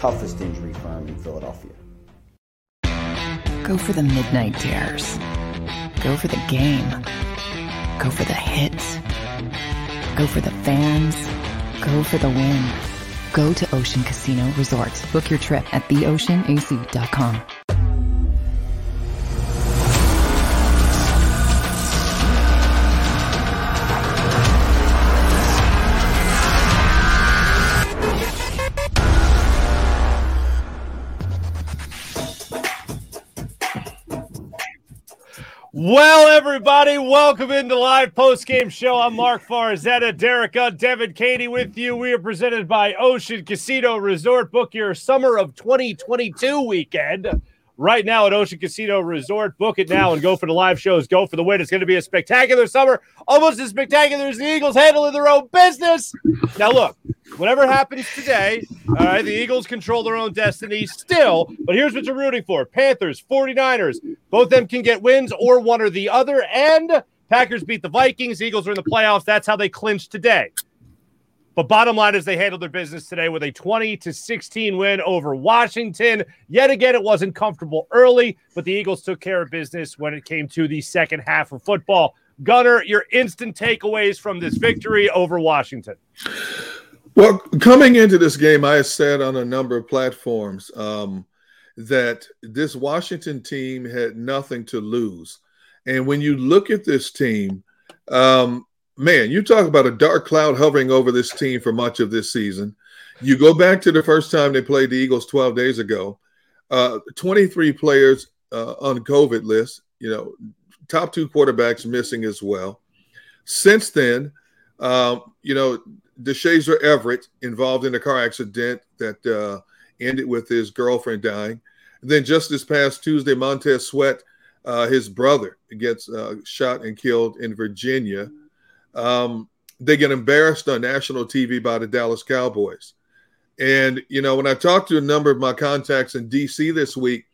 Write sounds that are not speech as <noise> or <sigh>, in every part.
toughest injury firm in Philadelphia. Go for the midnight dares. Go for the game. Go for the hits. Go for the fans. Go for the win. Go to Ocean Casino Resort. Book your trip at theoceanac.com. Well, everybody, welcome into live post game show. I'm Mark Farzetta, Derek Devin Katie with you. We are presented by Ocean Casino Resort. Book your summer of 2022 weekend right now at Ocean Casino Resort. Book it now and go for the live shows. Go for the win. It's going to be a spectacular summer, almost as spectacular as the Eagles handling their own business. Now, look, whatever happens today, all right, the Eagles control their own destiny still. But here's what you're rooting for Panthers, 49ers. Both them can get wins or one or the other. And Packers beat the Vikings. Eagles are in the playoffs. That's how they clinched today. But bottom line is they handled their business today with a 20 to 16 win over Washington. Yet again, it wasn't comfortable early, but the Eagles took care of business when it came to the second half of football. Gunner, your instant takeaways from this victory over Washington. Well, coming into this game, I said on a number of platforms um, that this Washington team had nothing to lose. And when you look at this team, um, man, you talk about a dark cloud hovering over this team for much of this season. You go back to the first time they played the Eagles 12 days ago, uh, 23 players uh, on COVID list, you know, top two quarterbacks missing as well. Since then, um, you know, Deshazor Everett involved in a car accident that uh, ended with his girlfriend dying. And then just this past Tuesday, Montez Sweat, uh, his brother, gets uh, shot and killed in Virginia um, they get embarrassed on national TV by the Dallas Cowboys. And, you know, when I talked to a number of my contacts in DC this week,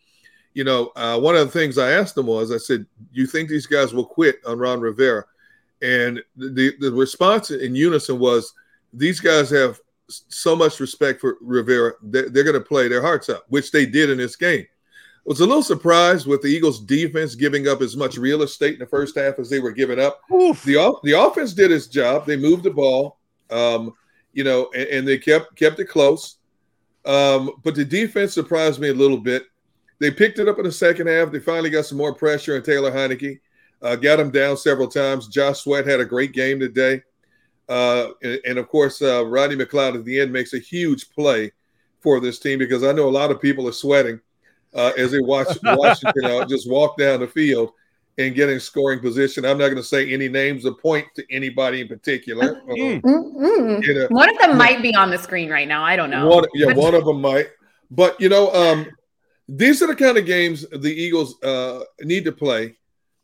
you know, uh, one of the things I asked them was, I said, you think these guys will quit on Ron Rivera? And the, the response in unison was, these guys have so much respect for Rivera. They're, they're going to play their hearts out, which they did in this game was a little surprised with the Eagles' defense giving up as much real estate in the first half as they were giving up. Oof. The the offense did its job. They moved the ball, um, you know, and, and, they kept kept it close. Um, but the defense surprised me a little bit. They picked it up in the second half. They finally got some more pressure on Taylor Heinicke. Uh, got him down several times. Josh Sweat had a great game today. Uh, and, and, of course, uh, Rodney McLeod at the end makes a huge play for this team because I know a lot of people are sweating uh, as they watch <laughs> Washington uh, just walk down the field and get in scoring position. I'm not going to say any names or point to anybody in particular. Mm. Mm-hmm. You know, one of them might be on the screen right now. I don't know. One, yeah, one of them might. But you know, um, these are the kind of games the Eagles uh, need to play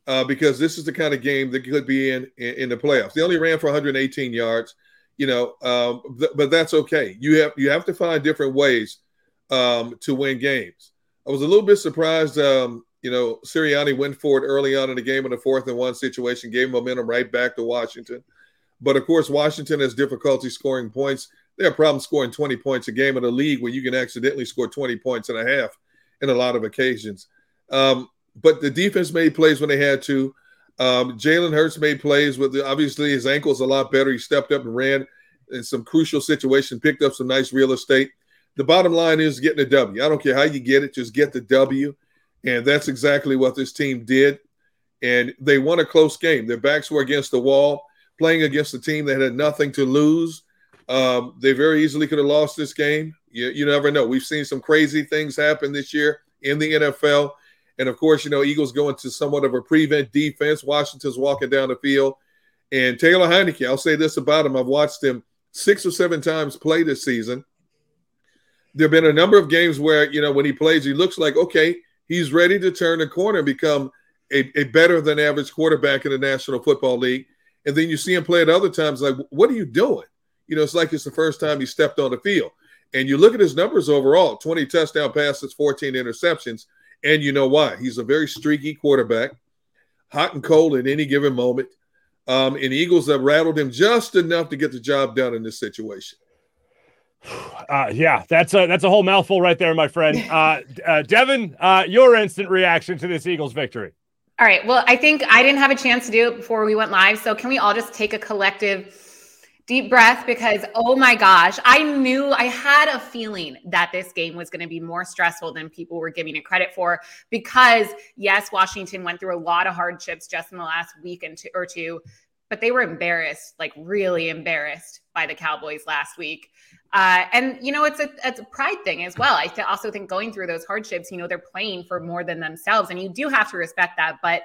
uh, because this is the kind of game that could be in, in, in the playoffs. They only ran for 118 yards, you know, um, th- but that's okay. You have you have to find different ways um, to win games. I was a little bit surprised. Um, you know, Sirianni went for it early on in the game in the fourth and one situation, gave momentum right back to Washington. But of course, Washington has difficulty scoring points. They have problems scoring 20 points a game in a league where you can accidentally score 20 points and a half in a lot of occasions. Um, but the defense made plays when they had to. Um, Jalen Hurts made plays with the, obviously his ankle's a lot better. He stepped up and ran in some crucial situation, picked up some nice real estate the bottom line is getting a W. I don't care how you get it, just get the W. And that's exactly what this team did. And they won a close game. Their backs were against the wall, playing against a team that had nothing to lose. Um, they very easily could have lost this game. You, you never know. We've seen some crazy things happen this year in the NFL. And of course, you know, Eagles go into somewhat of a prevent defense. Washington's walking down the field. And Taylor Heinicke, I'll say this about him. I've watched him six or seven times play this season. There have been a number of games where, you know, when he plays, he looks like, okay, he's ready to turn the corner and become a, a better than average quarterback in the National Football League. And then you see him play at other times, like, what are you doing? You know, it's like it's the first time he stepped on the field. And you look at his numbers overall 20 touchdown passes, 14 interceptions. And you know why? He's a very streaky quarterback, hot and cold at any given moment. Um, and Eagles have rattled him just enough to get the job done in this situation. Uh, yeah, that's a that's a whole mouthful right there, my friend. <laughs> Uh, uh, Devin, uh, your instant reaction to this Eagles victory. All right. Well, I think I didn't have a chance to do it before we went live. So can we all just take a collective deep breath? Because oh my gosh, I knew I had a feeling that this game was going to be more stressful than people were giving it credit for. Because yes, Washington went through a lot of hardships just in the last week and two, or two, but they were embarrassed, like really embarrassed by the Cowboys last week. Uh, and you know, it's a it's a pride thing as well. I th- also think going through those hardships, you know, they're playing for more than themselves, and you do have to respect that. But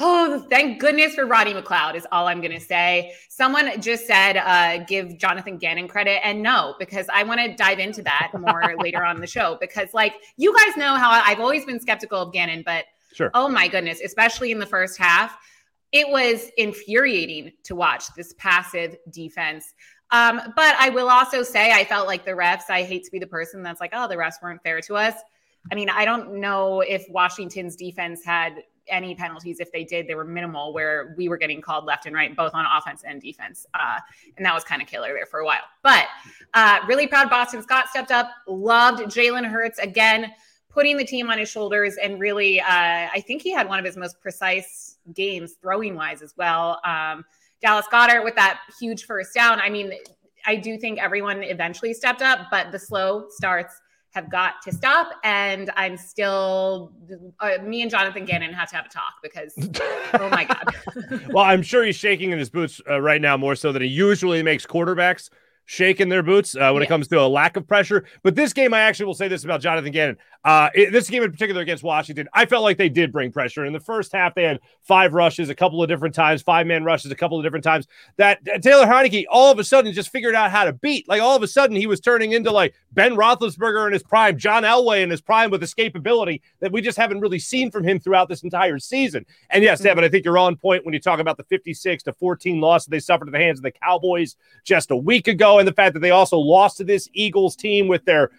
oh, thank goodness for Rodney McLeod is all I'm going to say. Someone just said, uh, give Jonathan Gannon credit, and no, because I want to dive into that more <laughs> later on the show. Because like you guys know how I've always been skeptical of Gannon, but sure. oh my goodness, especially in the first half. It was infuriating to watch this passive defense. Um, but I will also say I felt like the refs, I hate to be the person that's like, oh, the refs weren't fair to us. I mean, I don't know if Washington's defense had any penalties. If they did, they were minimal, where we were getting called left and right, both on offense and defense. Uh, and that was kind of killer there for a while. But uh, really proud Boston Scott stepped up, loved Jalen Hurts again, putting the team on his shoulders. And really, uh, I think he had one of his most precise games throwing wise as well. Um, Dallas Goedert with that huge first down. I mean, I do think everyone eventually stepped up, but the slow starts have got to stop. And I'm still, uh, me and Jonathan Gannon have to have a talk because, oh my God. <laughs> <laughs> well, I'm sure he's shaking in his boots uh, right now more so than he usually makes quarterbacks shaking their boots uh, when yeah. it comes to a lack of pressure. But this game, I actually will say this about Jonathan Gannon. Uh, it, this game in particular against Washington, I felt like they did bring pressure. In the first half, they had five rushes a couple of different times, five man rushes a couple of different times. That uh, Taylor Heinicke all of a sudden just figured out how to beat. Like all of a sudden, he was turning into like Ben Roethlisberger in his prime, John Elway in his prime with escapability that we just haven't really seen from him throughout this entire season. And yes, Devin, I think you're on point when you talk about the 56 to 14 loss that they suffered at the hands of the Cowboys just a week ago, and the fact that they also lost to this Eagles team with their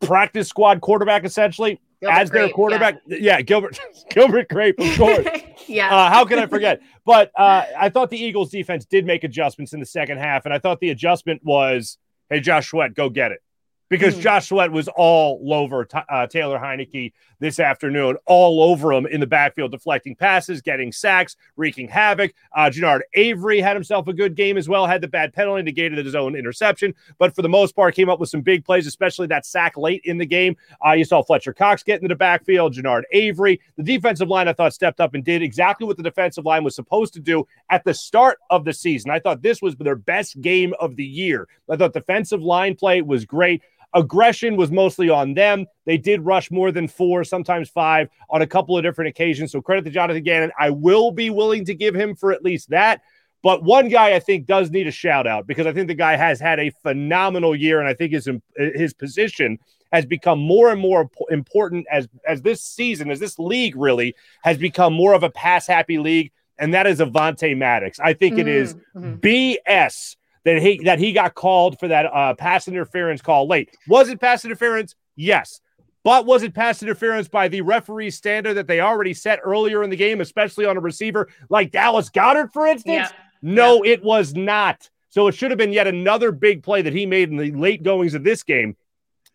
practice squad quarterback essentially Gilbert as their quarterback. Yeah. yeah, Gilbert <laughs> Gilbert Grape, of course. <laughs> yeah. Uh, how can I forget? But uh, I thought the Eagles defense did make adjustments in the second half, and I thought the adjustment was, "Hey, Josh Sweat, go get it." Because mm. Josh Sweat was all over uh, Taylor Heinicke this afternoon, all over him in the backfield, deflecting passes, getting sacks, wreaking havoc. Uh, Genard Avery had himself a good game as well, had the bad penalty, negated his own interception, but for the most part, came up with some big plays, especially that sack late in the game. Uh, you saw Fletcher Cox get into the backfield, Genard Avery. The defensive line, I thought, stepped up and did exactly what the defensive line was supposed to do at the start of the season. I thought this was their best game of the year. I thought defensive line play was great. Aggression was mostly on them. They did rush more than four, sometimes five on a couple of different occasions. So credit to Jonathan Gannon. I will be willing to give him for at least that. But one guy I think does need a shout out because I think the guy has had a phenomenal year, and I think his his position has become more and more important as as this season, as this league really has become more of a pass happy league, and that is Avonte Maddox. I think mm-hmm. it is mm-hmm. BS that he that he got called for that uh, pass interference call late. Was it pass interference? Yes. But was it pass interference by the referee standard that they already set earlier in the game, especially on a receiver like Dallas Goedert, for instance? Yeah. No, yeah. it was not. So it should have been yet another big play that he made in the late goings of this game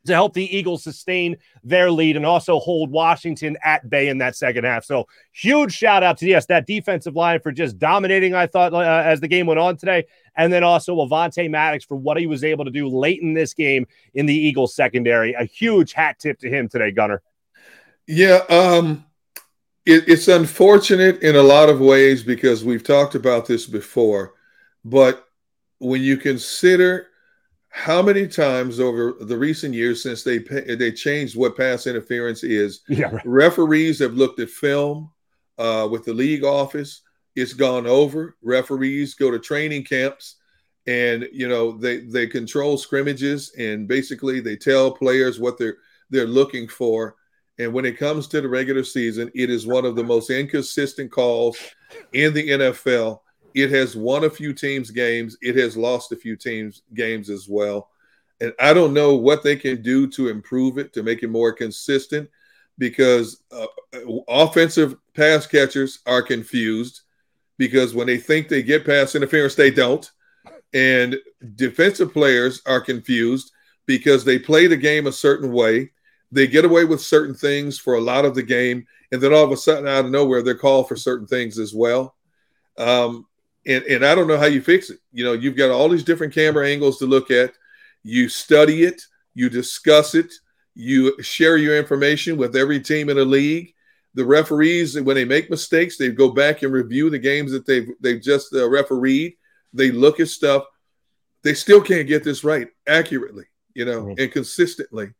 to help the Eagles sustain their lead and also hold Washington at bay in that second half. So huge shout out to yes, that defensive line for just dominating. I thought uh, as the game went on today, and then also Avonte Maddox for what he was able to do late in this game in the Eagles secondary. A huge hat tip to him today, Gunner. Yeah, um, it, it's unfortunate in a lot of ways because we've talked about this before, but when you consider how many times over the recent years since they they changed what pass interference is, <laughs> yeah, right. referees have looked at film uh, with the league office. It's gone over. Referees go to training camps, and you know they they control scrimmages and basically they tell players what they're they're looking for. And when it comes to the regular season, it is one of the most inconsistent calls in the NFL. It has won a few teams games. It has lost a few teams games as well. And I don't know what they can do to improve it to make it more consistent because uh, offensive pass catchers are confused because when they think they get pass interference, they don't. And defensive players are confused because they play the game a certain way. They get away with certain things for a lot of the game. And then all of a sudden, out of nowhere, they're called for certain things as well. Um, and, and I don't know how you fix it. You know, you've got all these different camera angles to look at. You study it, you discuss it, you share your information with every team in the league. The referees, when they make mistakes, they go back and review the games that they've they've just uh, refereed. They look at stuff. They still can't get this right accurately, you know, mm-hmm. and consistently.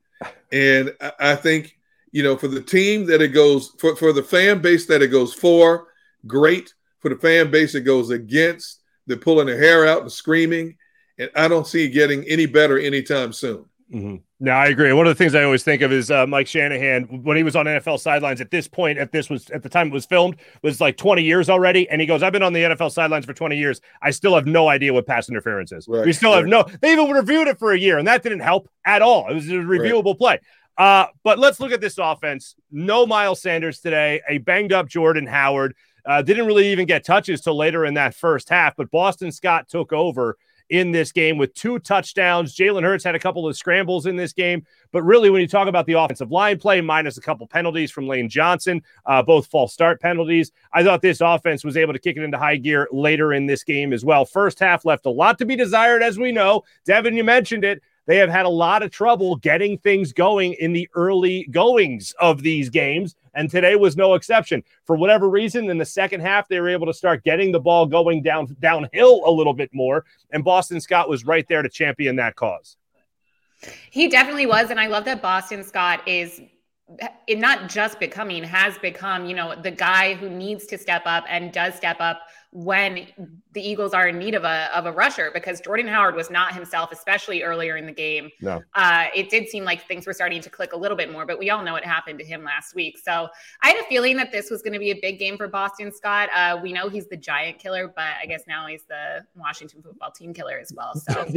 And I, I think, you know, for the team that it goes for, for the fan base that it goes for, great. For the fan base it goes against, they're pulling their hair out and screaming. And I don't see it getting any better anytime soon. Mm-hmm. No, I agree. One of the things I always think of is uh, Mike Shanahan when he was on NFL sidelines. At this point, at this was at the time it was filmed, was like 20 years already, and he goes, "I've been on the NFL sidelines for 20 years. I still have no idea what pass interference is. Right, we still right. have no. They even reviewed it for a year, and that didn't help at all. It was a reviewable right. play. Uh, but let's look at this offense. No Miles Sanders today. A banged up Jordan Howard. Uh, didn't really even get touches till later in that first half, but Boston Scott took over in this game with two touchdowns. Jalen Hurts had a couple of scrambles in this game, but really, when you talk about the offensive line play, minus a couple penalties from Lane Johnson, uh, both false start penalties, I thought this offense was able to kick it into high gear later in this game as well. First half left a lot to be desired, as we know. Devin, you mentioned it they have had a lot of trouble getting things going in the early goings of these games. And today was no exception. For whatever reason, in the second half, they were able to start getting the ball going down downhill a little bit more. And Boston Scott was right there to champion that cause. He definitely was. And I love that Boston Scott is not just becoming has become you know the guy who needs to step up and does step up when the Eagles are in need of a of a rusher because Jordan Howard was not himself, especially earlier in the game. No, uh, it did seem like things were starting to click a little bit more, but we all know what happened to him last week. So I had a feeling that this was going to be a big game for Boston Scott. Uh, we know he's the giant killer, but I guess now he's the Washington football team killer as well. So. <laughs>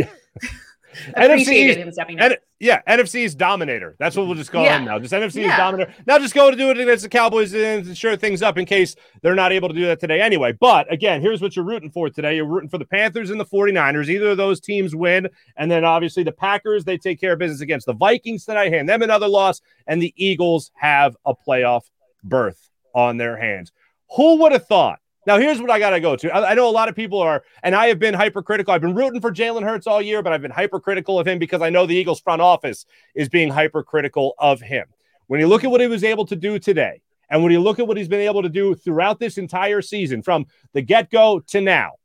NFC him stepping up. yeah, NFC's dominator. That's what we'll just call yeah. him now. Just NFC's yeah. dominator. Now just go to do it against the Cowboys and shore things up in case they're not able to do that today anyway. But again, here's what you're rooting for today. You're rooting for the Panthers and the 49ers. Either of those teams win. And then obviously the Packers, they take care of business against the Vikings tonight, hand them another loss. And the Eagles have a playoff berth on their hands. Who would have thought now, here's what I got to go to. I, I, know a lot of people are, and I have been hypercritical. I've been rooting for Jalen Hurts all year, but I've been hypercritical of him because I know the Eagles front office is being hypercritical of him. When you look at what he was able to do today, and when you look at what he's been able to do throughout this entire season, from the get go to now,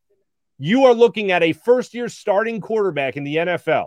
you are looking at a first year starting quarterback in the NFL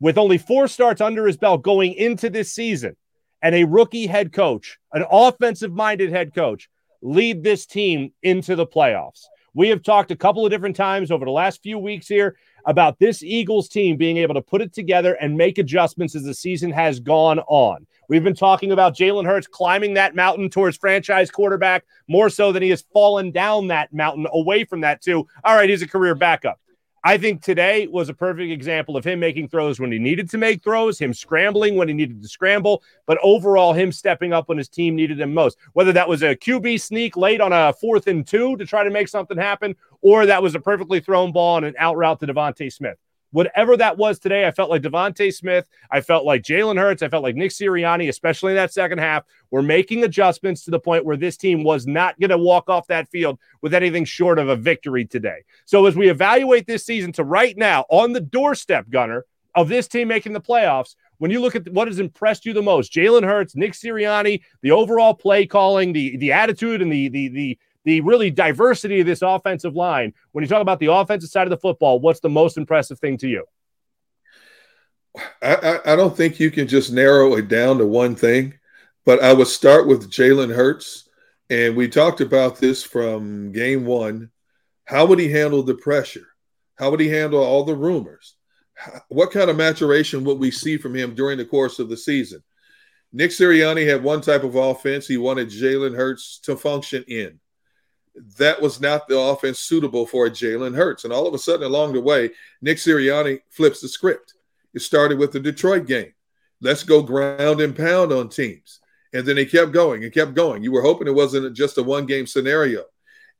with only four starts under his belt going into this season, and a rookie head coach, an offensive minded head coach lead this team into the playoffs. We have talked a couple of different times over the last few weeks here about this Eagles team being able to put it together and make adjustments as the season has gone on. We've been talking about Jalen Hurts climbing that mountain towards franchise quarterback more so than he has fallen down that mountain away from that, too. All right, he's a career backup. I think today was a perfect example of him making throws when he needed to make throws, him scrambling when he needed to scramble, but overall, him stepping up when his team needed him most. Whether that was a QB sneak late on a fourth and two to try to make something happen, or that was a perfectly thrown ball and an out route to DeVonta Smith whatever that was today, I felt like DeVonta Smith, I felt like Jalen Hurts, I felt like Nick Sirianni, especially in that second half, were making adjustments to the point where this team was not going to walk off that field with anything short of a victory today. So as we evaluate this season to right now on the doorstep, Gunner, of this team making the playoffs, when you look at what has impressed you the most, Jalen Hurts, Nick Sirianni, the overall play calling, the the attitude, and the the the the really diversity of this offensive line. When you talk about the offensive side of the football, what's the most impressive thing to you? I, I, don't think you can just narrow it down to one thing, but I would start with Jalen Hurts. And we talked about this from game one. How would he handle the pressure? How would he handle all the rumors? What kind of maturation would we see from him during the course of the season? Nick Sirianni had one type of offense he wanted Jalen Hurts to function in. That was not the offense suitable for Jalen Hurts. And all of a sudden, along the way, Nick Sirianni flips the script. It started with the Detroit game. Let's go ground and pound on teams. And then they kept going and kept going. You were hoping it wasn't just a one game scenario.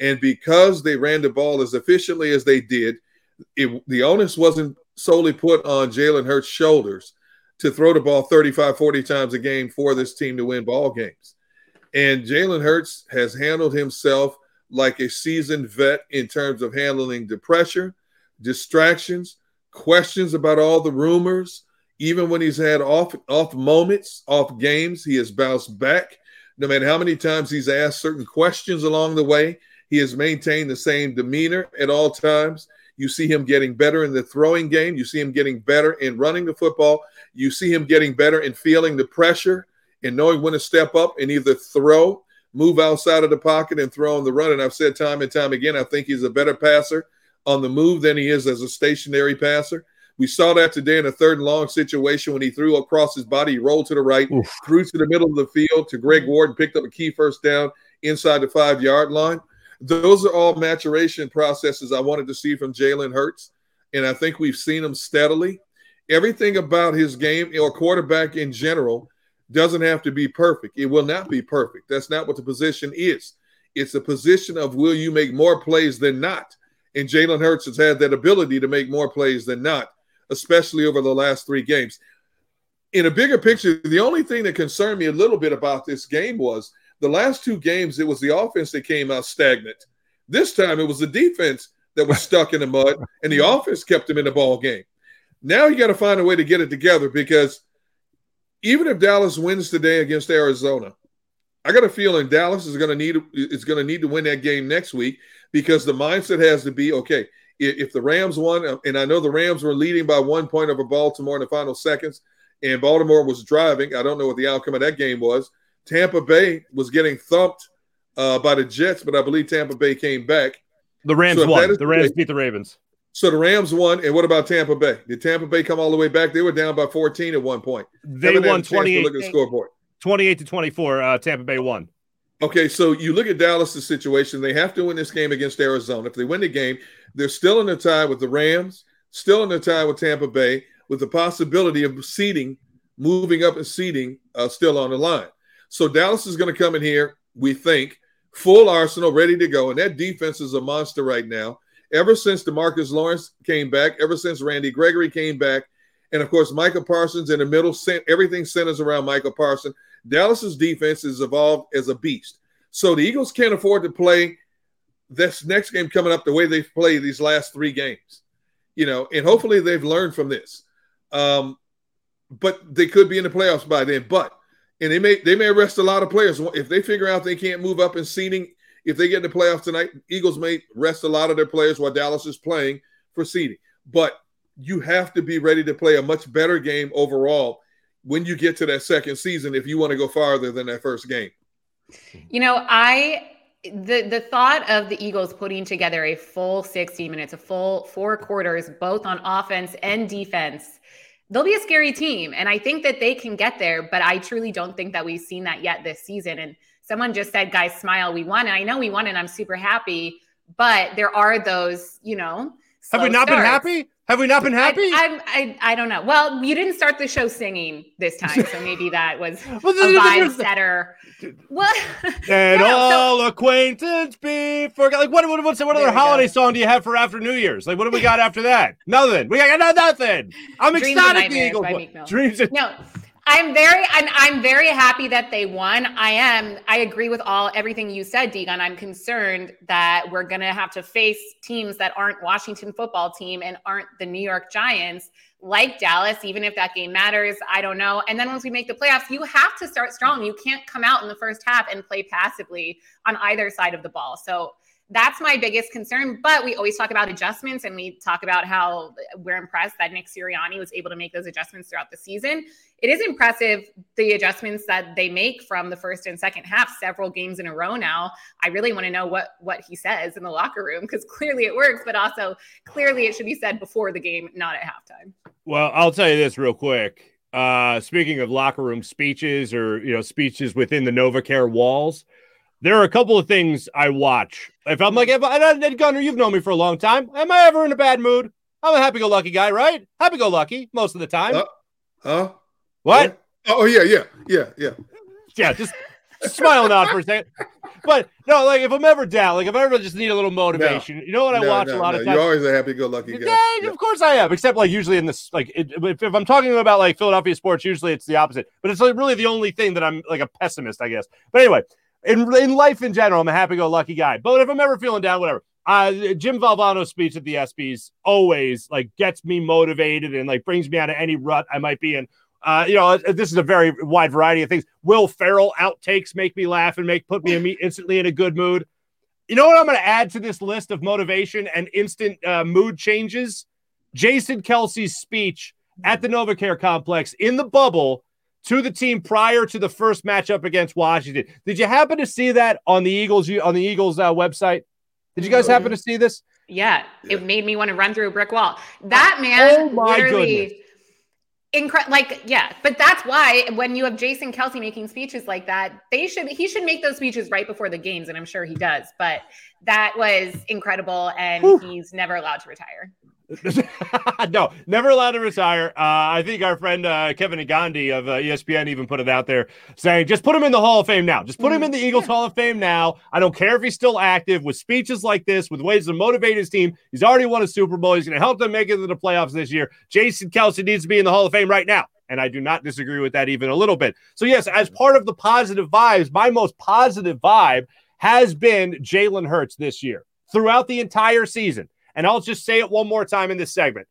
And because they ran the ball as efficiently as they did, it, the onus wasn't solely put on Jalen Hurts' shoulders to throw the ball 35, 40 times a game for this team to win ball games. And Jalen Hurts has handled himself like a seasoned vet in terms of handling the pressure, distractions, questions about all the rumors. Even when he's had off off moments, off games, he has bounced back. No matter how many times he's asked certain questions along the way, he has maintained the same demeanor at all times. You see him getting better in the throwing game. You see him getting better in running the football. You see him getting better in feeling the pressure and knowing when to step up and either throw, move outside of the pocket, and throw on the run. And I've said time and time again, I think he's a better passer on the move than he is as a stationary passer. We saw that today in a third and long situation when he threw across his body, he rolled to the right, Oof. threw to the middle of the field to Greg Ward and picked up a key first down inside the five yard line. Those are all maturation processes I wanted to see from Jalen Hurts. And I think we've seen him steadily. Everything about his game or quarterback in general doesn't have to be perfect. It will not be perfect. That's not what the position is. It's a position of will you make more plays than not? And Jalen Hurts has had that ability to make more plays than not, especially over the last three games. In a bigger picture, the only thing that concerned me a little bit about this game was the last two games, it was the offense that came out stagnant. This time, it was the defense that was stuck in the mud, and the <laughs> offense kept them in the ball game. Now you got to find a way to get it together because even if Dallas wins today against Arizona, I got a feeling Dallas is going to need is going to need to win that game next week because the mindset has to be okay. If the Rams won, and I know the Rams were leading by one point over Baltimore in the final seconds, and Baltimore was driving. I don't know what the outcome of that game was. Tampa Bay was getting thumped uh, by the Jets, but I believe Tampa Bay came back. The Rams so won. The Rams beat the Ravens. So the Rams won. And what about Tampa Bay? Did Tampa Bay come all the way back? They were down by 14 at one point. They won 28. Look at the scoreboard. 28 to 24. Uh, Tampa Bay won. Okay, so you look at Dallas' situation. They have to win this game against Arizona. If they win the game, they're still in a tie with the Rams, still in a tie with Tampa Bay, with the possibility of seeding, moving up and seeding uh, still on the line. So Dallas is going to come in here, we think, full arsenal, ready to go. And that defense is a monster right now. Ever since Demarcus Lawrence came back, ever since Randy Gregory came back, and of course, Micah Parsons in the middle, everything centers around Micah Parsons. Dallas's defense has evolved as a beast. So the Eagles can't afford to play this next game coming up the way they've played these last three games. You know, and hopefully they've learned from this. Um, but they could be in the playoffs by then. But and they may they may arrest a lot of players if they figure out they can't move up in seeding. If they get in the playoffs tonight, Eagles may rest a lot of their players while Dallas is playing for seeding. But you have to be ready to play a much better game overall when you get to that second season if you want to go farther than that first game. You know, I the the thought of the Eagles putting together a full 60 minutes, a full four quarters, both on offense and defense they'll be a scary team. And I think that they can get there, but I truly don't think that we've seen that yet this season. And someone just said, guys, smile, we won. And I know we won, and I'm super happy. But there are those, you know, have we not starts. been happy? Have we not been happy? I, I, I, I, don't know. Well, you didn't start the show singing this time, so <laughs> maybe that was well, a vibe setter. <laughs> What? <laughs> And no, all so, acquaintance be forgot. Like what? What? What's, what other holiday go. song do you have for after New Year's? Like what do we got after that? Nothing. We got nothing. I'm Dreams ecstatic. The Eagles. Dreams. no. I'm very I'm I'm very happy that they won. I am I agree with all everything you said, Deegan. I'm concerned that we're gonna have to face teams that aren't Washington football team and aren't the New York Giants, like Dallas, even if that game matters. I don't know. And then once we make the playoffs, you have to start strong. You can't come out in the first half and play passively on either side of the ball. So that's my biggest concern. But we always talk about adjustments and we talk about how we're impressed that Nick Sirianni was able to make those adjustments throughout the season. It is impressive the adjustments that they make from the first and second half, several games in a row now. I really want to know what what he says in the locker room because clearly it works, but also clearly it should be said before the game, not at halftime. Well, I'll tell you this real quick. Uh, speaking of locker room speeches or you know speeches within the NovaCare walls, there are a couple of things I watch. If I'm like, if I, Ed Gunner, you've known me for a long time. Am I ever in a bad mood? I'm a happy-go-lucky guy, right? Happy-go-lucky most of the time. Uh, huh? What? Oh yeah, yeah, yeah, yeah. Yeah, just smiling out for a second. But no, like if I'm ever down, like if I ever just need a little motivation, no, you know what I no, watch no, a lot of times. You're always a happy-go-lucky guy. Yeah, yeah, of course I am. Except like usually in this, like it, if, if, I'm talking about like Philadelphia sports, usually it's the opposite. But it's like really the only thing that I'm like a pessimist, I guess. But anyway, in in life in general, I'm a happy-go-lucky guy. But if I'm ever feeling down, whatever. Uh, Jim Valvano's speech at the ESPYS always like gets me motivated and like brings me out of any rut I might be in. Uh, you know, uh, this is a very wide variety of things. Will Ferrell outtakes make me laugh and make put me instantly in a good mood. You know what I'm going to add to this list of motivation and instant uh, mood changes? Jason Kelce's speech at the NovaCare complex in the bubble to the team prior to the first matchup against Washington. Did you happen to see that on the Eagles on the Eagles uh, website? Did you guys happen to see this? Yeah, it made me want to run through a brick wall. That man oh my literally goodness incredible like yeah but that's why when you have jason kelce making speeches like that they should he should make those speeches right before the games and i'm sure he does but that was incredible and Whew. he's never allowed to retire <laughs> no, never allowed to retire. Uh, I think our friend uh, Kevin Gandhi of uh, ESPN even put it out there saying, just put him in the Hall of Fame now. Just put him in the Eagles Hall of Fame now. I don't care if he's still active with speeches like this, with ways to motivate his team. He's already won a Super Bowl. He's going to help them make it to the playoffs this year. Jason Kelce needs to be in the Hall of Fame right now. And I do not disagree with that even a little bit. So, yes, as part of the positive vibes, my most positive vibe has been Jalen Hurts this year throughout the entire season. And I'll just say it one more time in this segment.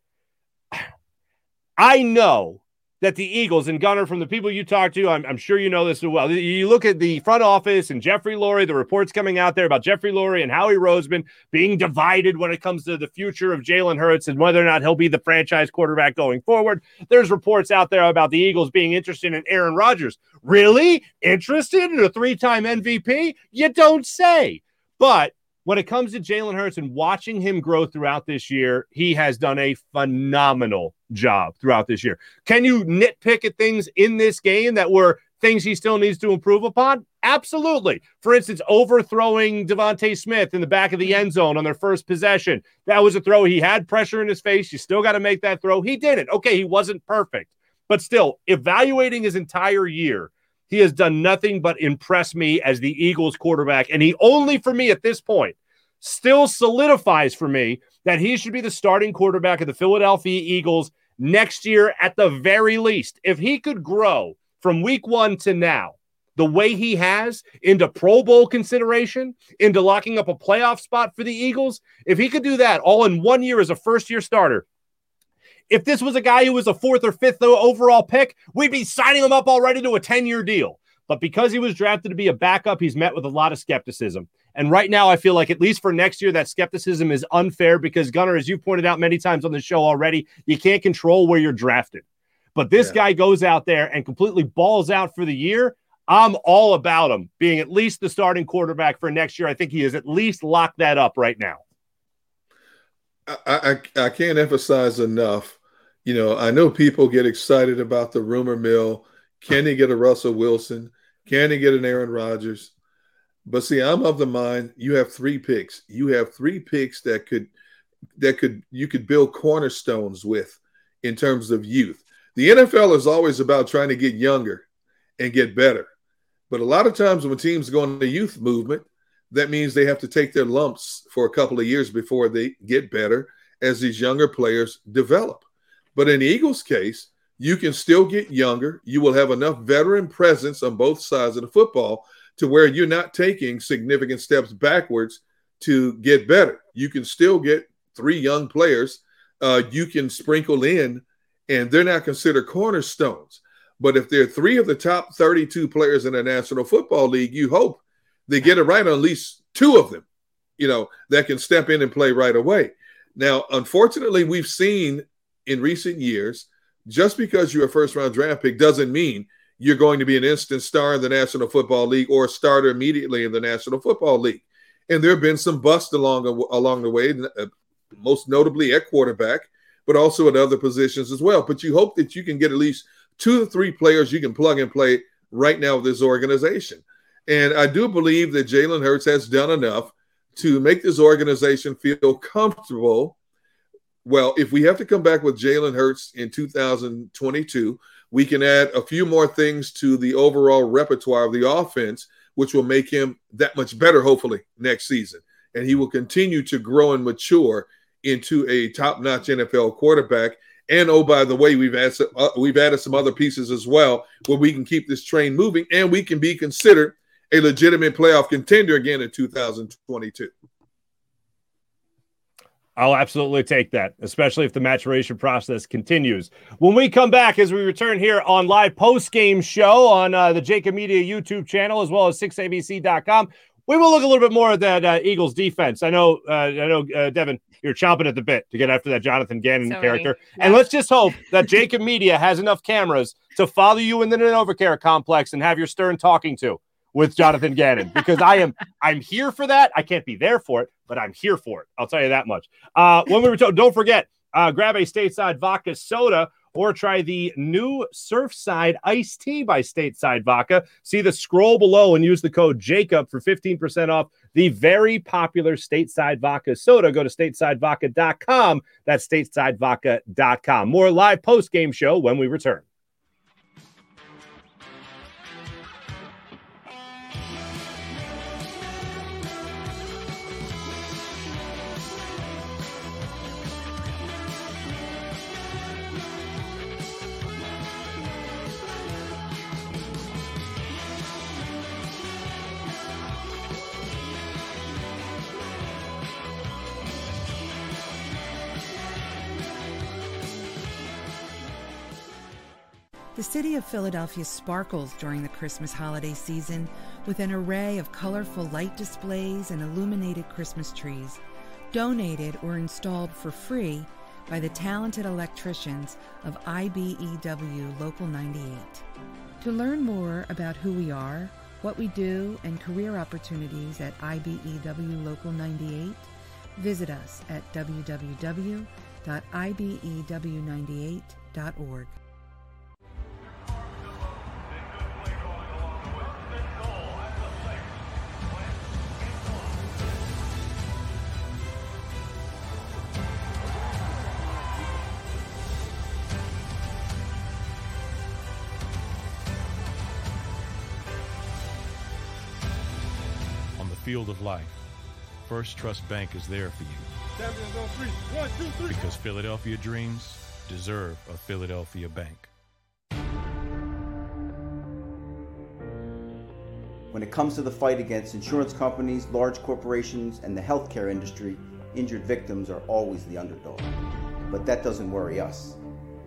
I know that the Eagles and Gunner, from the people you talk to, I'm, I'm, sure you know this as well. You look at the front office and Jeffrey Lurie, the reports coming out there about Jeffrey Lurie and Howie Roseman being divided when it comes to the future of Jalen Hurts and whether or not he'll be the franchise quarterback going forward. There's reports out there about the Eagles being interested in Aaron Rodgers. Really? Interested in a three time MVP? You don't say. But when it comes to Jalen Hurts and watching him grow throughout this year, he has done a phenomenal job throughout this year. Can you nitpick at things in this game that were things he still needs to improve upon? Absolutely. For instance, overthrowing DeVonta Smith in the back of the end zone on their first possession. That was a throw. He had pressure in his face. You still got to make that throw. He did it. Okay, he wasn't perfect, but still, evaluating his entire year he has done nothing but impress me as the Eagles quarterback. And he only, for me at this point, still solidifies for me that he should be the starting quarterback of the Philadelphia Eagles next year at the very least. If he could grow from week one to now, the way he has into Pro Bowl consideration, into locking up a playoff spot for the Eagles, if he could do that all in one year as a first year starter, if this was a guy who was a fourth or fifth overall pick, we'd be signing him up already to a 10 year deal. But because he was drafted to be a backup, he's met with a lot of skepticism. And right now, I feel like, at least for next year, that skepticism is unfair because, Gunner, as you pointed out many times on the show already, you can't control where you're drafted. But this yeah. guy goes out there and completely balls out for the year. I'm all about him being at least the starting quarterback for next year. I think he has at least locked that up right now. I, I, can't emphasize enough. You know, I know people get excited about the rumor mill. Can he get a Russell Wilson? Can he get an Aaron Rodgers? But see, I'm of the mind you have three picks. You have three picks that could that could you could build cornerstones with in terms of youth. The NFL is always about trying to get younger and get better. But a lot of times when teams go on the youth movement, that means they have to take their lumps for a couple of years before they get better as these younger players develop. But in the Eagles' case, you can still get younger. You will have enough veteran presence on both sides of the football to where you're not taking significant steps backwards to get better. You can still get three young players uh, you can sprinkle in, and they're not considered cornerstones. But if they're three of the top 32 players in the National Football League, you hope they get it right on at least two of them. you know, that can step in and play right away. Now, unfortunately, we've seen in recent years, just because you're a first round draft pick doesn't mean you're going to be an instant star in the National Football League or a starter immediately in the National Football League. And there have been some busts along along the way, uh, most notably at quarterback, but also at other positions as well. But you hope that you can get at least two to three players you can plug and play right now with this organization. And I do believe that Jalen Hurts has done enough to make this organization feel comfortable. Well, if we have to come back with Jalen Hurts in 2022, we can add a few more things to the overall repertoire of the offense, which will make him that much better, hopefully, next season. And he will continue to grow and mature into a top-notch NFL quarterback. And oh, by the way, we've added some, uh, we've added some other pieces as well where we can keep this train moving, and we can be considered a legitimate playoff contender again in 2022. I'll absolutely take that, especially if the maturation process continues. When we come back, as we return here on live post game show on uh, the Jakib Media YouTube channel as well as 6abc.com, we will look a little bit more at that uh, Eagles defense. I know, uh, I know, uh, Devin, you're chomping at the bit to get after that Jonathan Gannon Sorry. character, yeah. and let's just hope that Jakib Media has enough cameras to follow you in the NovaCare complex and have your stern talking to with Jonathan Gannon because I am I'm here for that. I can't be there for it, but I'm here for it. I'll tell you that much. Uh, when we return, don't forget, uh, grab a stateside vodka soda or try the new Surfside iced tea by Stateside Vodka. See the scroll below and use the code JAKIB for 15% off the very popular Stateside Vodka soda. Go to statesidevodka.com. That's statesidevodka.com. More live post game show when we return. The city of Philadelphia sparkles during the Christmas holiday season with an array of colorful light displays and illuminated Christmas trees, donated or installed for free by the talented electricians of IBEW Local 98. To learn more about who we are, what we do, and career opportunities at IBEW Local 98, visit us at www.ibew98.org. field of life, First Trust Bank is there for you. One, two, three. Because Philadelphia dreams deserve a Philadelphia bank. When it comes to the fight against insurance companies, large corporations, and the healthcare industry, injured victims are always the underdog. But that doesn't worry us.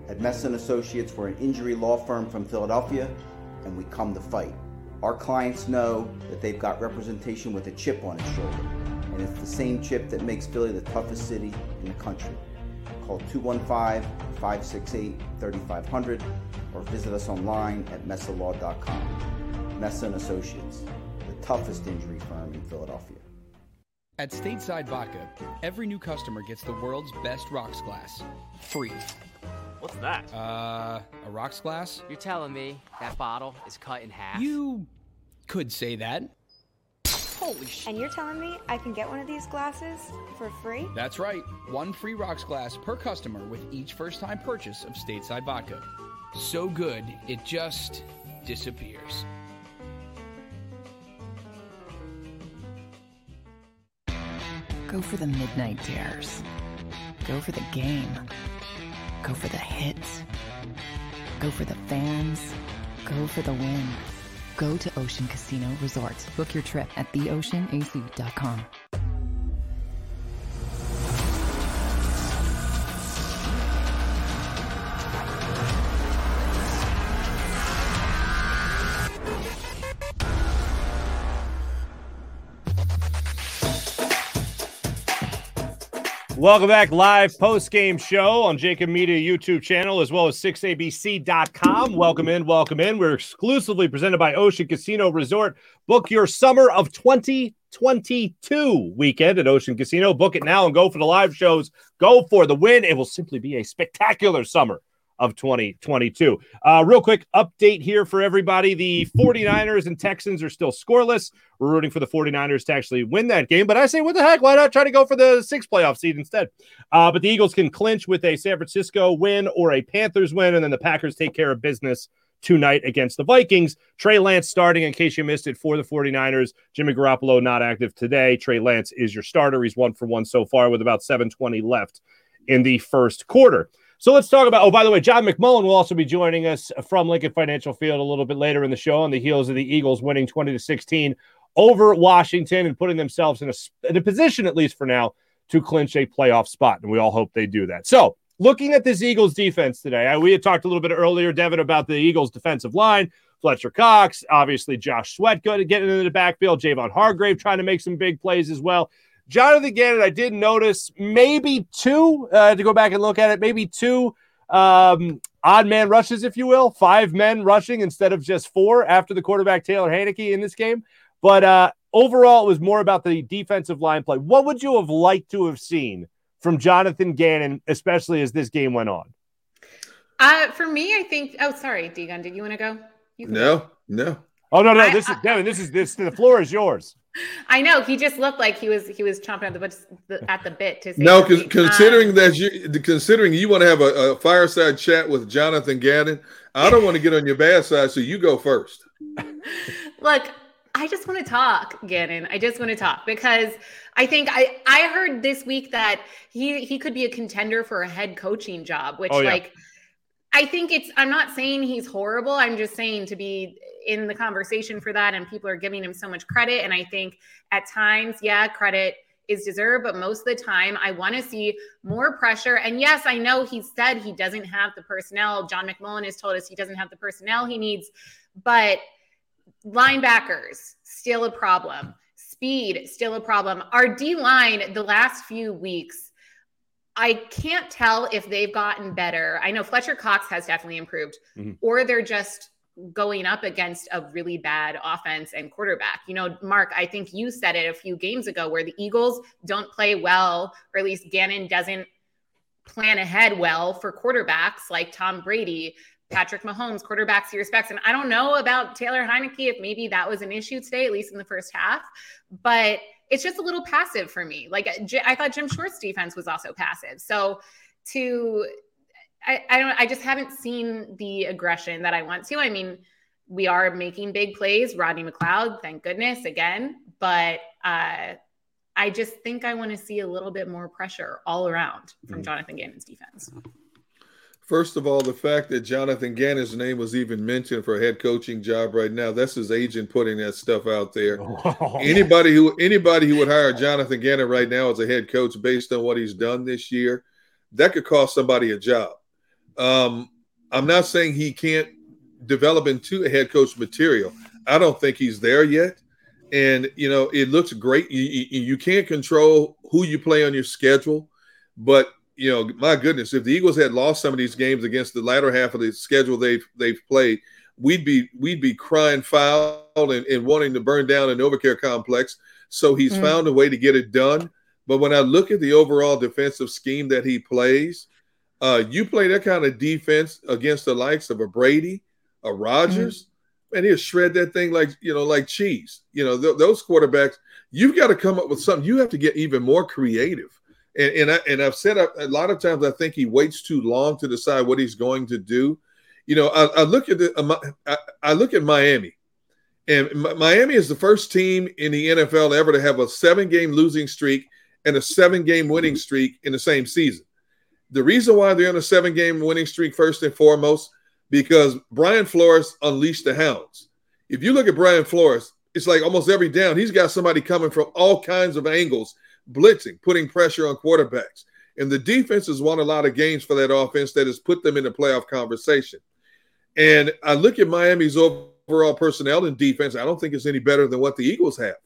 At Messa Associates, we're an injury law firm from Philadelphia, and we come to fight. Our clients know that they've got representation with a chip on its shoulder, and it's the same chip that makes Philly the toughest city in the country. Call 215 568 3500 or visit us online at messalaw.com. Messa and Associates, the toughest injury firm in Philadelphia. At Stateside Vodka, every new customer gets the world's best rocks glass, free. What's that? Uh, a rocks glass? You're telling me that bottle is cut in half? You could say that. Holy shit. And you're telling me I can get one of these glasses for free? That's right. One free rocks glass per customer with each first time purchase of stateside vodka. So good, it just disappears. Go for the midnight dares. Go for the game Go for the hits. Go for the fans. Go for the win. Go to Ocean Casino Resort. Book your trip at theoceanac.com. Welcome back, live post game show on Jakib Media YouTube channel as well as 6abc.com. Welcome in, welcome in. We're exclusively presented by Ocean Casino Resort. Book your summer of 2022 weekend at Ocean Casino. Book it now and go for the live shows. Go for the win. It will simply be a spectacular summer of 2022. Uh, real quick update here for everybody. The 49ers and Texans are still scoreless. We're rooting for the 49ers to actually win that game. But I say, what the heck? Why not try to go for the sixth playoff seed instead? Uh, but the Eagles can clinch with a San Francisco win or a Panthers win, and then the Packers take care of business tonight against the Vikings. Trey Lance starting, in case you missed it, for the 49ers. Jimmy Garoppolo not active today. Trey Lance is your starter. He's one for one so far with about 720 left in the first quarter. So let's talk about. Oh, by the way, John McMullen will also be joining us from Lincoln Financial Field a little bit later in the show on the heels of the Eagles winning 20 to 16 over Washington and putting themselves in a, in a position, at least for now, to clinch a playoff spot. And we all hope they do that. So looking at this Eagles defense today, I, we had talked a little bit earlier, Devin, about the Eagles defensive line. Fletcher Cox, obviously Josh Sweat getting into the backfield, Javon Hargrave trying to make some big plays as well. Jonathan Gannon, I did notice maybe two uh, to go back and look at it, maybe two um, odd man rushes, if you will, five men rushing instead of just four after the quarterback Taylor Heinicke in this game. But uh, overall, it was more about the defensive line play. What would you have liked to have seen from Jonathan Gannon, especially as this game went on? Uh, for me, I think. Oh, sorry, Deegan, did you want to go? no, go. no. Oh no, no. I, this is Devin. This is this. The floor is yours. I know he just looked like he was he was chomping at the bit at the bit to say no. considering um, that you considering you want to have a, a, fireside chat with Jonathan Gannon, I don't want to get on your bad side, so you go first. <laughs> Look, I just want to talk, Gannon. I just want to talk because I think I I heard this week that he he could be a contender for a head coaching job, which oh, yeah. like I think it's I'm not saying he's horrible. I'm just saying to be in the conversation for that and people are giving him so much credit and I think at times, yeah, credit is deserved, but most of the time I want to see more pressure. And yes, I know he said he doesn't have the personnel. John McMullen has told us he doesn't have the personnel he needs, but linebackers still a problem. Speed still a problem. Our D line the last few weeks I can't tell if they've gotten better. I know Fletcher Cox has definitely improved, mm-hmm. or they're just going up against a really bad offense and quarterback. You know, Mark, I think you said it a few games ago where the Eagles don't play well, or at least Gannon doesn't plan ahead well for quarterbacks like Tom Brady, Patrick Mahomes, quarterbacks he respects. And I don't know about Taylor Heinicke if maybe that was an issue today, at least in the first half, but – it's just a little passive for me. Like I thought Jim Schwartz defense was also passive. So to I, I don't I just haven't seen the aggression that I want to. I mean, we are making big plays, Rodney McLeod, thank goodness again. But uh I just think I want to see a little bit more pressure all around from mm-hmm. Jonathan Gannon's defense. First of all, the fact that Jonathan Gannon's name was even mentioned for a head coaching job right now, that's his agent putting that stuff out there. <laughs> Oh. Anybody who anybody who would hire Jonathan Gannon right now as a head coach based on what he's done this year, that could cost somebody a job. Um, I'm not saying he can't develop into a head coach material. I don't think he's there yet. And you know, it looks great. You, you, you can't control who you play on your schedule, but you know, my goodness, if the Eagles had lost some of these games against the latter half of the schedule they've they've played, we'd be we'd be crying foul and, and wanting to burn down a NovaCare complex. So he's mm. found a way to get it done. But when I look at the overall defensive scheme that he plays, uh, you play that kind of defense against the likes of a Brady, a Rodgers, mm. and he'll shred that thing like you know, like cheese. You know, th- those quarterbacks. You've got to come up with something. You have to get even more creative and and, I, and I've said a, lot of times I think he waits too long to decide what he's going to do. You know, I, I look at the I, I look at Miami, and Miami is the first team in the NFL ever to have a seven game losing streak and a seven game winning streak in the same season. The reason why they're on a seven game winning streak, first and foremost, because Brian Flores unleashed the hounds. If you look at Brian Flores, it's like almost every down, he's got somebody coming from all kinds of angles blitzing, putting pressure on quarterbacks. And the defense has won a lot of games for that offense that has put them in the playoff conversation. And I look at Miami's overall personnel and defense. I don't think it's any better than what the Eagles have,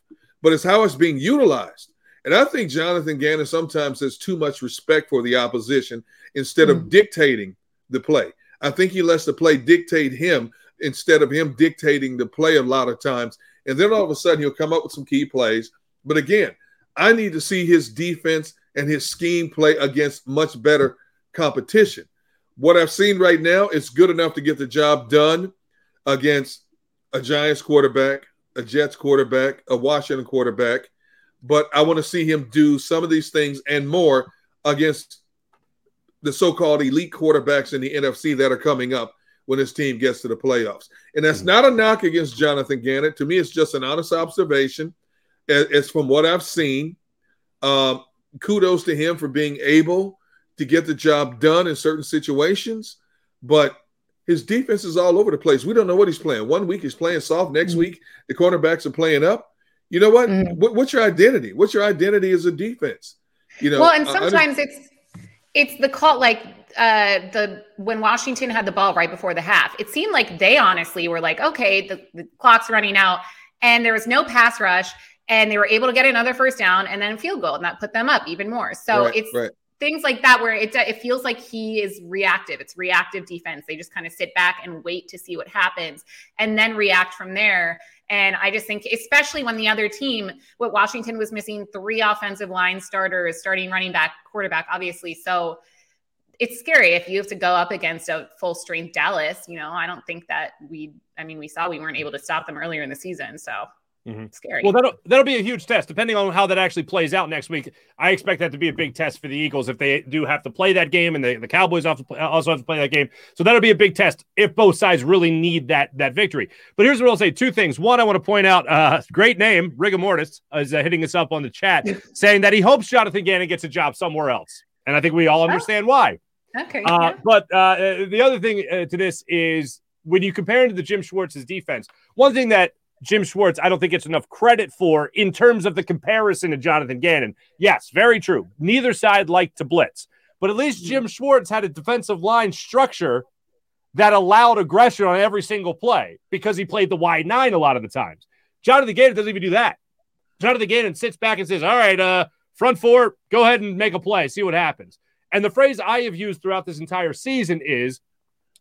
but it's how it's being utilized. And I think Jonathan Gannon sometimes has too much respect for the opposition instead of mm. dictating the play. I think he lets the play dictate him instead of him dictating the play a lot of times. And then all of a sudden he'll come up with some key plays. But again, I need to see his defense and his scheme play against much better competition. What I've seen right now is good enough to get the job done against a Giants quarterback, a Jets quarterback, a Washington quarterback. But I want to see him do some of these things and more against the so-called elite quarterbacks in the NFC that are coming up when his team gets to the playoffs. And that's not a knock against Jonathan Gannon. To me, it's just an honest observation. It's from what I've seen. Um, kudos to him for being able to get the job done in certain situations. But his defense is all over the place. We don't know what he's playing. One week he's playing soft. Next mm-hmm. week the cornerbacks are playing up. You know what? Mm-hmm. what? What's your identity? What's your identity as a defense? You know. Well, and sometimes it's it's the call like uh the when Washington had the ball right before the half. It seemed like they honestly were like, okay, the, the clock's running out, and there was no pass rush, and they were able to get another first down and then field goal, and that put them up even more. So right, it's right things like that where it it feels like he is reactive. It's reactive defense. They just kind of sit back and wait to see what happens and then react from there. And I just think, especially when the other team, what Washington was missing three offensive line starters, starting running back, quarterback, obviously. So it's scary if you have to go up against a full strength Dallas. You know, I don't think that we, I mean, we saw we weren't able to stop them earlier in the season. So Mm-hmm. Scary. Well, that'll that'll be a huge test, depending on how that actually plays out next week. I expect that to be a big test for the Eagles if they do have to play that game, and the, the Cowboys also have to play that game. So that'll be a big test if both sides really need that that victory. But here's what I'll say: two things. One, I want to point out, uh, great name, Rigor Mortis, is uh, hitting us up on the chat, <laughs> saying that he hopes Jonathan Gannon gets a job somewhere else, and I think we all understand oh. why. Okay. Uh, yeah. But uh, the other thing uh, to this is when you compare him to the Jim Schwartz's defense, one thing that Jim Schwartz, I don't think it's enough credit for in terms of the comparison to Jonathan Gannon. Yes, very true. Neither side liked to blitz, but at least Jim Schwartz had a defensive line structure that allowed aggression on every single play because he played the wide nine a lot of the times. Jonathan Gannon doesn't even do that. Jonathan Gannon sits back and says, All right, uh, front four, go ahead and make a play, see what happens. And the phrase I have used throughout this entire season is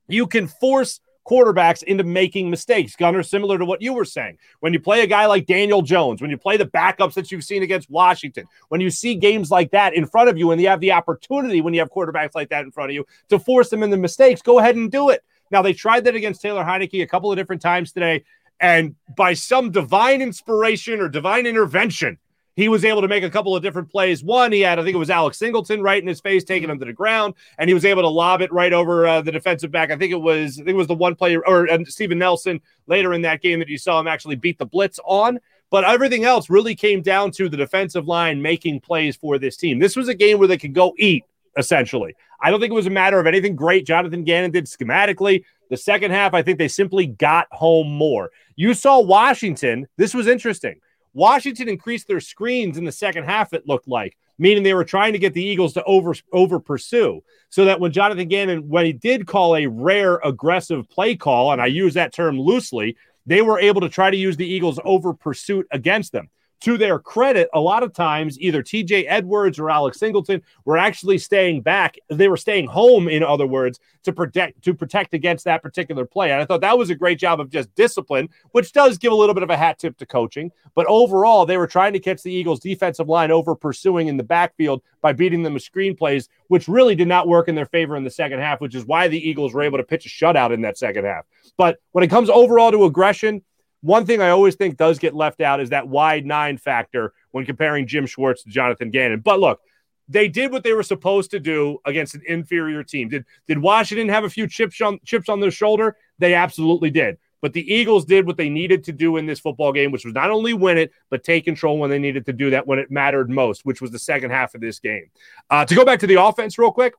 you can force quarterbacks into making mistakes. Gunner, similar to what you were saying. When you play a guy like Daniel Jones, when you play the backups that you've seen against Washington, when you see games like that in front of you, and you have the opportunity when you have quarterbacks like that in front of you to force them into mistakes, go ahead and do it. Now, they tried that against Taylor Heinicke a couple of different times today. And by some divine inspiration or divine intervention, he was able to make a couple of different plays. One, he had, I think it was Alex Singleton right in his face, taking him to the ground, and he was able to lob it right over uh, the defensive back. I think it was, I think it was the one player or uh, Steven Nelson later in that game that you saw him actually beat the blitz on. But everything else really came down to the defensive line making plays for this team. This was a game where they could go eat, essentially. I don't think it was a matter of anything great Jonathan Gannon did schematically. The second half, I think they simply got home more. You saw Washington. This was interesting. Washington increased their screens in the second half, it looked like, meaning they were trying to get the Eagles to over, over pursue. So that when Jonathan Gannon, when he did call a rare aggressive play call, and I use that term loosely, they were able to try to use the Eagles over pursuit against them to their credit, a lot of times either TJ Edwards or Alex Singleton were actually staying back. They were staying home, in other words, to protect to protect against that particular play. And I thought that was a great job of just discipline, which does give a little bit of a hat tip to coaching. But overall, they were trying to catch the Eagles' defensive line over pursuing in the backfield by beating them with screen plays, which really did not work in their favor in the second half, which is why the Eagles were able to pitch a shutout in that second half. But when it comes overall to aggression, one thing I always think does get left out is that wide nine factor when comparing Jim Schwartz to Jonathan Gannon. But look, they did what they were supposed to do against an inferior team. Did did Washington have a few chips on chips on their shoulder? They absolutely did. But the Eagles did what they needed to do in this football game, which was not only win it, but take control when they needed to do that when it mattered most, which was the second half of this game. Uh, to go back to the offense real quick,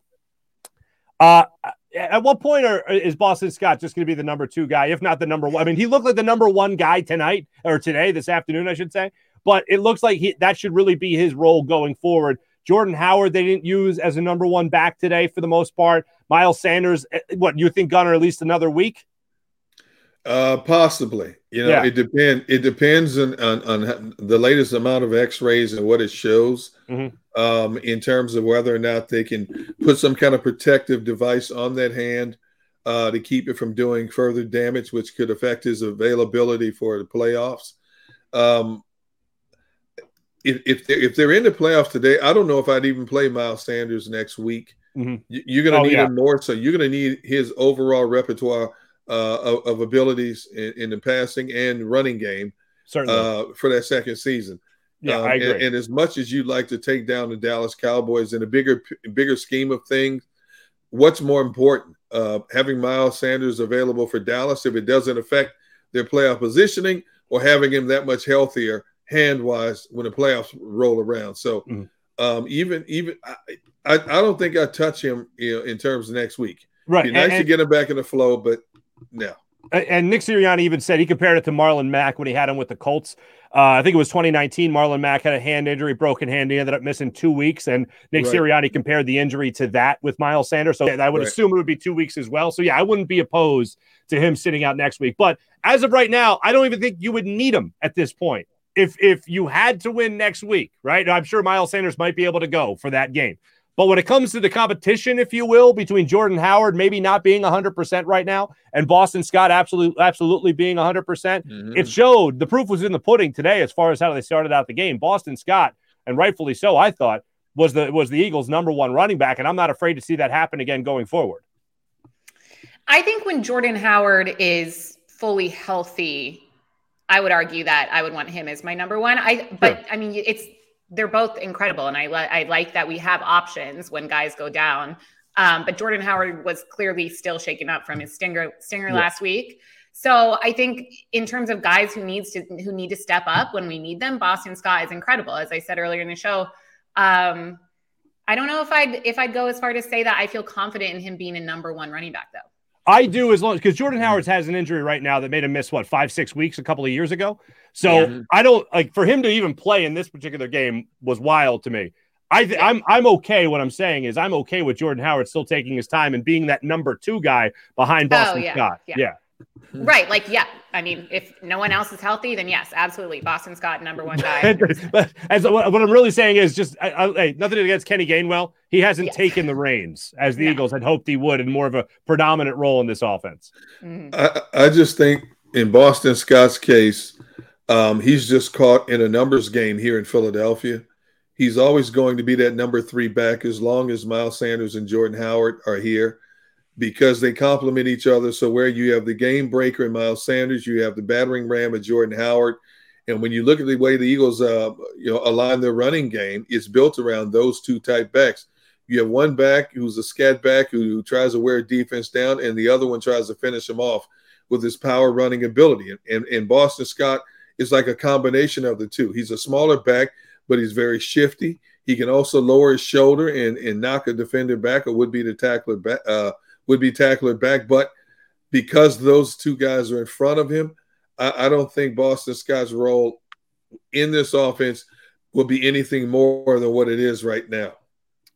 uh, at what point are, is Boston Scott just going to be the number two guy, if not the number one? I mean, he looked like the number one guy tonight or today, this afternoon, I should say. But it looks like he, that should really be his role going forward. Jordan Howard, they didn't use as a number one back today for the most part. Miles Sanders, eh, what you think, Gunner, at least another week? Uh, possibly. You know, Yeah. it depend. It depends on, on on the latest amount of X-rays and what it shows. Mhm. Um, in terms of whether or not they can put some kind of protective device on that hand uh, to keep it from doing further damage, which could affect his availability for the playoffs. Um, if if they're, if they're in the playoffs today, I don't know if I'd even play Miles Sanders next week. Mhm. You- You're going to Oh, need yeah. him more, so you're going to need his overall repertoire uh, of, of abilities in, in the passing and running game uh, for that second season. Yeah, Um, I and, agree. and as much as you'd like to take down the Dallas Cowboys in a bigger bigger scheme of things, what's more important? Uh, having Miles Sanders available for Dallas if it doesn't affect their playoff positioning, or having him that much healthier hand wise when the playoffs roll around. So Mhm. um, even even I, I, I don't think I touch him you know, in terms of next week. right. Be nice and- to get him back in the flow, but no. And- And Nick Sirianni even said he compared it to Marlon Mack when he had him with the Colts. Uh, I think it was 2019. Marlon Mack had a hand injury, broken hand. He ended up missing two weeks. And Nick Right. Sirianni compared the injury to that with Miles Sanders. So I would Right. assume it would be two weeks as well. So yeah, I wouldn't be opposed to him sitting out next week. But as of right now, I don't even think you would need him at this point. If if you had to win next week, right? I'm sure Miles Sanders might be able to go for that game. But when it comes to the competition, if you will, between Jordan Howard maybe not being 100% right now and Boston Scott absolutely absolutely being 100%, percent Mhm. it showed the proof was in the pudding today as far as how they started out the game. Boston Scott, and rightfully so, I thought, was the was the Eagles' number one running back, and I'm not afraid to see that happen again going forward. I think when Jordan Howard is fully healthy, I would argue that I would want him as my number one. I but I mean it's they're both incredible, and I li- I like that we have options when guys go down. Um, but Jordan Howard was clearly still shaken up from his stinger stinger Yeah. last week. So I think in terms of guys who needs to who need to step up when we need them, Boston Scott is incredible. As I said earlier in the show, um, I don't know if I'd if I'd go as far to say that I feel confident in him being a number one running back though. I do as long because Jordan Howard has an injury right now that made him miss what five six weeks a couple of years ago. So Yeah. I don't like for him to even play in this particular game was wild to me. I th- I'm I'm okay. What I'm saying is I'm okay with Jordan Howard still taking his time and being that number two guy behind oh, Boston Oh, yeah, Scott. yeah. yeah. Right. Like, yeah. I mean, if no one else is healthy, then yes, absolutely. Boston Scott number one guy. <laughs> but as what, what I'm really saying is just I, I, hey, nothing against Kenny Gainwell. He hasn't Yes. taken the reins as the No. Eagles had hoped he would, in more of a predominant role in this offense. Mhm. I, I just think in Boston Scott's case, um, he's just caught in a numbers game here in Philadelphia. He's always going to be that number three back as long as Miles Sanders and Jordan Howard are here because they complement each other. So where you have the game breaker in Miles Sanders, you have the battering ram of Jordan Howard. And when you look at the way the Eagles, uh, you know, align their running game, it's built around those two type backs. You have one back who's a scat back who, who tries to wear defense down, and the other one tries to finish him off with his power running ability. And, and, and Boston Scott is like a combination of the two. He's a smaller back, but he's very shifty. He can also lower his shoulder and, and knock a defender back, or would be the tackler back, uh, would be tackler back. But because those two guys are in front of him, I, I don't think Boston Scott's role in this offense will be anything more than what it is right now.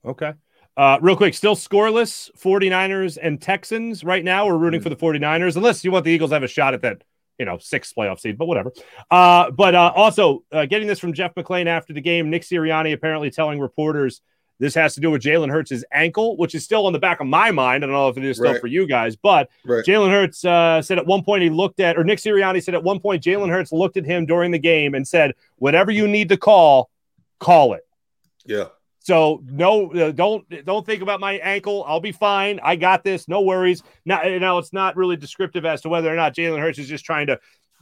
Okay. Uh, real quick, still scoreless 49ers and Texans right now. We're rooting for the 49ers, unless you want the Eagles to have a shot at that, you know, sixth playoff seed, but whatever. Uh, but uh, also, uh, getting this from Jeff McLane after the game, Nick Sirianni apparently telling reporters this has to do with Jalen Hurts' ankle, which is still on the back of my mind. I don't know if it is still Right. for you guys, but Right. Jalen Hurts uh, said at one point he looked at, or Nick Sirianni said at one point, Jalen Hurts looked at him during the game and said, whatever you need to call, call it. Yeah. So no, uh, don't don't think about my ankle. I'll be fine. I got this. No worries. Now, now it's not really descriptive as to whether or not Jalen Hurts is just trying to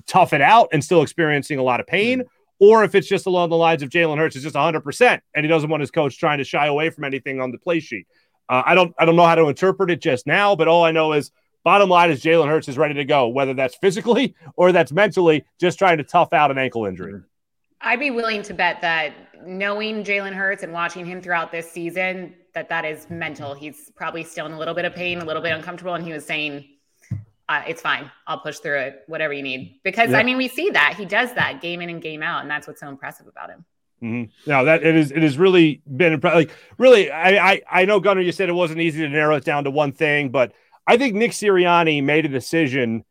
tough it out and still experiencing a lot of pain, or if it's just along the lines of Jalen Hurts is just 100 percent and he doesn't want his coach trying to shy away from anything on the play sheet. Uh, I don't I don't know how to interpret it just now, but all I know is bottom line is Jalen Hurts is ready to go, whether that's physically or that's mentally, just trying to tough out an ankle injury. I'd be willing to bet that knowing Jalen Hurts and watching him throughout this season, that that is mental. He's probably still in a little bit of pain, a little bit uncomfortable, and he was saying, uh, "It's fine. I'll push through it. Whatever you need." Because Yeah. I mean, we see that he does that game in and game out, and that's what's so impressive about him. Mhm. No, that it is. It has really been impre- like really. I, I I know Gunnar. You said it wasn't easy to narrow it down to one thing, but I think Nick Sirianni made a decision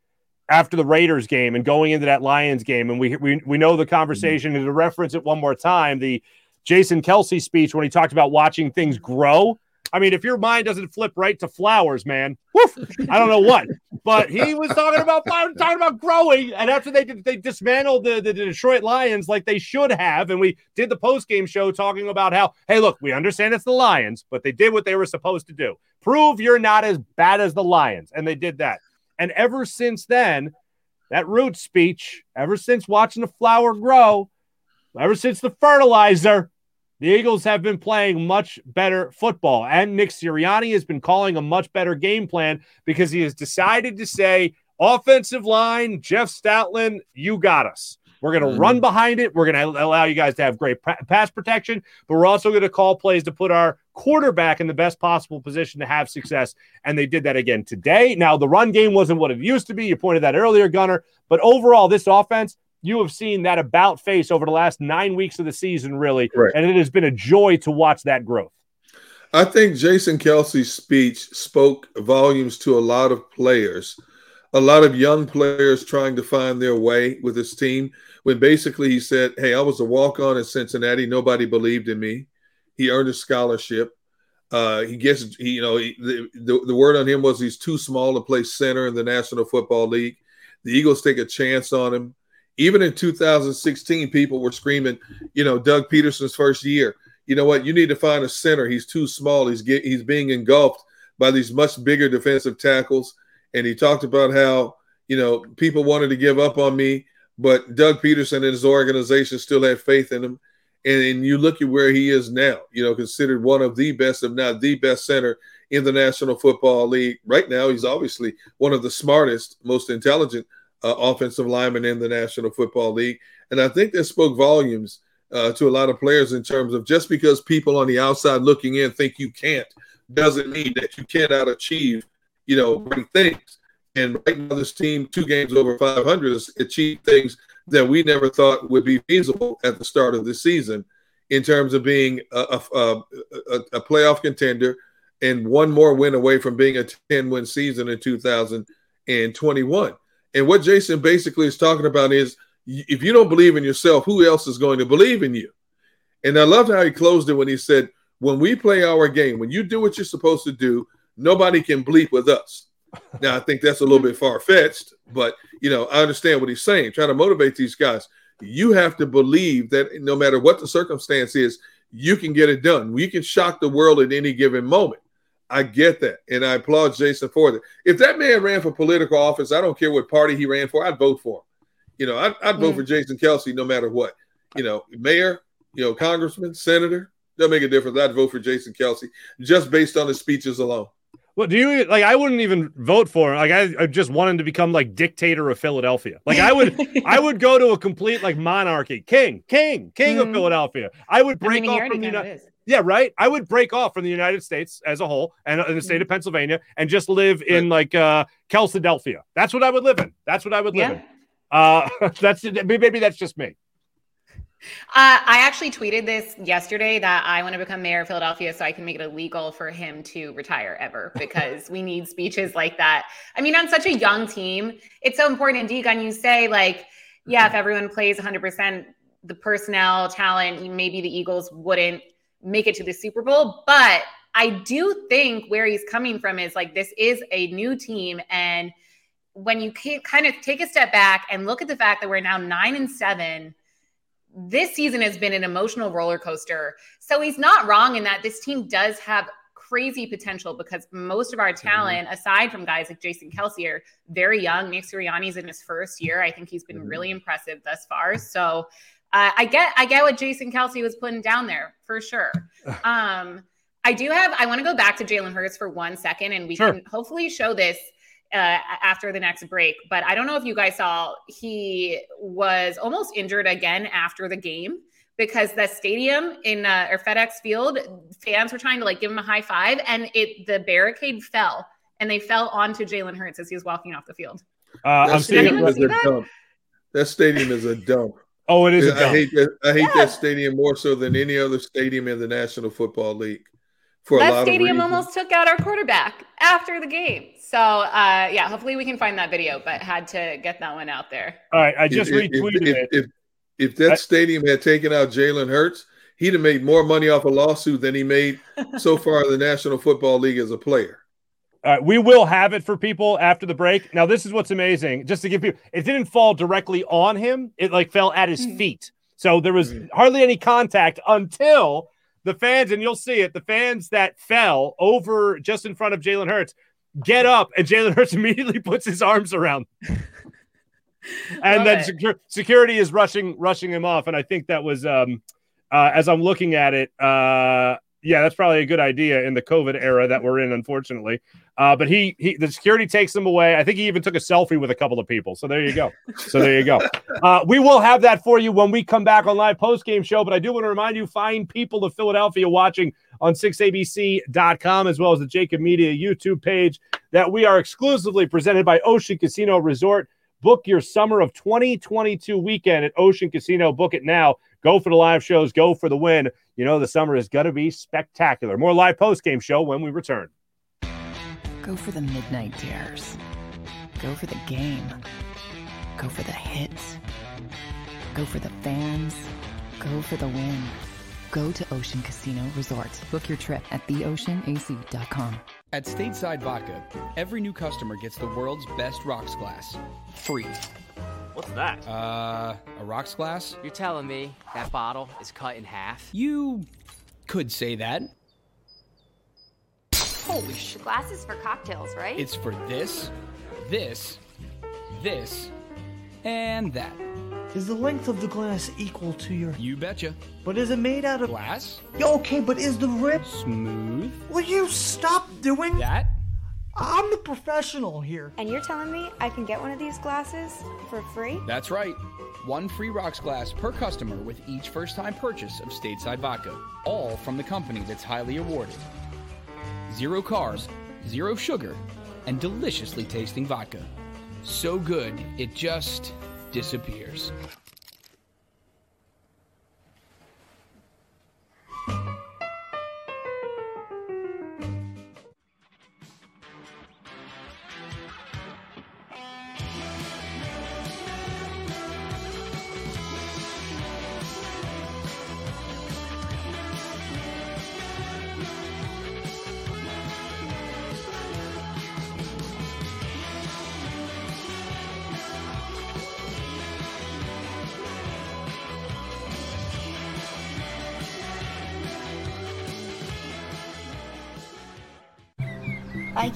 after the Raiders game and going into that Lions game, and we we we know the conversation. And to reference it one more time, the Jason Kelce speech when he talked about watching things grow. I mean, if your mind doesn't flip right to flowers, man, woof, I don't know what. But he was talking about talking about growing, and after they they dismantled the, the Detroit Lions like they should have, and we did the post game show talking about how, hey, look, we understand it's the Lions, but they did what they were supposed to do. Prove you're not as bad as the Lions, and they did that. And ever since then, that root speech, ever since watching the flower grow, ever since the fertilizer, the Eagles have been playing much better football, and Nick Sirianni has been calling a much better game plan because he has decided to say, offensive line, Jeff Stoutland, you got us. We're going to mm-hmm. run behind it. We're going to allow you guys to have great pass protection, but we're also going to call plays to put our quarterback in the best possible position to have success. And they did that again today. Now, the run game wasn't what it used to be. You pointed that earlier, Gunner. But overall, this offense you have seen that about face over the last nine weeks of the season, really. Right. And it has been a joy to watch that growth. I think Jason Kelce's speech spoke volumes to a lot of players, a lot of young players trying to find their way with his team. When basically he said, Hey, I was a walk on in Cincinnati. Nobody believed in me. He earned a scholarship. Uh, he gets, he, you know, he, the, the, the word on him was he's too small to play center in the National Football League. The Eagles take a chance on him even in 2016, people were screaming, you know, Doug Pederson's first year. You know what? You need to find a center. He's too small. He's get, he's being engulfed by these much bigger defensive tackles. And he talked about how you know people wanted to give up on me, but Doug Pederson and his organization still had faith in him. And, and you look at where he is now. You know, considered one of the best, if not the best center in the National Football League. Right now, he's obviously one of the smartest, most intelligent uh, offensive lineman in the National Football League. And I think that spoke volumes uh, to a lot of players in terms of just because people on the outside looking in think you can't doesn't mean that you cannot achieve, you know, great things. And right now, this team, two games over 500, has achieved things that we never thought would be feasible at the start of the season in terms of being a, a, a, a playoff contender and one more win away from being a 10 win season in 2021. And what Jason basically is talking about is if you don't believe in yourself, who else is going to believe in you? And I loved how he closed it when he said, when we play our game, when you do what you're supposed to do, nobody can bleep with us. <laughs> Now, I think that's a little bit far fetched, but you know, I understand what he's saying, trying to motivate these guys. You have to believe that no matter what the circumstance is, you can get it done. You can shock the world at any given moment. I get that, and I applaud Jason for that. If that man ran for political office, I don't care what party he ran for, I'd vote for him. You know, I'd, I'd vote mm. for Jason Kelce no matter what. You know, mayor, you know, congressman, senator, doesn't make a difference. I'd vote for Jason Kelce just based on his speeches alone. Well, do you like? I wouldn't even vote for him. Like, I, I just want him to become like dictator of Philadelphia. Like, I would, <laughs> I would go to a complete like monarchy, king, king, king mm-hmm. of Philadelphia. I would break I mean, off from the United. Yeah, right. I would break off from the United States as a whole and in the state of mm-hmm. Pennsylvania and just live in like uh Kelsadelphia. That's what I would live in. That's what I would live yeah. in. Uh <laughs> that's maybe that's just me. Uh, I actually tweeted this yesterday that I want to become mayor of Philadelphia so I can make it illegal for him to retire ever <laughs> because we need speeches like that. I mean, on such a young team, it's so important. And you say like, yeah, if everyone plays 100%, the personnel, talent, maybe the Eagles wouldn't make it to the Super Bowl. But I do think where he's coming from is like this is a new team. And when you kind of take a step back and look at the fact that we're now nine and seven, this season has been an emotional roller coaster. So he's not wrong in that this team does have crazy potential because most of our talent, mm-hmm. aside from guys like Jason Kelce, are very young. Nick Sirianni's in his first year. I think he's been mm-hmm. really impressive thus far. So uh, I get I get what Jason Kelce was putting down there for sure. <sighs> Um, I do have I want to go back to Jalen Hurts for one second, and we sure. can hopefully show this uh, after the next break. But I don't know if you guys saw he was almost injured again after the game because the stadium in uh, or FedEx Field fans were trying to like give him a high five, and it the barricade fell and they fell onto Jalen Hurts as he was walking off the field. Uh, I'm seeing that? that stadium is a dump. Oh, it is. I hate that. I hate yeah. that stadium more so than any other stadium in the National Football League. For that a lot stadium of reasons. almost took out our quarterback after the game. So uh, yeah, hopefully we can find that video, but had to get that one out there. All right, I just if, if- retweeted if, it. If, if that stadium had taken out Jalen Hurts, he'd have made more money off a lawsuit than he made so <laughs> far in the National Football League as a player. All right, we will have it for people after the break. Now, this is what's amazing. Just to give people, it didn't fall directly on him. It like fell at his feet. So there was hardly any contact until the fans, and you'll see it. The fans that fell over just in front of Jalen Hurts get up, and Jalen Hurts <laughs> immediately puts his arms around, <laughs> and then secu- security is rushing rushing him off. And I think that was, um, uh, as I'm looking at it, uh, yeah, that's probably a good idea in the COVID era that we're in, unfortunately. Uh, but he, he, the security takes him away. I think he even took a selfie with a couple of people. So there you go. So there you go. <laughs> Uh, we will have that for you when we come back on live post game show. But I do want to remind you, find people of Philadelphia watching on 6abc.com as well as the Jakib Media YouTube page that we are exclusively presented by Ocean Casino Resort. Book your summer of 2022 weekend at Ocean Casino. Book it now. Go for the live shows. Go for the win. You know the summer is going to be spectacular. More live post game show when we return. Go for the midnight dares. Go for the game. Go for the hits. Go for the fans. Go for the win. Go to Ocean Casino Resort. Book your trip at theoceanac.com. At Stateside Vodka, every new customer gets the world's best rocks glass. Free. What's that? Uh, a rocks glass? You're telling me that bottle is cut in half? You could say that. Holy sh! Glasses for cocktails, right? It's for this, this, this, and that. Is the length of the glass equal to your. You betcha. But is it made out of. Glass? Yeah, okay, but is the rip. Smooth? Will you stop doing that? I'm the professional here. And you're telling me I can get one of these glasses for free? That's right. One free rocks glass per customer with each first time purchase of stateside vodka. All from the company that's highly awarded. Zero carbs, zero sugar, and deliciously tasting vodka. So good, it just disappears.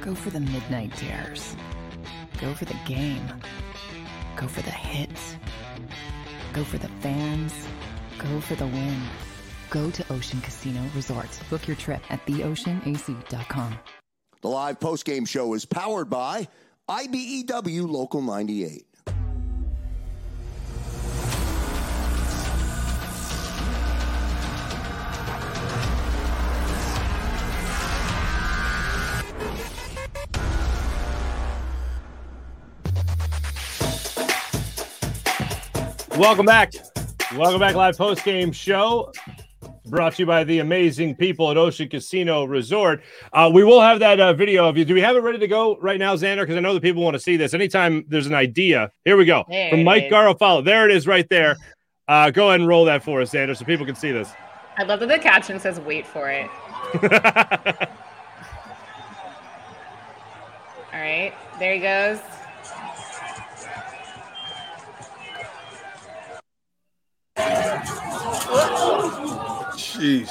Go for the midnight dares. Go for the game. Go for the hits. Go for the fans. Go for the win. Go to Ocean Casino Resort. Book your trip at theoceanac.com. The live post-game show is powered by IBEW Local 98. Welcome back. Welcome back, live post game show brought to you by the amazing people at Ocean Casino Resort. Uh, we will have that uh, video of you. Do we have it ready to go right now, Xander? Because I know that people want to see this. Anytime there's an idea, here we go There from Mike. Garofalo. There it is, right there. Uh, go ahead and roll that for us, Xander, so people can see this. I love that the caption says "Wait for it." <laughs> All right, there he goes. Jeez.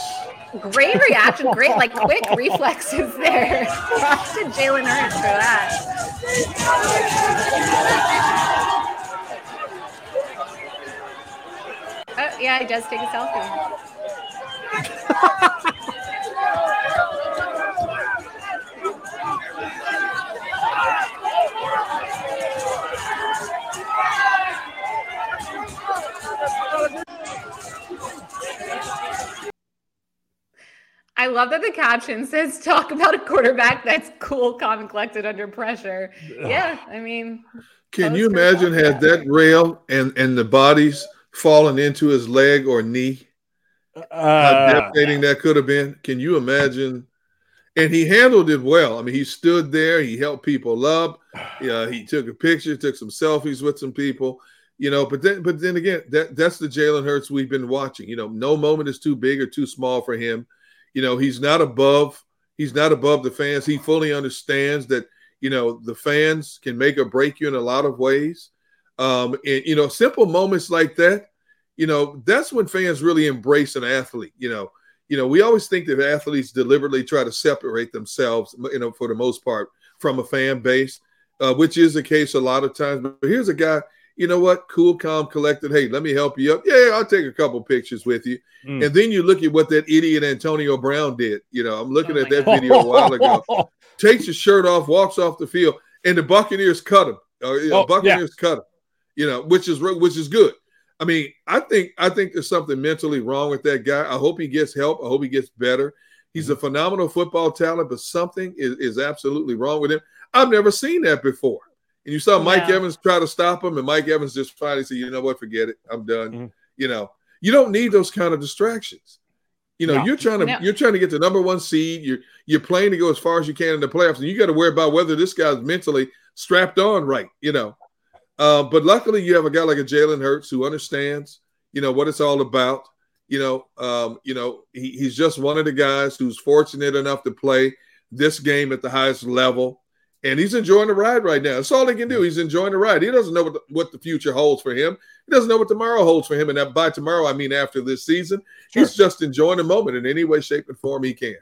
Great reaction, great like quick reflexes there. Props to Jalen Hurts for that. Oh yeah, he does take a selfie. <laughs> love that the caption says talk about a quarterback that's cool, calm, and collected under pressure. Yeah, I mean, Can you imagine had that rail and and the bodies fallen into his leg or knee? How Uh, devastating that could have been. Can you imagine? And he handled it well. I mean, he stood there, he helped people up. <sighs> Yeah, he took a picture, took some selfies with some people. You know, but then, but then again, that that's the Jalen Hurts we've been watching. You know, no moment is too big or too small for him. You know, he's not above. He's not above the fans. He fully understands that. You know, the fans can make or break you in a lot of ways. Um, and you know, simple moments like that you know, that's when fans really embrace an athlete. You know, you know, we always think that athletes deliberately try to separate themselves, you know, for the most part, from a fan base, uh, which is the case a lot of times. But here's a guy, you know what, cool, calm, collected. Hey, let me help you up. Yeah, I'll take a couple pictures with you. Mm. And then you look at what that idiot Antonio Brown did. You know, I'm looking at that video a while ago. <laughs> Takes his shirt off, walks off the field, and the Buccaneers cut him. Uh, you know, Oh, Buccaneers cut him. You know, which is which is good. I mean, I think I think there's something mentally wrong with that guy. I hope he gets help. I hope he gets better. He's a phenomenal football talent, but something is, is absolutely wrong with him. I've never seen that before. And you saw Mike Yeah. Evans try to stop him, and Mike Evans just finally said, "You know what? Forget it. I'm done." You know, you don't need those kind of distractions. You know, No. you're trying to No. you're trying to get the number one seed. You're you're playing to go as far as you can in the playoffs, and you got to worry about whether this guy's mentally strapped on right. You know, uh, but luckily, you have a guy like a Jalen Hurts who understands, you know, what it's all about. You know, um, you know, he, he's just one of the guys who's fortunate enough to play this game at the highest level, and he's enjoying the ride right now. That's all he can do. He's enjoying the ride. He doesn't know what the, what the future holds for him. He doesn't know what tomorrow holds for him, and that by tomorrow, I mean after this season, he's just enjoying the moment in any way, shape, and form he can.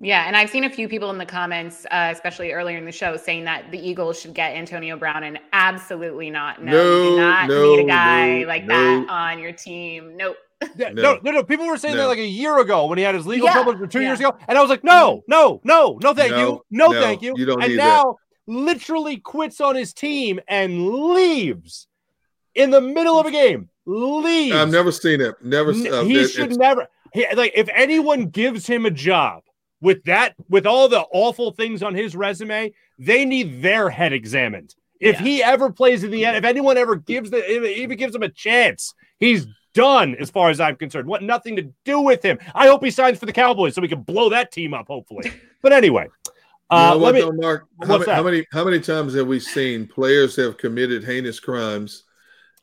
Yeah, and I've seen a few people in the comments, uh, especially earlier in the show, saying that the Eagles should get Antonio Brown, and absolutely not. No, you do No, not no, need a guy no, like no. that on your team. Nope. <laughs> Yeah, No. no. no, no, People were saying that like a year ago when he had his legal Yeah, troubles for two yeah. years ago, and I was like, no, no, no, no, thank No, you, no, no, thank you. you don't and need that. now literally quits on his team and leaves in the middle of a game. Leaves. I've never seen it. Never. Uh, he it- should never. He, like if anyone gives him a job with that, with all the awful things on his resume, they need their head examined. If Yeah. he ever plays in the end, if anyone ever gives the, even gives him a chance, he's done as far as I'm concerned. What nothing to do with him. I hope he signs for the Cowboys so we can blow that team up. Hopefully, <laughs> but anyway. You Uh, know let me, though, Mark? How, how many how many times have we seen players have committed heinous crimes,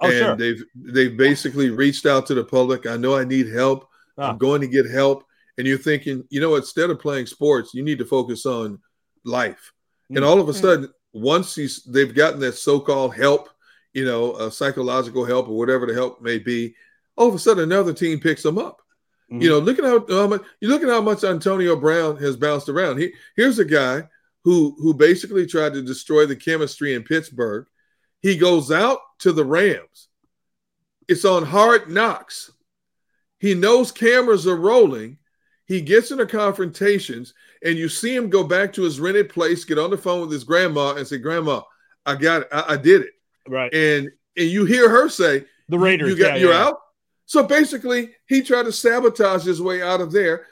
Oh, and sure. they've they've basically reached out to the public. I know I need help. Ah. I'm going to get help, and you're thinking, you know, instead of playing sports, you need to focus on life. Mm. And all of a sudden, once he's they've gotten that so-called help, you know, uh, psychological help or whatever the help may be, all of a sudden another team picks them up. Mm-hmm. You know, look at how, how much you look at how much Antonio Brown has bounced around. He here's a guy who who basically tried to destroy the chemistry in Pittsburgh. He goes out to the Rams. It's on hard knocks. He knows cameras are rolling. He gets into confrontations, and you see him go back to his rented place, get on the phone with his grandma, and say, "Grandma, I got it. I, I did it." right. And and you hear her say, The Raiders. you got yeah, you're yeah. out. So basically, he tried to sabotage his way out of there.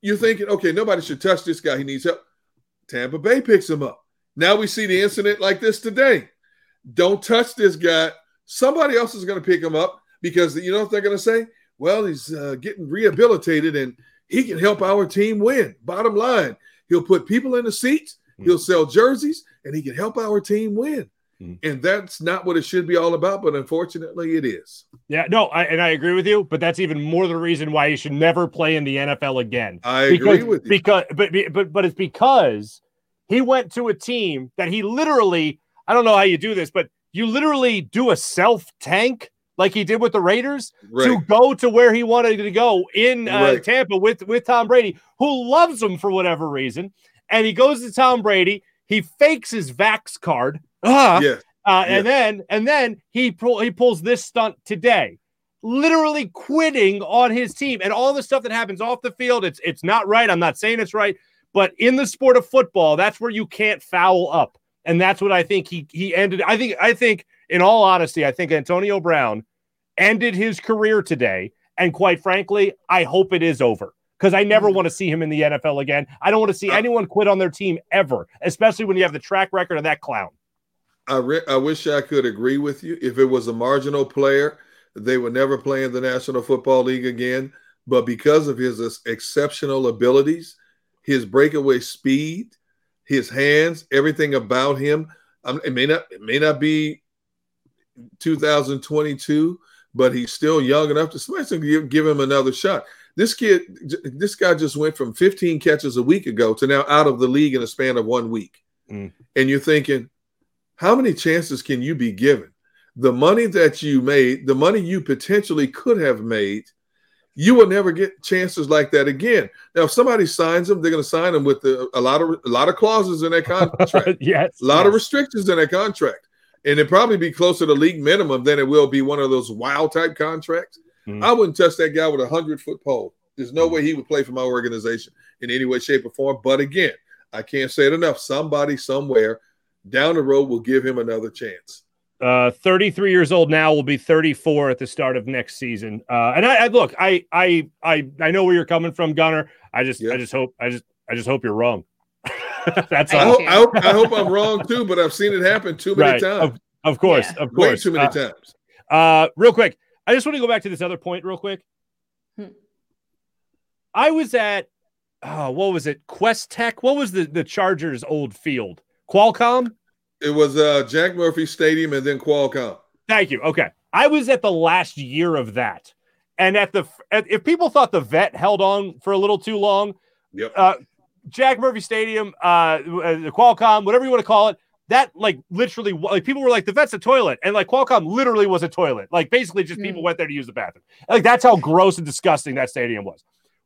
You're thinking, okay, nobody should touch this guy. He needs help. Tampa Bay picks him up. Now we see the incident like this today. Don't touch this guy. Somebody else is going to pick him up because you know what they're going to say? Well, he's uh, getting rehabilitated and he can help our team win. Bottom line, he'll put people in the seats, mm. he'll sell jerseys, and he can help our team win. Mm. And that's not what it should be all about, but unfortunately, it is. Yeah, no, I, and I agree with you, but that's even more the reason why you should never play in the NFL again. I because, agree with you. Because, but, but, but it's because he went to a team that he literally, I don't know how you do this, but you literally do a self tank like he did with the Raiders to go to where he wanted to go in uh, Right. Tampa with, with Tom Brady, who loves him for whatever reason. And he goes to Tom Brady, he fakes his Vax card. Ah, Yeah. uh, Yeah. and then and then he pull, he pulls this stunt today, literally quitting on his team and all the stuff that happens off the field. It's it's not right. I'm not saying it's right, but in the sport of football, that's where you can't foul up, and that's what I think he he ended. I think I think in all honesty, I think Antonio Brown ended his career today, and quite frankly, I hope it is over because I never want to see him in the NFL again. I don't want to see anyone quit on their team ever, especially when you have the track record of that clown. I re- I wish I could agree with you. If it was a marginal player, they would never play in the National Football League again. But because of his ex- exceptional abilities, his breakaway speed, his hands, everything about him, um, it may not it may not be 2022, but he's still young enough to somebody give, give him another shot. This kid, this guy just went from 15 catches a week ago to now out of the league in a span of one week. Mm. And you're thinking, how many chances can you be given? The money that you made, the money you potentially could have made, you will never get chances like that again. Now, if somebody signs them, they're going to sign them with the, a lot of a lot of clauses in their contract. <laughs> yes, a lot yes. of restrictions in their contract, and it probably be closer to league minimum than it will be one of those wild type contracts. Mm. I wouldn't touch that guy with a hundred foot pole. There's no way he would play for my organization in any way, shape, or form. But again, I can't say it enough. Somebody somewhere down the road will give him another chance. Uh, 33 years old now will be 34 at the start of next season. Uh, and I, I look, I, I, I, I know where you're coming from, Gunner. I just, I just hope, I just, I just hope you're wrong. <laughs> That's I hope, I, hope, I hope I'm wrong too, but I've seen it happen too many Right. times. Of, of course, of Way course. too many Uh, times. Uh, real quick, I just want to go back to this other point real quick. Hmm. I was at, oh, what was it? Quest Tech. What was the the Chargers' old field? Qualcomm. It was uh, Jack Murphy Stadium and then Qualcomm. Thank you. Okay, I was at the last year of that, and at the at, if people thought the vet held on for a little too long, Yep. uh, Jack Murphy Stadium, uh, uh, the Qualcomm, whatever you want to call it, that like literally, like people were like, the vet's a toilet, and like Qualcomm literally was a toilet. Like basically, just people went there to use the bathroom. Like that's how gross and disgusting that stadium was.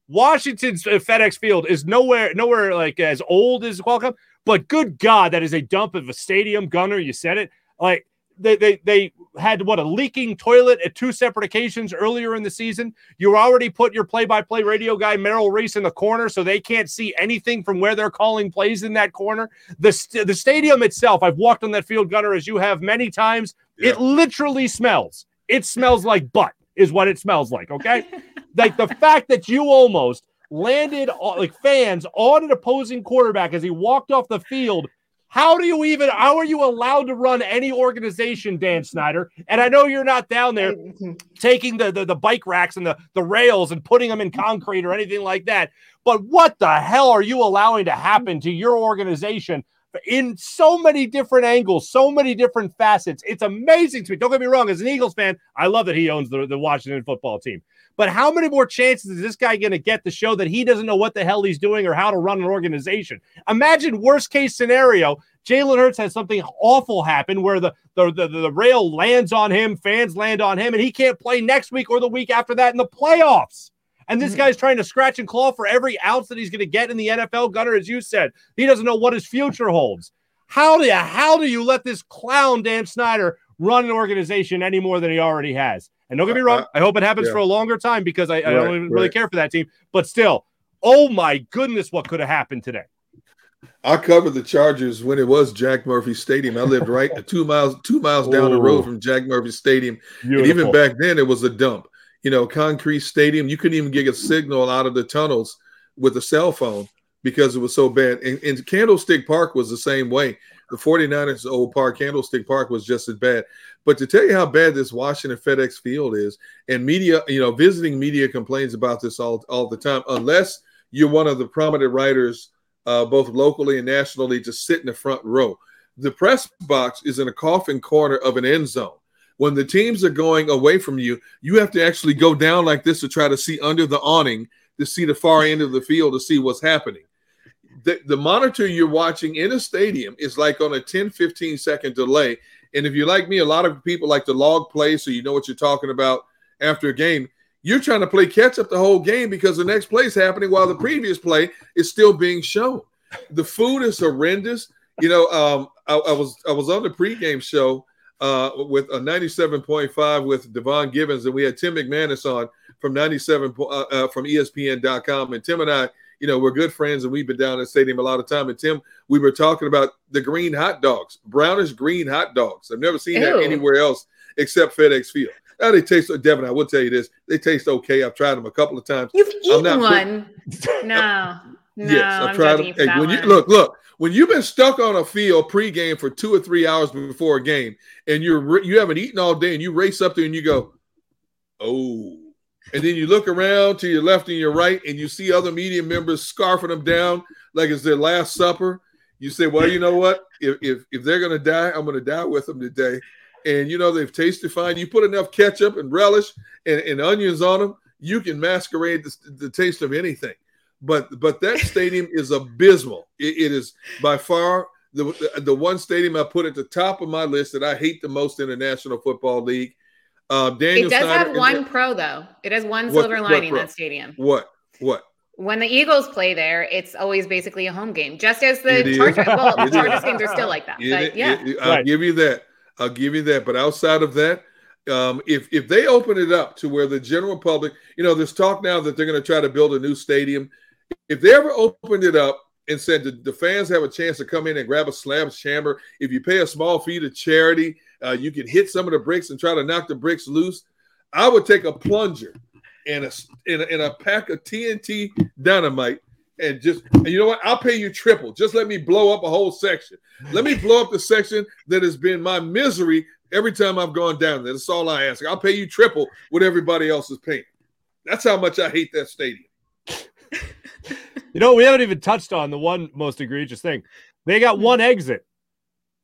Washington's uh, FedEx Field is nowhere, nowhere like as old as Qualcomm, but good God, that is a dump of a stadium. Gunner, you said it. Like they they they had what a leaking toilet at two separate occasions earlier in the season. You already put your play-by-play radio guy Merrill Reese in the corner, so they can't see anything from where they're calling plays in that corner. The st- the stadium itself, I've walked on that field, Gunner, as you have many times. It literally smells. It smells like butt, is what it smells like. Okay, <laughs> like the fact that you almost landed uh, like fans on an opposing quarterback as he walked off the field. How do you even? How are you allowed to run any organization, Dan mm-hmm. Snyder? And I know you're not down there mm-hmm. taking the, the the bike racks and the the rails and putting them in mm-hmm. concrete or anything like that. But what the hell are you allowing to happen to your organization in so many different angles, so many different facets? It's amazing to me. Don't get me wrong. As an Eagles fan, I love that he owns the, the Washington football team. But how many more chances is this guy going to get to show that he doesn't know what the hell he's doing or how to run an organization? Imagine worst case scenario. Jalen Hurts has something awful happen where the, the, the, the rail lands on him, fans land on him, and he can't play next week or the week after that in the playoffs. And this mm-hmm. guy's trying to scratch and claw for every ounce that he's going to get in the NFL. Gunner, as you said, he doesn't know what his future holds. How do you, how do you let this clown Dan Snyder run an organization any more than he already has? And don't get me uh, wrong, uh, I hope it happens yeah. for a longer time because I, I Right, don't even really right. care for that team. But still, oh my goodness, what could have happened today? I covered the Chargers when it was Jack Murphy Stadium. I lived right <laughs> two miles two miles down the road from Jack Murphy Stadium, and even back then it was a dump. You know, concrete stadium. You couldn't even get a signal out of the tunnels with a cell phone because it was so bad. And, and Candlestick Park was the same way. The 49ers old park, Candlestick Park, was just as bad. But to tell you how bad this Washington FedEx Field is, and media, you know, visiting media complains about this all, all the time, unless you're one of the prominent writers, uh, both locally and nationally, to sit in the front row. The press box is in a coffin corner of an end zone. When the teams are going away from you, you have to actually go down like this to try to see under the awning to see the far end of the field to see what's happening the, the monitor you're watching in a stadium is like on a 10 15 second delay. And if you're like me a lot of people like to log play so you know what you're talking about after a game. You're trying to play catch up the whole game because the next play is happening while the previous play is still being shown. The food is horrendous. You know um, I, I was i was on the pregame show uh, with a 97.5 with devon gibbons and we had tim mcmanus on from 97 uh, uh, from espn.com and tim and i you know, we're good friends and we've been down at the stadium a lot of time. And Tim, we were talking about the green hot dogs, brownish green hot dogs. I've never seen that anywhere else except FedEx Field. Now they taste. Devin, I will tell you this: they taste okay. I've tried them a couple of times. You've I'm eaten not one. no. <laughs> No, yes, I've I'm tried them. Hey, when you look, look, when you've been stuck on a field pregame for two or three hours before a game, and you're you haven't eaten all day, and you race up there and you go, oh, and then you look around to your left and your right, and you see other media members scarfing them down like it's their last supper. You say, well, you know what? If if, if they're gonna die, I'm gonna die with them today. And you know they've tasted fine. You put enough ketchup and relish and, and onions on them, you can masquerade the, the taste of anything but but that <laughs> stadium is abysmal. It, it is by far the the one stadium I put at the top of my list that I hate the most in the National Football League. Uh, Daniel it does Snyder have and- one pro though. It has one What- silver lining that stadium. What what? When the Eagles play there, it's always basically a home game, just as the. Chargers. Well, <laughs> the Chargers games are still like that. It- but it- yeah, it- I'll give you that. I'll give you that. But outside of that, um, if if they open it up to where the general public, you know, there's talk now that they're going to try to build a new stadium. If they ever opened it up and said the, the fans have a chance to come in and grab a slab chamber, if you pay a small fee to charity, uh, you can hit some of the bricks and try to knock the bricks loose. I would take a plunger and a and a, and a pack of TNT dynamite and just and you know what? I'll pay you triple. Just let me blow up a whole section. Let me blow up the section that has been my misery every time I've gone down there. That's all I ask. I'll pay you triple what everybody else is paying. That's how much I hate that stadium. <laughs> You know, we haven't even touched on the one most egregious thing. They got one exit.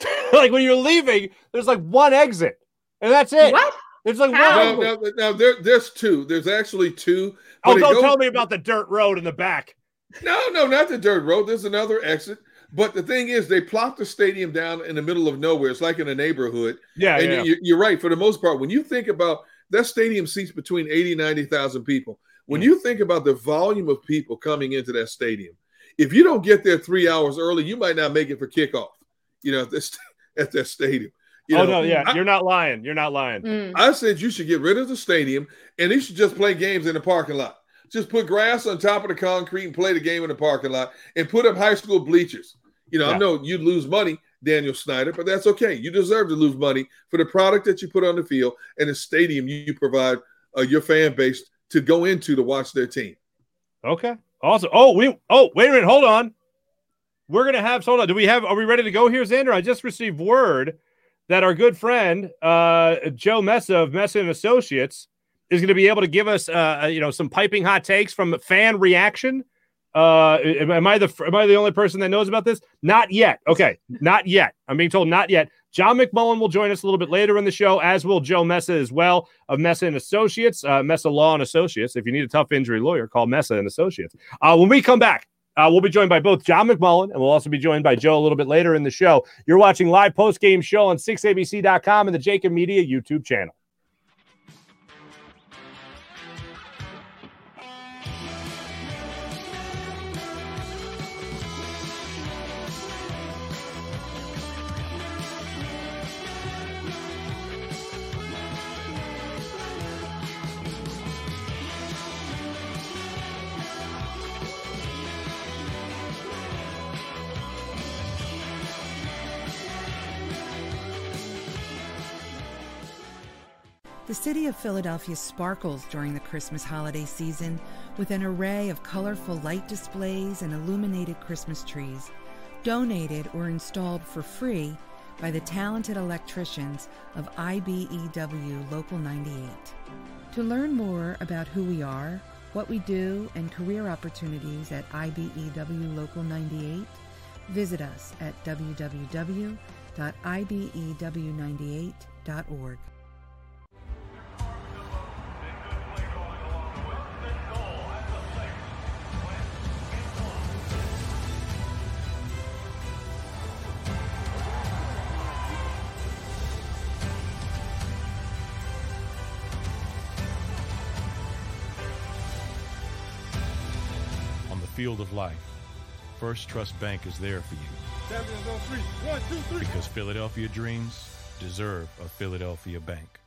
<laughs> like when you're leaving, there's like one exit, and that's it. What? There's like Now, one. now, now there, there's two. There's actually two. Oh, don't goes- tell me about the dirt road in the back. No, no, not the dirt road. There's another exit. But the thing is, they plop the stadium down in the middle of nowhere. It's like in a neighborhood. Yeah, and yeah. You, you're right. For the most part, when you think about that stadium seats between 80, 90,000 people. When mm. you think about the volume of people coming into that stadium, if you don't get there three hours early, you might not make it for kickoff. You know, at this <laughs> at that stadium. You oh know, no, yeah, I- you're not lying. You're not lying. Mm. I said you should get rid of the stadium and you should just play games in the parking lot. Just put grass on top of the concrete and play the game in the parking lot and put up high school bleachers. You know, I know you'd lose money, Daniel Snyder, but that's okay. You deserve to lose money for the product that you put on the field and the stadium you provide uh, your fan base to go into to watch their team. Okay. Awesome. Oh, we. Oh, wait a minute. Hold on. We're gonna have. Hold on. Do we have? Are we ready to go here, Xander? I just received word that our good friend uh, Joe Messa of Messa and Associates is going to be able to give us, uh, you know, some piping hot takes from fan reaction. Uh, am, I the am I the only person that knows about this? Not yet. Okay, not yet. I'm being told not yet. John McMullen will join us a little bit later in the show, as will Joe Messa as well of Messa and Associates, uh, Messa Law and Associates. If you need a tough injury lawyer, call Messa and Associates. Uh, when we come back, uh, we'll be joined by both John McMullen and we'll also be joined by Joe a little bit later in the show. You're watching live post game show on 6abc.com and the Jakib Media YouTube channel. The city of Philadelphia sparkles during the Christmas holiday season with an array of colorful light displays and illuminated Christmas trees, donated or installed for free by the talented electricians of IBEW Local 98. To learn more about who we are, what we do, and career opportunities at IBEW Local 98, visit us at E www.ibew98.org. field of life, First Trust Bank is there for you. One, two, three. Because Philadelphia dreams deserve a Philadelphia bank.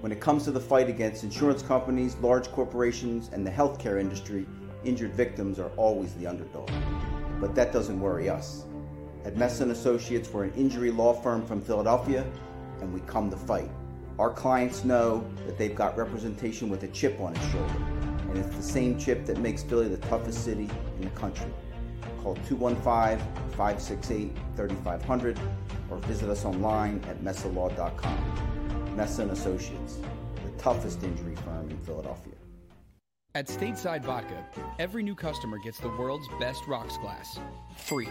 When it comes to the fight against insurance companies, large corporations, and the healthcare industry, injured victims are always the underdog. But that doesn't worry us. At Messa and Associates, we're an injury law firm from Philadelphia, and we come to fight. Our clients know that they've got representation with a chip on its shoulder, and it's the same chip that makes Philly the toughest city in the country. Call 215-568-3500 or visit us online at messalaw.com. Messa and Associates, the toughest injury firm in Philadelphia. At Stateside Vodka, every new customer gets the world's best rocks glass, free.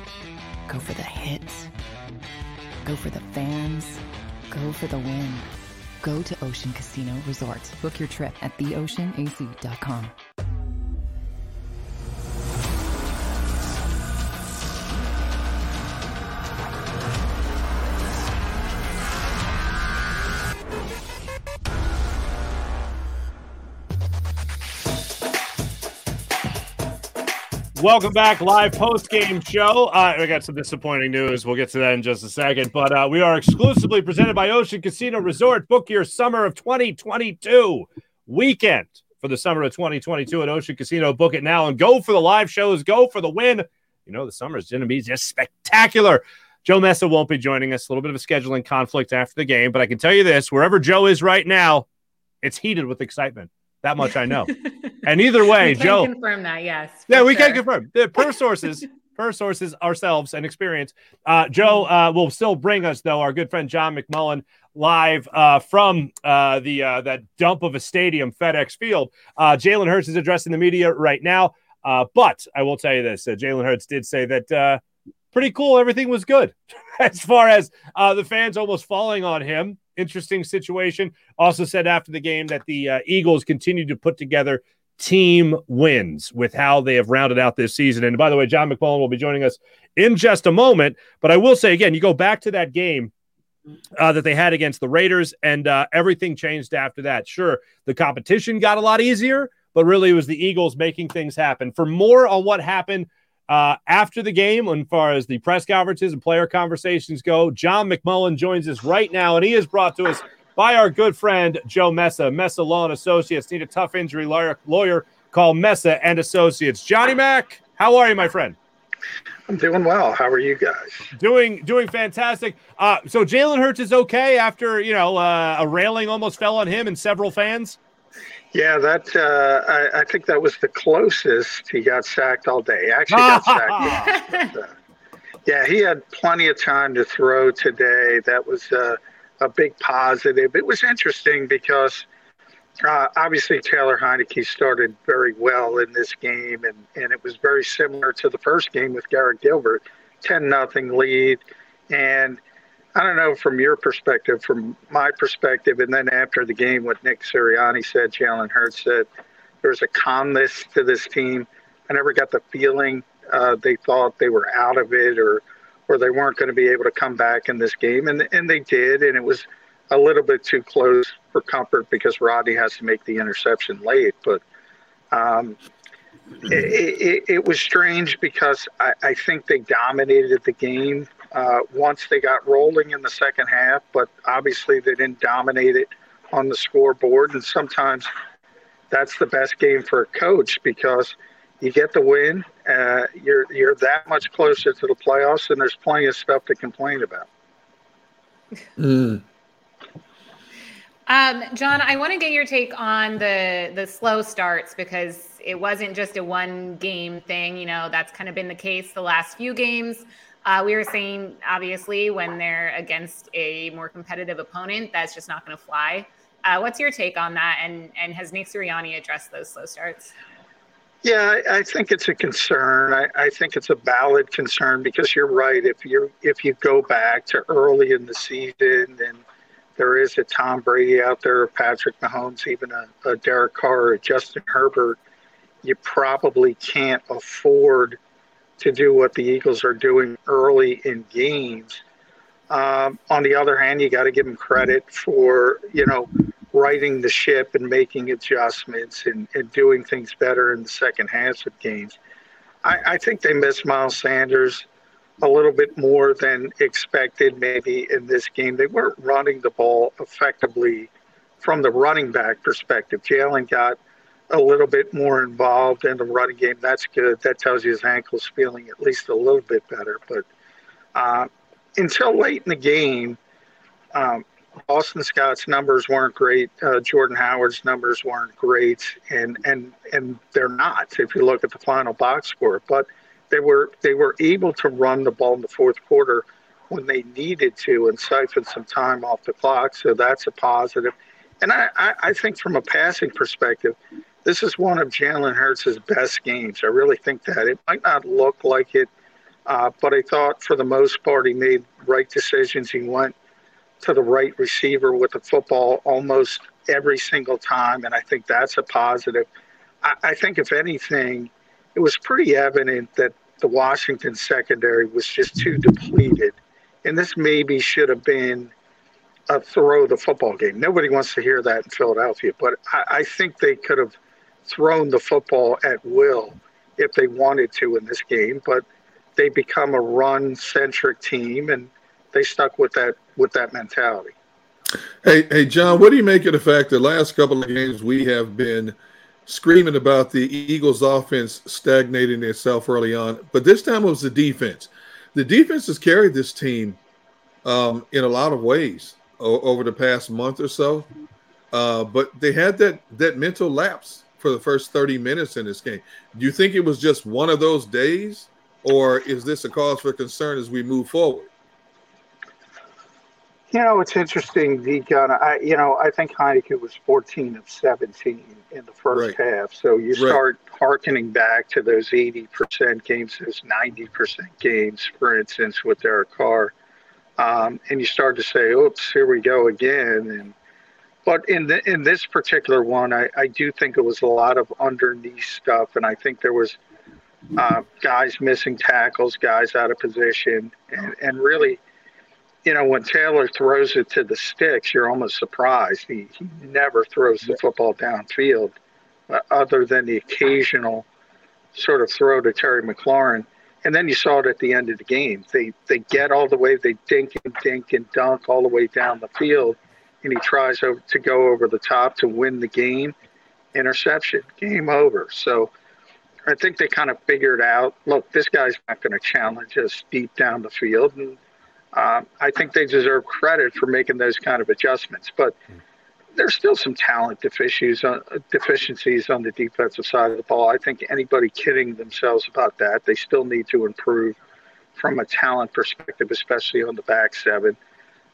Go for the hits. Go for the fans. Go for the win. Go to Ocean Casino Resort. Book your trip at theoceanac.com. Welcome back, live post game show. Uh, we got some disappointing news. We'll get to that in just a second. But uh, we are exclusively presented by Ocean Casino Resort. Book your summer of 2022 weekend for the summer of 2022 at Ocean Casino. Book it now and go for the live shows. Go for the win. You know, the summer is going to be just spectacular. Joe Messa won't be joining us. A little bit of a scheduling conflict after the game. But I can tell you this wherever Joe is right now, it's heated with excitement. That much I know. <laughs> and either way, we can Joe. confirm that. Yes. Yeah, we can confirm. The per sources, <laughs> per sources ourselves and experience. Uh, Joe uh, will still bring us though our good friend John McMullen live uh, from uh, the uh, that dump of a stadium, FedEx Field. Uh, Jalen Hurts is addressing the media right now, uh, but I will tell you this: uh, Jalen Hurts did say that uh, pretty cool. Everything was good <laughs> as far as uh, the fans almost falling on him. Interesting situation. Also said after the game that the uh, Eagles continue to put together team wins with how they have rounded out this season. And by the way, John McMullen will be joining us in just a moment. But I will say again, you go back to that game uh, that they had against the Raiders, and uh, everything changed after that. Sure, the competition got a lot easier, but really it was the Eagles making things happen. For more on what happened uh, after the game, as far as the press conferences and player conversations go, John McMullen joins us right now, and he is brought to us by our good friend Joe Messa, Messa Law and Associates. Need a tough injury lawyer, lawyer call Messa and Associates. Johnny Mac, how are you, my friend? I'm doing well. How are you guys? Doing doing fantastic. Uh, so Jalen Hurts is okay after you know uh, a railing almost fell on him and several fans. Yeah, that uh, I, I think that was the closest he got sacked all day. He Actually, got sacked. but, <laughs> uh, <laughs> yeah, he had plenty of time to throw today. That was uh, a big positive. It was interesting because uh, obviously Taylor Heinicke started very well in this game, and, and it was very similar to the first game with Garrett Gilbert, ten nothing lead, and I don't know from your perspective, from my perspective, and then after the game, what Nick Sirianni said, Jalen Hurts said, there's a calmness to this team. I never got the feeling uh, they thought they were out of it or or they weren't going to be able to come back in this game, and and they did, and it was a little bit too close for comfort because Rodney has to make the interception late, but. Um, it, it, it was strange because I, I think they dominated the game uh, once they got rolling in the second half, but obviously they didn't dominate it on the scoreboard. And sometimes that's the best game for a coach because you get the win, uh, you're you're that much closer to the playoffs, and there's plenty of stuff to complain about. Mm. Um, John, I want to get your take on the the slow starts because it wasn't just a one game thing. You know, that's kind of been the case the last few games. Uh, we were saying, obviously, when they're against a more competitive opponent, that's just not going to fly. Uh, what's your take on that? And and has Nick Sirianni addressed those slow starts? Yeah, I, think it's a concern. I, I think it's a valid concern because you're right. If you if you go back to early in the season, and there is a Tom Brady out there, Patrick Mahomes, even a, a Derek Carr, or Justin Herbert, you probably can't afford to do what the Eagles are doing early in games. Um, on the other hand, you got to give them credit for you know righting the ship and making adjustments and, and doing things better in the second half of games. I, I think they missed Miles Sanders a little bit more than expected, maybe in this game. They weren't running the ball effectively from the running back perspective. Jalen got a little bit more involved in the running game. That's good. That tells you his ankle's feeling at least a little bit better. But uh, until late in the game, um, Boston Scott's numbers weren't great. Uh, Jordan Howard's numbers weren't great, and and and they're not if you look at the final box score. But they were they were able to run the ball in the fourth quarter when they needed to and siphon some time off the clock. So that's a positive. And I, I, I think from a passing perspective, this is one of Jalen Hurts' best games. I really think that. It might not look like it, uh, but I thought for the most part he made right decisions. He went to the right receiver with the football almost every single time, and I think that's a positive. I, I think, if anything, it was pretty evident that the Washington secondary was just too depleted. And this maybe should have been a throw the football game. Nobody wants to hear that in Philadelphia, but I, I think they could have thrown the football at will if they wanted to in this game. But they become a run centric team and they stuck with that with that mentality. Hey, hey, John, what do you make of the fact that last couple of games we have been screaming about the Eagles' offense stagnating itself early on, but this time it was the defense. The defense has carried this team um, in a lot of ways o- over the past month or so, uh, but they had that that mental lapse for the first thirty minutes in this game. Do you think it was just one of those days, or is this a cause for concern as we move forward? You know, it's interesting, Deacon. I, you know, I think Heinicke was 14 of 17 in the first Right. half. So you Right. start hearkening back to those 80% games, those 90% games, for instance, with Derek Carr. Um, and you start to say, oops, here we go again. And but in the, in this particular one, I, I do think it was a lot of underneath stuff, and I think there was uh, guys missing tackles, guys out of position, and, and really, you know, when Taylor throws it to the sticks, you're almost surprised. He, he never throws the football downfield, uh, other than the occasional sort of throw to Terry McLaurin. And then you saw it at the end of the game. They they get all the way, they dink and dink and dunk all the way down the field, and he tries to go over the top to win the game. Interception, game over. So I think they kind of figured out, look, this guy's not going to challenge us deep down the field, and um, I think they deserve credit for making those kind of adjustments. But there's still some talent deficiencies on, deficiencies on the defensive side of the ball. I think anybody kidding themselves about that, they still need to improve from a talent perspective, especially on the back seven.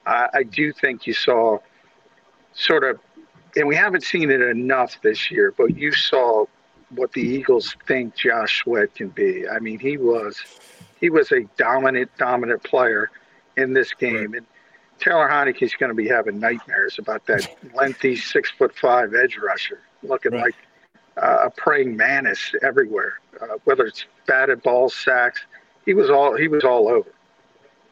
Uh, I do think you saw sort of, and we haven't seen it enough this year, but you saw what the Eagles think Josh Sweat can be. I mean, he was he was a dominant, dominant player in this game, and Taylor Heinicke's going to be having nightmares about that <laughs> lengthy six foot five edge rusher, looking like uh, a praying mantis everywhere. Uh, whether it's batted balls, sacks, he was all he was all over.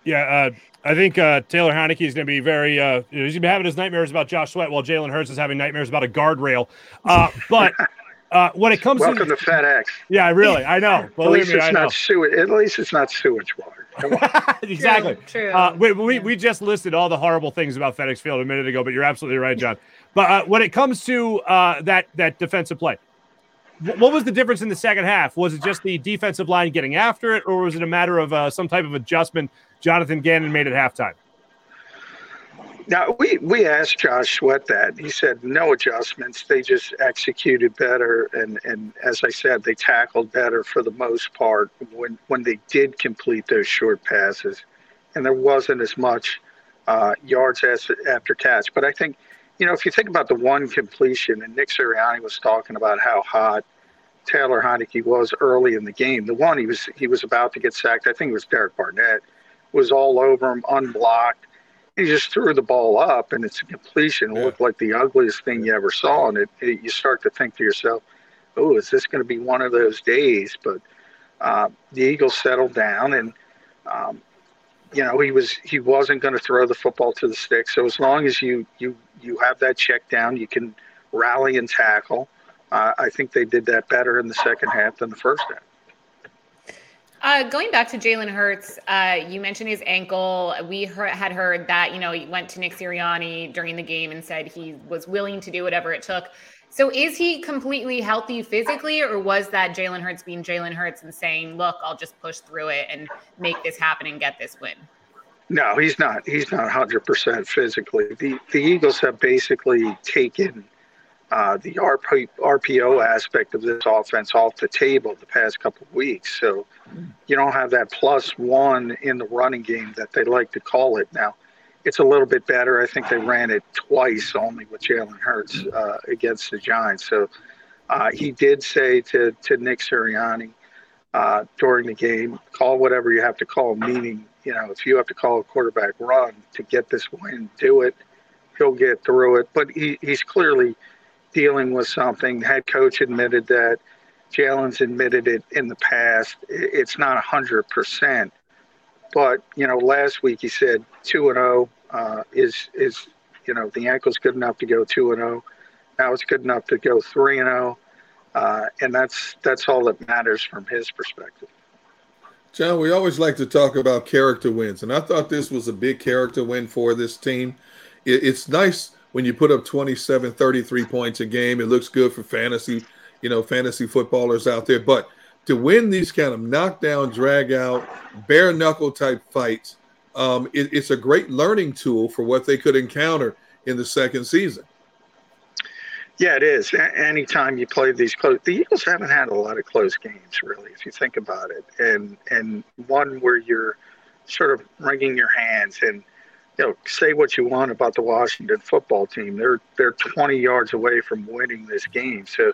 Yeah, uh, I think uh, Taylor Heinicke is going to be very. Uh, you know, he's going to be having his nightmares about Josh Sweat, while Jalen Hurts is having nightmares about a guardrail. Uh, but uh, when it comes Welcome to to FedEx. yeah, really, I know. At least me, it's I not sewage. At least it's not sewage water. <laughs> Exactly. True, true. Uh, we, we, we just listed all the horrible things about FedEx Field a minute ago, but you're absolutely right, John. But uh, when it comes to uh, that that defensive play, wh- what was the difference in the second half? Was it just the defensive line getting after it, or was it a matter of uh, some type of adjustment Jonathan Gannon made at halftime? Now we we asked Josh Sweat that. He said no adjustments. They just executed better, and and as I said, they tackled better for the most part when when they did complete those short passes, and there wasn't as much uh, yards as after catch. But I think, you know, if you think about the one completion, and Nick Sirianni was talking about how hot Taylor Heinicke was early in the game. The one he was he was about to get sacked. I think it was Derek Barnett was all over him, unblocked. He just threw the ball up, and it's a completion. It looked like the ugliest thing you ever saw, and it, it, you start to think to yourself, "Oh, is this going to be one of those days?" But uh, the Eagles settled down and. Um, you know he was he wasn't going to throw the football to the stick. So as long as you you you have that check down, you can rally and tackle. Uh, I think they did that better in the second half than the first half. Uh, going back to Jalen Hurts, uh, you mentioned his ankle. We heard, had heard that you know he went to Nick Sirianni during the game and said he was willing to do whatever it took. So is he completely healthy physically, or was that Jalen Hurts being Jalen Hurts and saying, "Look, I'll just push through it and make this happen and get this win"? No, he's not. He's not 100% physically. The the Eagles have basically taken uh, the RP, RPO aspect of this offense off the table the past couple of weeks. So you don't have that plus one in the running game that they like to call it now. It's a little bit better. I think they ran it twice only with Jalen Hurts uh, against the Giants. So uh, he did say to, to Nick Sirianni uh, during the game, call whatever you have to call, meaning, you know, if you have to call a quarterback run to get this win, do it. He'll get through it. But he, he's clearly – dealing with something. Head coach admitted that. Jalen's admitted it in the past. It's not 100%. But, you know, last week he said 2 and 0 uh, is, is, you know, the ankle's good enough to go 2 and 0. Now it's good enough to go 3 and 0. Uh, and that's that's all that matters from his perspective. John, we always like to talk about character wins, and I thought this was a big character win for this team. It, it's nice when you put up 27, 33 points a game, it looks good for fantasy, you know, fantasy footballers out there. But to win these kind of knockdown, drag out, bare knuckle type fights, um, it, it's a great learning tool for what they could encounter in the second season. Yeah, it is. Anytime you play these close, the Eagles haven't had a lot of close games, really, if you think about it, and and one where you're sort of wringing your hands and you know, say what you want about the Washington football team. They're they're 20 yards away from winning this game. So,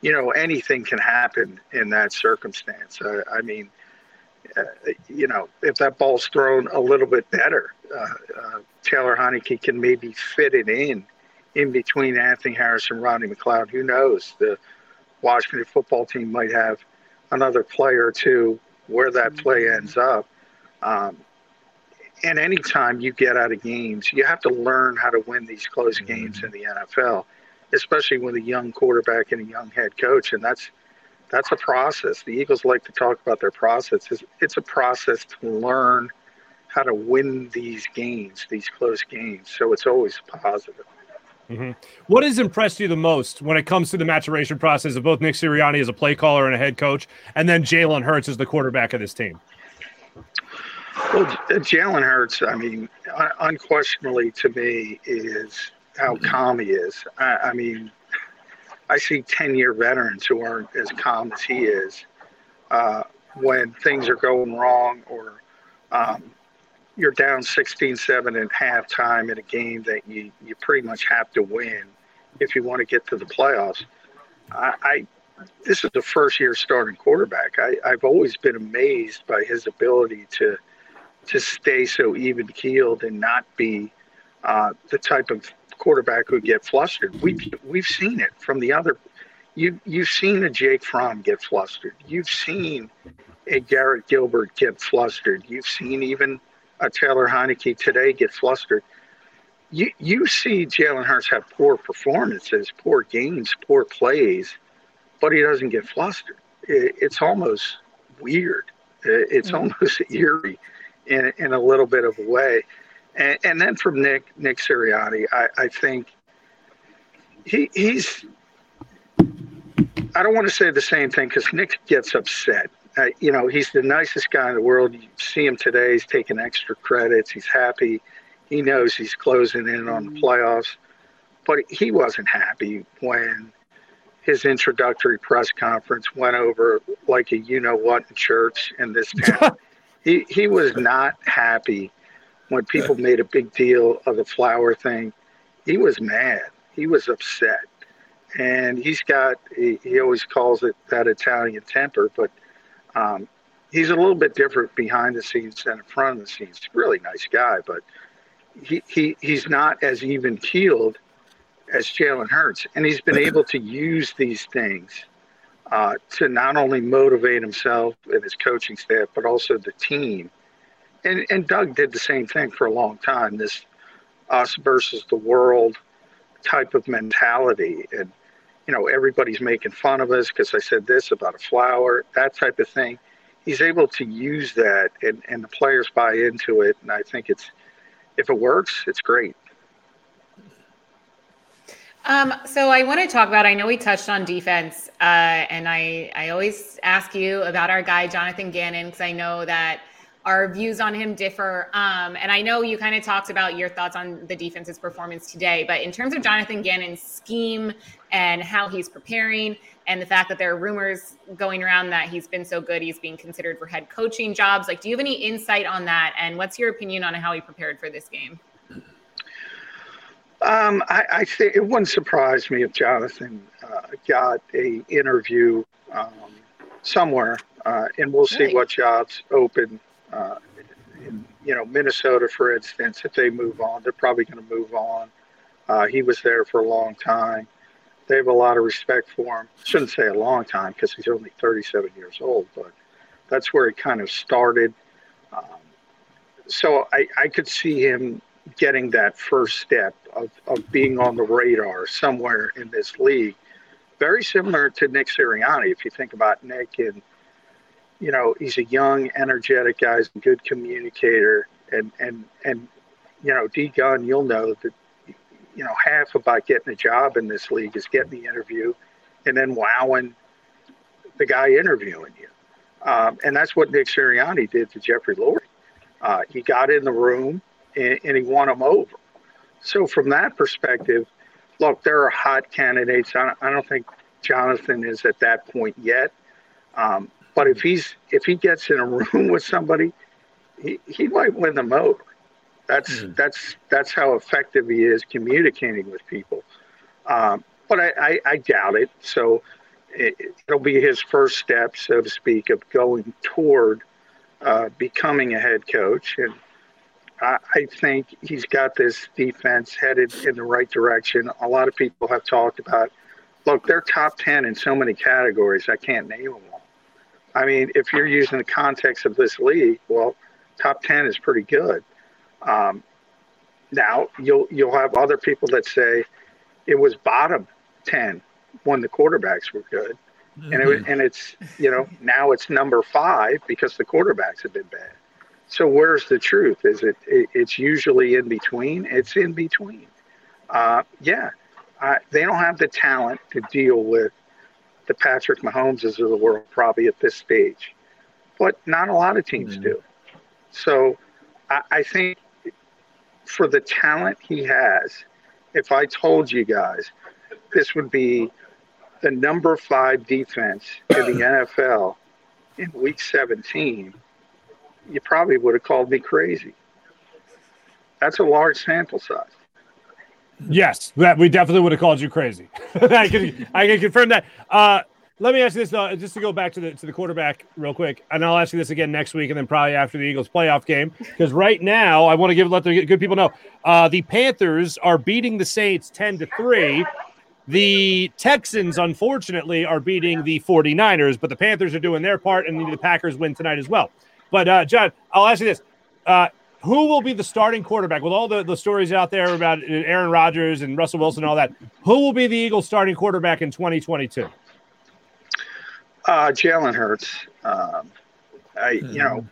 you know, anything can happen in that circumstance. Uh, I mean, uh, you know, if that ball's thrown a little bit better, uh, uh Taylor Heinicke can maybe fit it in in between Anthony Harris and Rodney McLeod. Who knows? The Washington football team might have another player or two where that play ends up. Um, and anytime you get out of games, you have to learn how to win these close games in the NFL, especially with a young quarterback and a young head coach. And that's that's a process. The Eagles like to talk about their process. It's, it's a process to learn how to win these games, these close games. So it's always positive. Mm-hmm. What has impressed you the most when it comes to the maturation process of both Nick Sirianni as a play caller and a head coach, and then Jalen Hurts as the quarterback of this team? Well, Jalen Hurts, I mean, unquestionably to me, is how calm he is. I, I mean, I see 10 year veterans who aren't as calm as he is uh, when things are going wrong or um, you're down 16 7 at halftime in a game that you, you pretty much have to win if you want to get to the playoffs. I, I this is the first year starting quarterback. I, I've always been amazed by his ability to to stay so even keeled and not be uh, the type of quarterback who get flustered. We we've seen it from the other. You you've seen a Jake Fromm get flustered. You've seen a Garrett Gilbert get flustered. You've seen even a Taylor Heinicke today get flustered. You you see Jalen Hurts have poor performances, poor games, poor plays, but he doesn't get flustered. It, it's almost weird. It's mm-hmm. almost <laughs> eerie in, in a little bit of a way. And, and then from Nick Nick Sirianni, I, I think he he's. I don't want to say the same thing because Nick gets upset. Uh, you know, he's the nicest guy in the world. You see him today; he's taking extra credits. He's happy. He knows he's closing in on the playoffs, but he wasn't happy when his introductory press conference went over like a you know what in church in this town. <laughs> he he was not happy when people made a big deal of the flower thing. He was mad. He was upset, and he's got he, he always calls it that Italian temper, but um, he's a little bit different behind the scenes than in front of the scenes. Really nice guy, but he, he he's not as even keeled as Jalen Hurts, and he's been <laughs> able to use these things uh, to not only motivate himself and his coaching staff, but also the team. And, and Doug did the same thing for a long time. This us versus the world type of mentality, and you know everybody's making fun of us because I said this about a flower, that type of thing. He's able to use that, and, and the players buy into it. And I think it's if it works, it's great. Um, so I want to talk about. I know we touched on defense, uh, and I I always ask you about our guy Jonathan Gannon because I know that our views on him differ. Um, and I know you kind of talked about your thoughts on the defense's performance today, but in terms of Jonathan Gannon's scheme and how he's preparing, and the fact that there are rumors going around that he's been so good, he's being considered for head coaching jobs. Like, do you have any insight on that? And what's your opinion on how he prepared for this game? Um, I, I think it wouldn't surprise me if Jonathan uh, got a interview um, somewhere, uh, and we'll see what jobs open. Uh, in, you know, Minnesota, for instance, if they move on, they're probably going to move on. Uh, he was there for a long time. They have a lot of respect for him. Shouldn't say a long time because he's only 37 years old, but that's where he kind of started. Um, so I, I could see him getting that first step of, of being on the radar somewhere in this league. Very similar to Nick Sirianni, if you think about Nick and you know, he's a young, energetic guy, he's a good communicator and and and you know, D Gun, you'll know that you know, half about getting a job in this league is getting the interview and then wowing the guy interviewing you. Um, and that's what Nick Sirianni did to Jeffrey Lurie. Uh, he got in the room and, and he won him over. So from that perspective, look, there are hot candidates. I don't, I don't think Jonathan is at that point yet. Um, but if he's if he gets in a <laughs> room with somebody, he, he might win them over. That's mm. that's that's how effective he is communicating with people. Um, but I, I, I, doubt it. So it, will be his first step, so to speak, of going toward uh, becoming a head coach. And I, I think he's got this defense headed in the right direction. A lot of people have talked about, look, they're top 10 in so many categories, I can't name them. I mean, if you're using the context of this league, well, top 10 is pretty good. Um, now, you'll, you'll have other people that say it was bottom 10 when the quarterbacks were good. Mm-hmm. And, it, and it's, you know, now it's number five because the quarterbacks have been bad. So where's the truth? Is it, it it's usually in between? It's in between. Uh, yeah, uh, they don't have the talent to deal with the Patrick Mahomeses of the world probably at this stage, but not a lot of teams mm-hmm. do. So I, I think for the talent he has, if I told you guys this would be the number five defense in the <coughs> NFL in week 17, you probably would have called me crazy. That's a large sample size. Yes, that we definitely would have called you crazy. <laughs> I can I can confirm that. Uh, let me ask you this though, just to go back to the to the quarterback real quick, and I'll ask you this again next week, and then probably after the Eagles playoff game, because right now I want to give let the good people know uh, the Panthers are beating the Saints ten to three. The Texans, unfortunately, are beating the 49ers, but the Panthers are doing their part, and the Packers win tonight as well. But uh, John, I'll ask you this: uh, Who will be the starting quarterback with all the, the stories out there about Aaron Rodgers and Russell Wilson and all that? Who will be the Eagles' starting quarterback in 2022? Uh, Jalen Hurts. Um, I, mm-hmm. you know,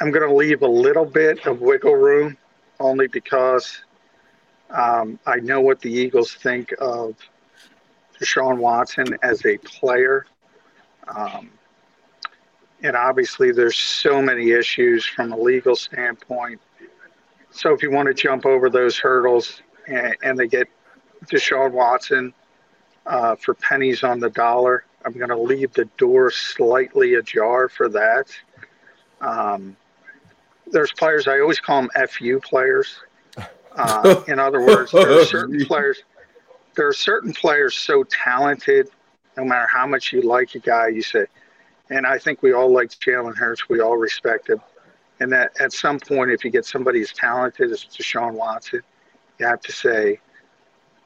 I'm going to leave a little bit of wiggle room, only because um, I know what the Eagles think of Deshaun Watson as a player. Um, and obviously there's so many issues from a legal standpoint. So if you want to jump over those hurdles and, and they get Deshaun Watson uh, for pennies on the dollar, I'm going to leave the door slightly ajar for that. Um, there's players I always call them FU players. <laughs> Uh, in other words, there are certain players. There are certain players so talented, no matter how much you like a guy, you say, and I think we all like Jalen Hurts. We all respect him. And that at some point, if you get somebody as talented as Deshaun Watson, you have to say,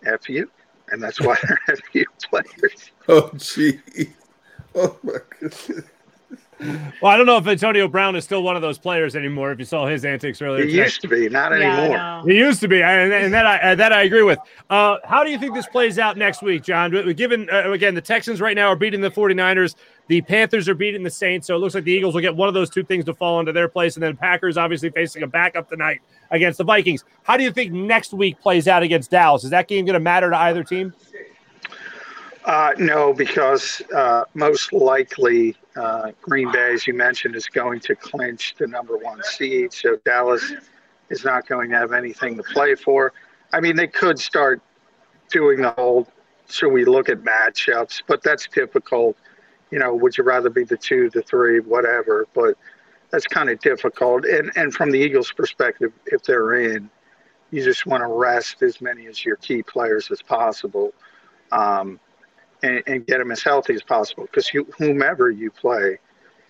F you. and that's why <laughs> they're few players. Oh, gee. Oh, my goodness. <laughs> Well, I don't know if Antonio Brown is still one of those players anymore. If you saw his antics earlier, He today. used to be, not anymore. know. He used to be, and, and that I that I agree with. Uh, how do you think this plays out next week, John? Given uh, again, the Texans right now are beating the 49ers, the Panthers are beating the Saints, so it looks like the Eagles will get one of those two things to fall into their place, and then Packers obviously facing a backup tonight against the Vikings. How do you think next week plays out against Dallas? Is that game going to matter to either team? Uh, no, because uh, most likely uh, Green Bay, as you mentioned, is going to clinch the number one seed. So Dallas is not going to have anything to play for. I mean, they could start doing the whole should we look at matchups, but that's difficult. You know, would you rather be the two, the three, whatever? But that's kind of difficult. And and from the Eagles' perspective, if they're in, you just want to rest as many as your key players as possible. Um, and, and get them as healthy as possible. Because you, whomever you play,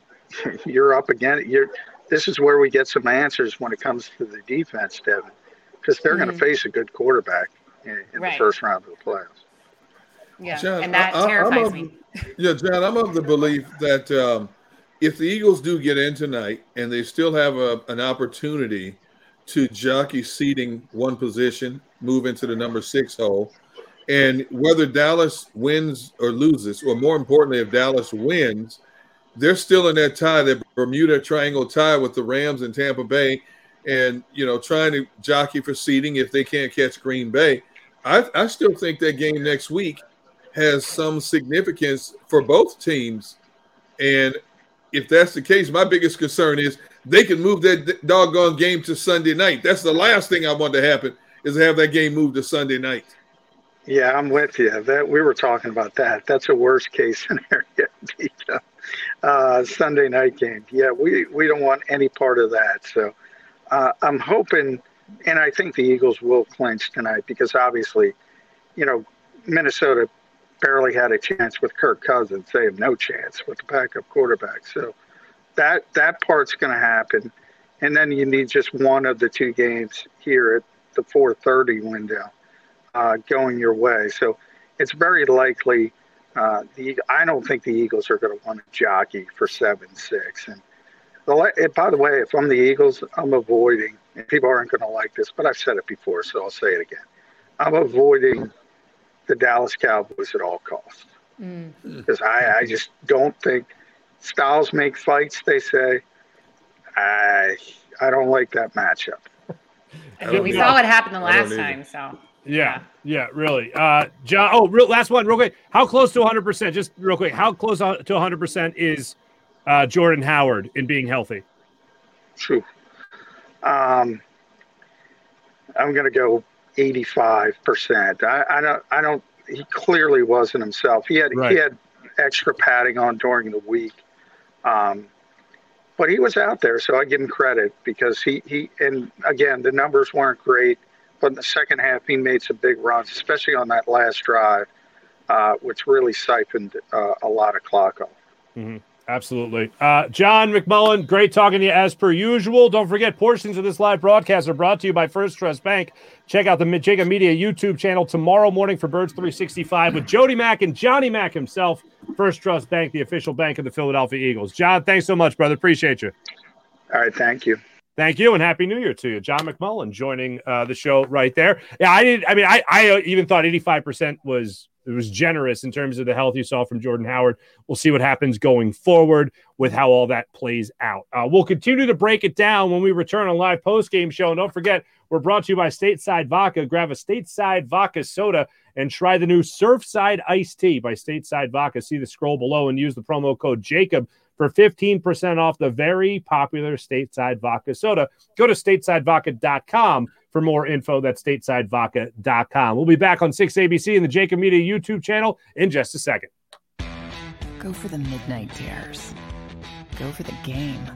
<laughs> you're up again. You're. This is where we get some answers when it comes to the defense, Devin, because they're going Mhm. to face a good quarterback in, in Right. the first round of the playoffs. Yeah, John, and that I- I- terrifies of- me. <laughs> Yeah, John, I'm of the belief that um, if the Eagles do get in tonight and they still have a, an opportunity to jockey seating one position, move into the number six hole, and whether Dallas wins or loses, or more importantly, if Dallas wins, they're still in that tie, that Bermuda Triangle tie with the Rams and Tampa Bay, and you know, trying to jockey for seating if they can't catch Green Bay. I, I still think that game next week has some significance for both teams. And if that's the case, my biggest concern is they can move that doggone game to Sunday night. That's the last thing I want to happen is to have that game moved to Sunday night. Yeah, I'm with you. That we were talking about that. That's a worst case <laughs> scenario. Uh, Sunday night game. Yeah, we we don't want any part of that. So uh, I'm hoping, and I think the Eagles will clinch tonight because obviously, you know, Minnesota barely had a chance with Kirk Cousins. They have no chance with the backup quarterback. So that that part's going to happen, and then you need just one of the two games here at the 4:30 window uh, going your way. So it's very likely. Uh, the I don't think the Eagles are going to want to jockey for seven six. And the, la- and by the way, if I'm the Eagles, I'm avoiding. And people aren't going to like this, but I've said it before, so I'll say it again. I'm avoiding the Dallas Cowboys at all costs Mm. because I, I just don't think styles make fights. They say. I I don't like that matchup. I mean, we saw what happened the last time, so Yeah, yeah, really. Uh, John. Oh, real, last one, real quick. How close to 100? percent Just real quick. How close to 100 percent is uh, Jordan Howard in being healthy? True. Um, I'm going to go 85 percent. I, I don't. I don't. He clearly wasn't himself. He had Right. he had extra padding on during the week, um, but he was out there, so I give him credit because he he and again the numbers weren't great, but in the second half he made some big runs, especially on that last drive, uh, which really siphoned uh, a lot of clock off. hmm Absolutely. Uh, John McMullen, great talking to you as per usual. Don't forget, portions of this live broadcast are brought to you by First Trust Bank. Check out the Jakib Media YouTube channel tomorrow morning for Birds 365 with Jody Mack and Johnny Mack himself. First Trust Bank, the official bank of the Philadelphia Eagles. John, thanks so much, brother. Appreciate you. All right, thank you. Thank you, and happy New Year to you, John McMullen, joining uh, the show right there. Yeah, I did. I mean, I I even thought eighty five percent was it was generous in terms of the health you saw from Jordan Howard. We'll see what happens going forward with how all that plays out. Uh, we'll continue to break it down when we return on live post game show. And don't forget, we're brought to you by Stateside Vodka. Grab a Stateside Vodka soda and try the new Surfside Iced Tea by Stateside Vodka. See the scroll below and use the promo code Jakib for 15% off the very popular Stateside Vodka soda. Go to statesidevodka.com for more info. That's statesidevodka.com. We'll be back on 6ABC and the Jakib Media YouTube channel in just a second. Go for the midnight dares. Go for the game.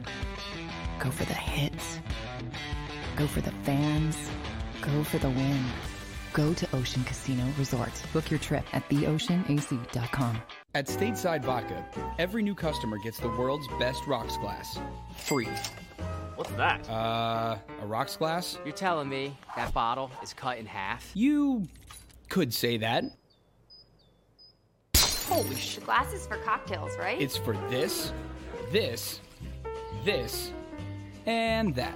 Go for the hits. Go for the fans. Go for the win. Go to Ocean Casino Resort. Book your trip at theoceanac.com. At Stateside Vodka, every new customer gets the world's best rocks glass. Free. What's that? Uh, a rocks glass? You're telling me that bottle is cut in half? You could say that. Holy sh! Glasses for cocktails, right? It's for this, this, this, and that.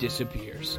disappears.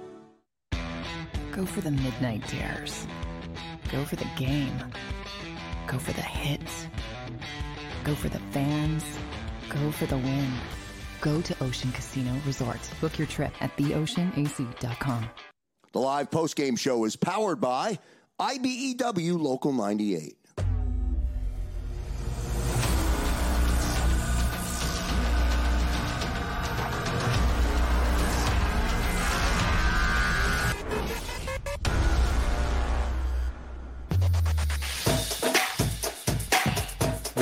Go for the midnight dares. Go for the game. Go for the hits. Go for the fans. Go for the win. Go to Ocean Casino Resort. Book your trip at theoceanac.com. The live post-game show is powered by IBEW Local 98.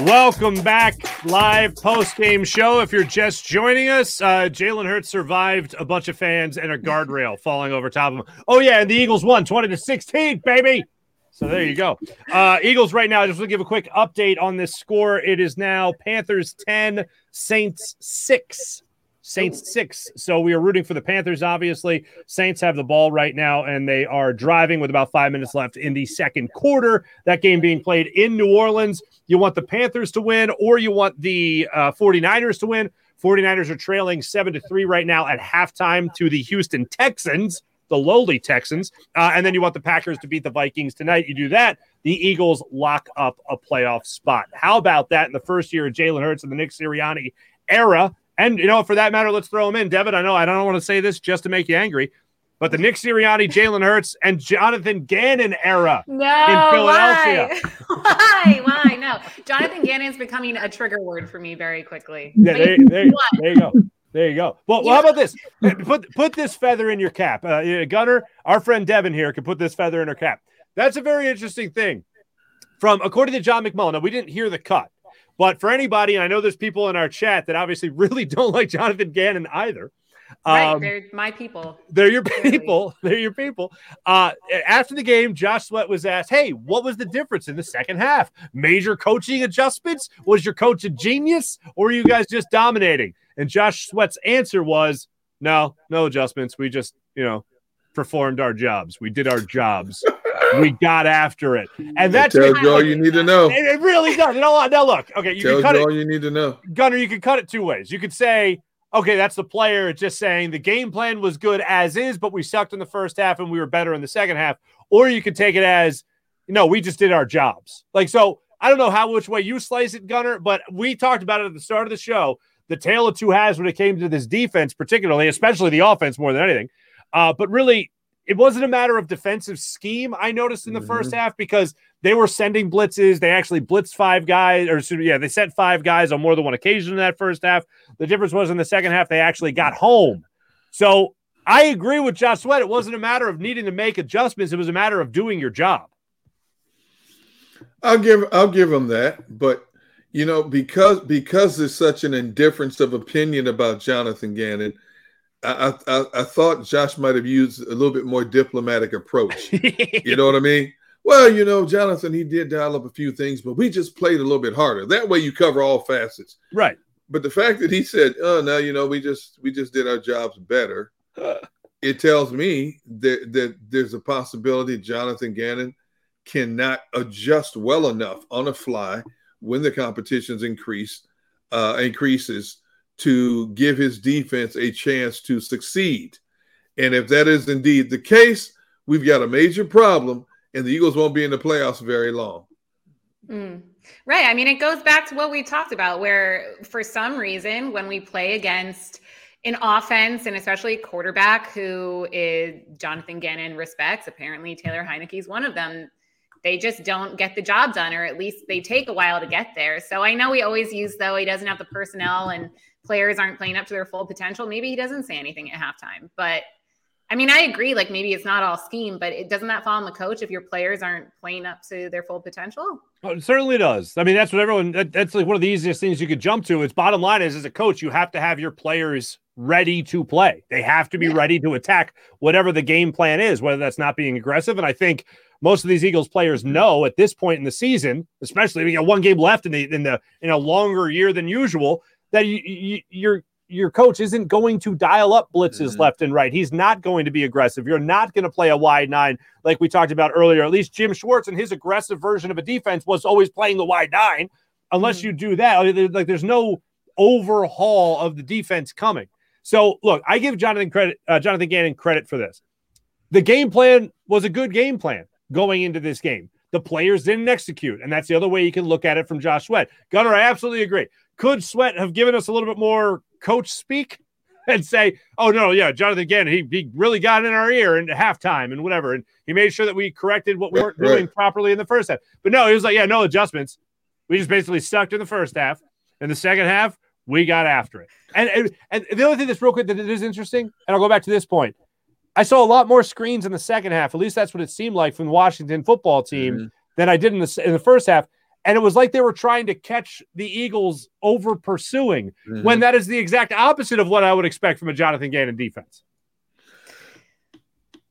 Welcome back, live post game show. If you're just joining us, uh, Jalen Hurts survived a bunch of fans and a guardrail <laughs> falling over top of him. Oh yeah, and the Eagles won twenty to sixteen, baby. So there you go. Uh, Eagles right now. Just to give a quick update on this score. It is now Panthers ten, Saints six. Saints six. So we are rooting for the Panthers, obviously. Saints have the ball right now, and they are driving with about five minutes left in the second quarter. That game being played in New Orleans. You want the Panthers to win, or you want the uh, 49ers to win. 49ers are trailing seven to three right now at halftime to the Houston Texans, the lowly Texans. Uh, and then you want the Packers to beat the Vikings tonight. You do that, the Eagles lock up a playoff spot. How about that in the first year of Jalen Hurts and the Nick Sirianni era? And you know, for that matter, let's throw him in. Devin, I know I don't want to say this just to make you angry, but the Nick Sirianni, Jalen Hurts, and Jonathan Gannon era No, in Philadelphia. Why? <laughs> why? Why? No. Jonathan Gannon's becoming a trigger word for me very quickly. Yeah, there, you- there, there you go. There you go. Well, well, how about this? Put put this feather in your cap. Uh, Gunner, our friend Devin here, can put this feather in her cap. That's a very interesting thing. From according to John McMullen, now we didn't hear the cut, but for anybody, and I know there's people in our chat that obviously <laughs> really don't like Jonathan Gannon either. Right, Um, they're my people. they're your people. <laughs> They're your people. Uh, after the game, Josh Sweat was asked, Hey, what was the difference in the second half? Major coaching adjustments? Was your coach a genius or were you guys just dominating? And Josh Sweat's answer was, No, no adjustments. We just, you know, performed our jobs. We did our jobs. <laughs> we got after it. And That that's tells you all you need to know. It, it really does. You know? Now look, okay, you can Tells cut you it. all you need to know. Gunner, you can cut it two ways. You could say, okay, that's the player just saying the game plan was good as is, but we sucked in the first half and we were better in the second half. Or you could take it as, no, we just did our jobs. Like, so I don't know how which way you slice it, Gunner, but we talked about it at the start of the show. The tale of two halves when it came to this defense, particularly, especially the offense more than anything. Uh, but really, it wasn't a matter of defensive scheme. I noticed in the mm-hmm. first half because they were sending blitzes. They actually blitzed five guys, or yeah, they sent five guys on more than one occasion in that first half. The difference was in the second half they actually got home. So I agree with Josh Sweat. It wasn't a matter of needing to make adjustments. It was a matter of doing your job. I'll give I'll give him that, but you know because because there's such an indifference of opinion about Jonathan Gannon, I, I, I thought Josh might have used a little bit more diplomatic approach. <laughs> you know what I mean? Well, you know, Jonathan, he did dial up a few things, but we just played a little bit harder. That way, you cover all facets. Right. But the fact that he said, "Oh, no, you know, we just we just did our jobs better," <laughs> it tells me that that there's a possibility Jonathan Gannon cannot adjust well enough on a fly when the competition's increase uh, increases to give his defense a chance to succeed. And if that is indeed the case, we've got a major problem, and the Eagles won't be in the playoffs very long. Mm. Right. I mean, it goes back to what we talked about, where for some reason, when we play against an offense and especially a quarterback who is Jonathan Gannon respects, apparently Taylor Heinicke is one of them. They just don't get the job done, or at least they take a while to get there. So I know we always use, though, he doesn't have the personnel and players aren't playing up to their full potential. Maybe he doesn't say anything at halftime. But I mean, I agree. Like maybe it's not all scheme, but it doesn't that fall on the coach if your players aren't playing up to their full potential? Oh, it certainly does. I mean, that's what everyone. That, that's like one of the easiest things you could jump to. Its bottom line is, as a coach, you have to have your players ready to play. They have to be yeah. ready to attack whatever the game plan is, whether that's not being aggressive. And I think most of these Eagles players know at this point in the season, especially we got one game left in the in the in a longer year than usual, that you, you your your coach isn't going to dial up blitzes mm-hmm. left and right. He's not going to be aggressive. You're not going to play a wide nine like we talked about earlier. At least Jim Schwartz and his aggressive version of a defense was always playing the wide nine. Unless mm-hmm. you do that, like there's no overhaul of the defense coming. So look, I give Jonathan credit, uh, Jonathan Gannon credit for this. The game plan was a good game plan going into this game. The players didn't execute, and that's the other way you can look at it from Josh Sweat. Gunner, I absolutely agree. Could Sweat have given us a little bit more coach speak and say, "Oh no, yeah, Jonathan Gannon, he, he really got in our ear at halftime and whatever," and he made sure that we corrected what we weren't right. doing properly in the first half. But no, he was like, "Yeah, no adjustments. We just basically sucked in the first half. In the second half, we got after it." And and, and the other thing that's real quick that is interesting, and I'll go back to this point. I saw a lot more screens in the second half. At least that's what it seemed like from the Washington football team mm-hmm. than I did in the in the first half. And it was like they were trying to catch the Eagles over pursuing mm-hmm. when that is the exact opposite of what I would expect from a Jonathan Gannon defense.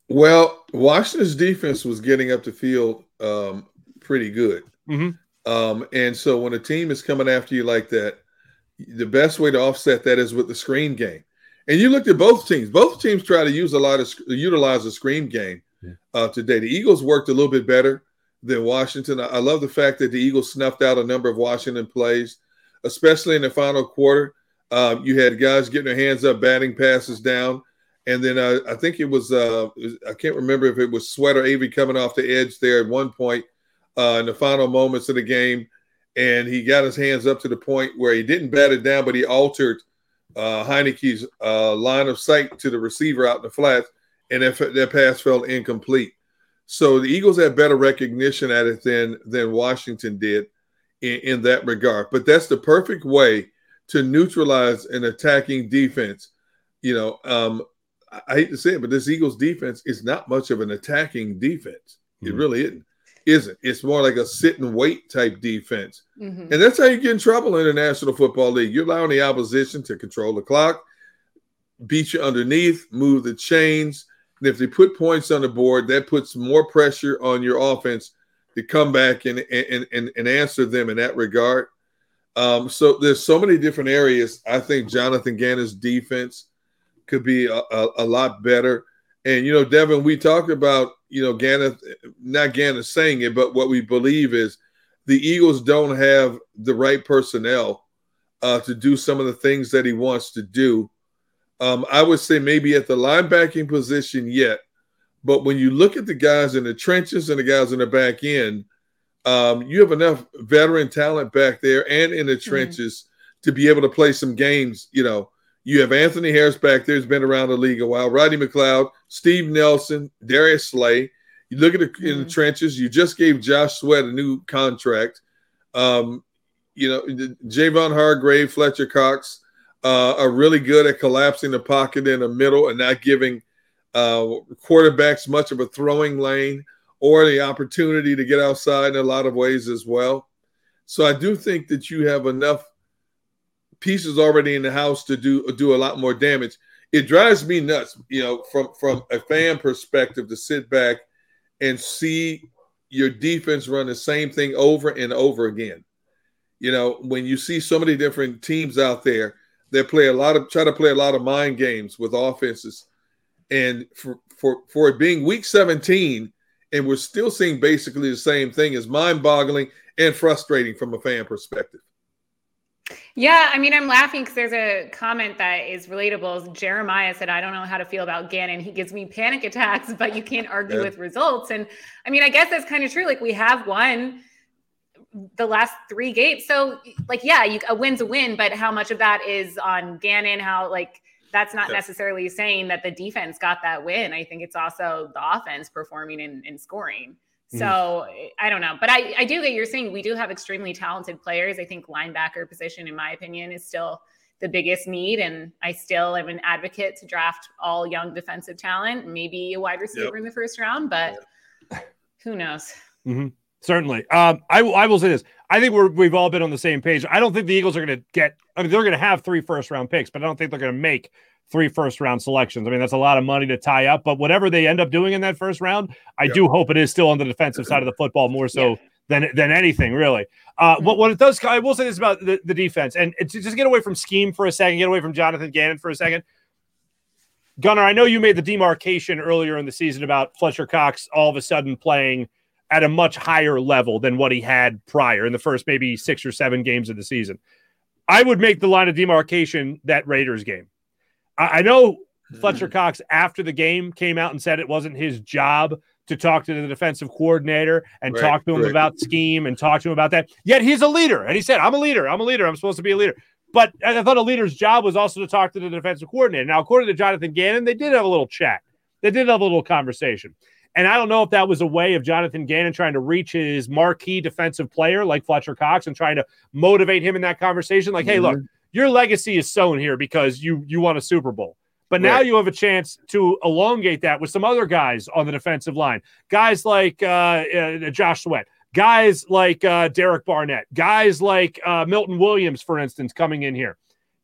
Well, Washington's defense was getting up the field um, pretty good. Mm-hmm. Um, and so when a team is coming after you like that, the best way to offset that is with the screen game. And you looked at both teams. Both teams try to use a lot of utilize the screen game uh, today. The Eagles worked a little bit better than Washington. I love the fact that the Eagles snuffed out a number of Washington plays, especially in the final quarter. Um, you had guys getting their hands up, batting passes down. And then uh, I think it was, uh, I can't remember if it was Sweat or Avery coming off the edge there at one point uh, in the final moments of the game. And he got his hands up to the point where he didn't bat it down, but he altered uh, Heinicke's uh, line of sight to the receiver out in the flats. And that, that pass fell incomplete. So the Eagles had better recognition at it than than Washington did in, in that regard. But that's the perfect way to neutralize an attacking defense. You know, um, I hate to say it, but this Eagles defense is not much of an attacking defense. It mm-hmm. really isn't. Isn't it's more like a sit and wait type defense, mm-hmm. and that's how you get in trouble in the National Football League. You're allowing the opposition to control the clock, beat you underneath, move the chains, if they put points on the board, that puts more pressure on your offense to come back and and and, and answer them in that regard. Um, so there's so many different areas. I think Jonathan Gannon's defense could be a, a, a, lot better. And you know, Devin, we talked about you know Gannon, not Gannon saying it, but what we believe is the Eagles don't have the right personnel uh, to do some of the things that he wants to do. Um, I would say maybe at the linebacking position yet, but when you look at the guys in the trenches and the guys in the back end, um, you have enough veteran talent back there and in the mm-hmm. trenches mm-hmm. to be able to play some games. You know, you have Anthony Harris back there, who's been around the league a while, Rodney McLeod, Steve Nelson, Darius Slay. You look at the, mm-hmm. in the mm-hmm. trenches. You just gave Josh Sweat a new contract. Um, you know, Javon Hargrave, Fletcher Cox uh, are really good at collapsing the pocket in the middle and not giving uh, quarterbacks much of a throwing lane or the opportunity to get outside in a lot of ways as well. So I do think that you have enough pieces already in the house to do do a lot more damage. it drives me nuts, you know, from from a fan perspective to sit back and see your defense run the same thing over and over again. You know, when you see so many different teams out there that play a lot of try to play a lot of mind games with offenses, and for for for it being week 17 and we're still seeing basically the same thing is mind-boggling and frustrating from a fan perspective. Yeah, I mean, I'm laughing because there's a comment that is relatable. Jeremiah said, I don't know how to feel about Gannon. He gives me panic attacks, <laughs> but you can't argue Yeah. with results. And I mean, I guess that's kind of true. Like, we have won the last three games. So, like, yeah, you, a win's a win, but how much of that is on Gannon? How, like, that's not Yeah. necessarily saying that the defense got that win. I think it's also the offense performing and, and scoring. Mm-hmm. So I don't know, but I, I do get you're saying we do have extremely talented players. I think linebacker position, in my opinion, is still the biggest need, and I still am an advocate to draft all young defensive talent, maybe a wide receiver in the first round, but who knows? Mhm. Certainly. Um, I, will- I will say this. I think we're, we've all been on the same page. I don't think the Eagles are going to get, I mean, they're going to have three first round picks, but I don't think they're going to make three first round selections. I mean, that's a lot of money to tie up, but whatever they end up doing in that first round, I Yeah. do hope it is still on the defensive side of the football more so than, than anything, really. Uh, what, what it does, I will say this about the, the defense, and it's, just get away from scheme for a second, get away from Jonathan Gannon for a second. Gunnar, I know you made the demarcation earlier in the season about Fletcher Cox all of a sudden playing at a much higher level than what he had prior in the first maybe six or seven games of the season. I would make the line of demarcation that Raiders game. I, I know mm. Fletcher Cox after the game came out and said it wasn't his job to talk to the defensive coordinator and Right, talk to him correct. about scheme and talk to him about that. Yet he's a leader. And he said, I'm a leader. I'm a leader. I'm supposed to be a leader. But I thought a leader's job was also to talk to the defensive coordinator. Now, according to Jonathan Gannon, they did have a little chat. They did have a little conversation. And I don't know if that was a way of Jonathan Gannon trying to reach his marquee defensive player like Fletcher Cox and trying to motivate him in that conversation. Like, hey, look, your legacy is sown here because you you won a Super Bowl. But now Right. you have a chance to elongate that with some other guys on the defensive line, guys like uh, uh, Josh Sweat, guys like uh, Derek Barnett, guys like uh, Milton Williams, for instance, coming in here.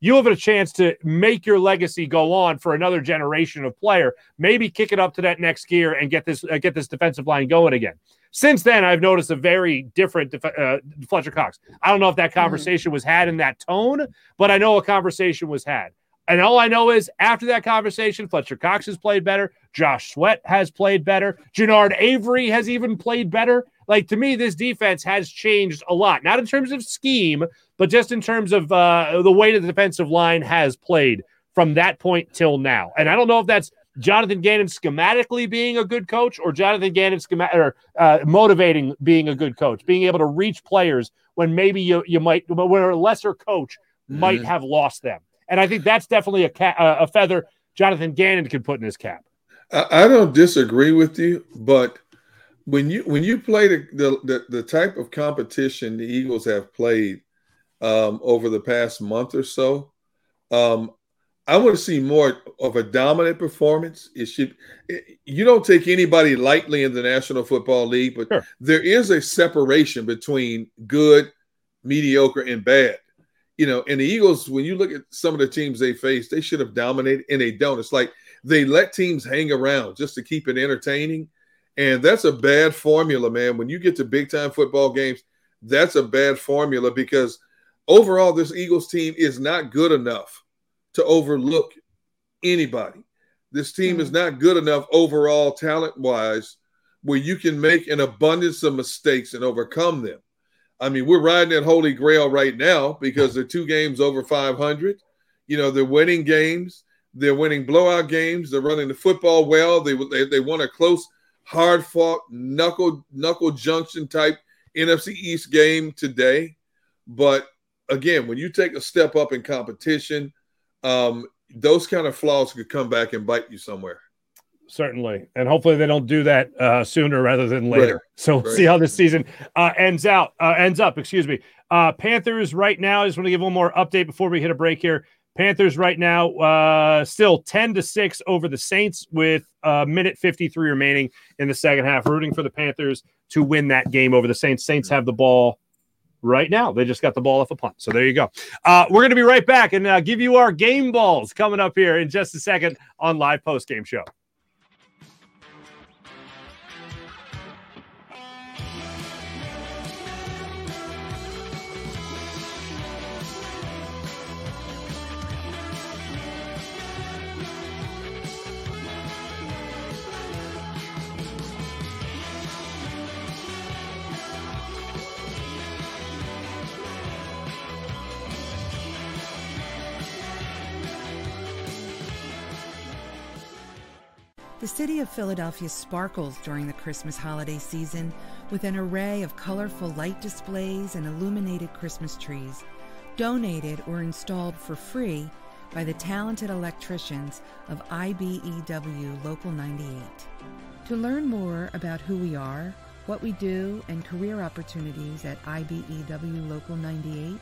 You have a chance to make your legacy go on for another generation of player. Maybe kick it up to that next gear and get this uh, get this defensive line going again. Since then, I've noticed a very different def- uh, Fletcher Cox. I don't know if that conversation was had in that tone, but I know a conversation was had. And all I know is after that conversation, Fletcher Cox has played better. Josh Sweat has played better. Genard Avery has even played better. Like to me, this defense has changed a lot, not in terms of scheme, but just in terms of uh, the way that the defensive line has played from that point till now. And I don't know if that's Jonathan Gannon schematically being a good coach or Jonathan Gannon schema- or uh, motivating being a good coach, being able to reach players when maybe you you might when a lesser coach might Mhm. have lost them. And I think that's definitely a ca- uh, a feather Jonathan Gannon could put in his cap. I, I don't disagree with you, but when you when you play the the, the, type of competition the Eagles have played um, over the past month or so, um, I want to see more of a dominant performance. It should it- you don't take anybody lightly in the National Football League, but there is a separation between good, mediocre, and bad. You know, and the Eagles, when you look at some of the teams they face, they should have dominated, and they don't. It's like they let teams hang around just to keep it entertaining. And that's a bad formula, man. When you get to big time football games, that's a bad formula because overall, this Eagles team is not good enough to overlook anybody. This team is mm-hmm. not good enough overall, talent wise, where you can make an abundance of mistakes and overcome them. I mean, we're riding that holy grail right now because they're two games over 500. You know, they're winning games, they're winning blowout games, they're running the football well. They they, they won a close, hard fought knuckle knuckle junction type NFC East game today. But again, when you take a step up in competition, um, those kind of flaws could come back and bite you somewhere. Certainly. And hopefully they don't do that uh, sooner rather than later. Right. So Right. see how this season uh, ends out, uh, ends up, excuse me. Uh, Panthers right now, I just want to give one more update before we hit a break here. Panthers right now, uh, still 10 to 6 over the Saints with a minute 53 remaining in the second half, rooting for the Panthers to win that game over the Saints. Saints have the ball right now. They just got the ball off a punt. So there you go. Uh, we're going to be right back and uh, give you our game balls coming up here in just a second on live post game show. The city of Philadelphia sparkles during the Christmas holiday season with an array of colorful light displays and illuminated Christmas trees, donated or installed for free by the talented electricians of IBEW Local 98. To learn more about who we are, what we do, and career opportunities at IBEW Local 98,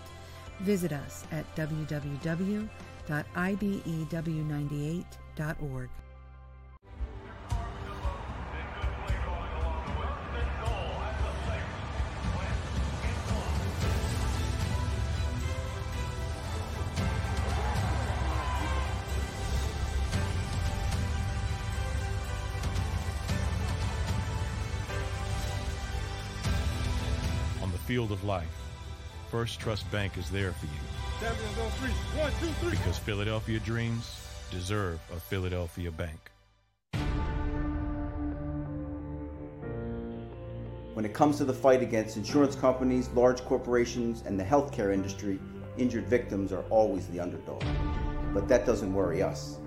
visit us at www.ibew98.org. field of life, First Trust Bank is there for you. One two three. Because Philadelphia dreams deserve a Philadelphia bank. When it comes to the fight against insurance companies, large corporations, and the healthcare industry, injured victims are always the underdog. But that doesn't worry us.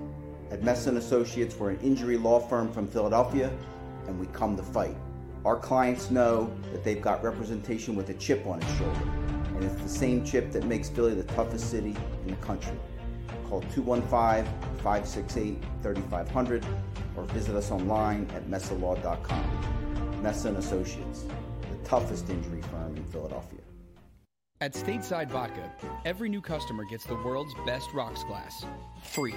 At Messa and Associates, we're an injury law firm from Philadelphia, and we come to fight. Our clients know that they've got representation with a chip on its shoulder, and it's the same chip that makes Philly the toughest city in the country. Call 215-568-3500 or visit us online at messalaw.com. Messa and Associates, the toughest injury firm in Philadelphia. At Stateside Vodka, every new customer gets the world's best rocks glass, free.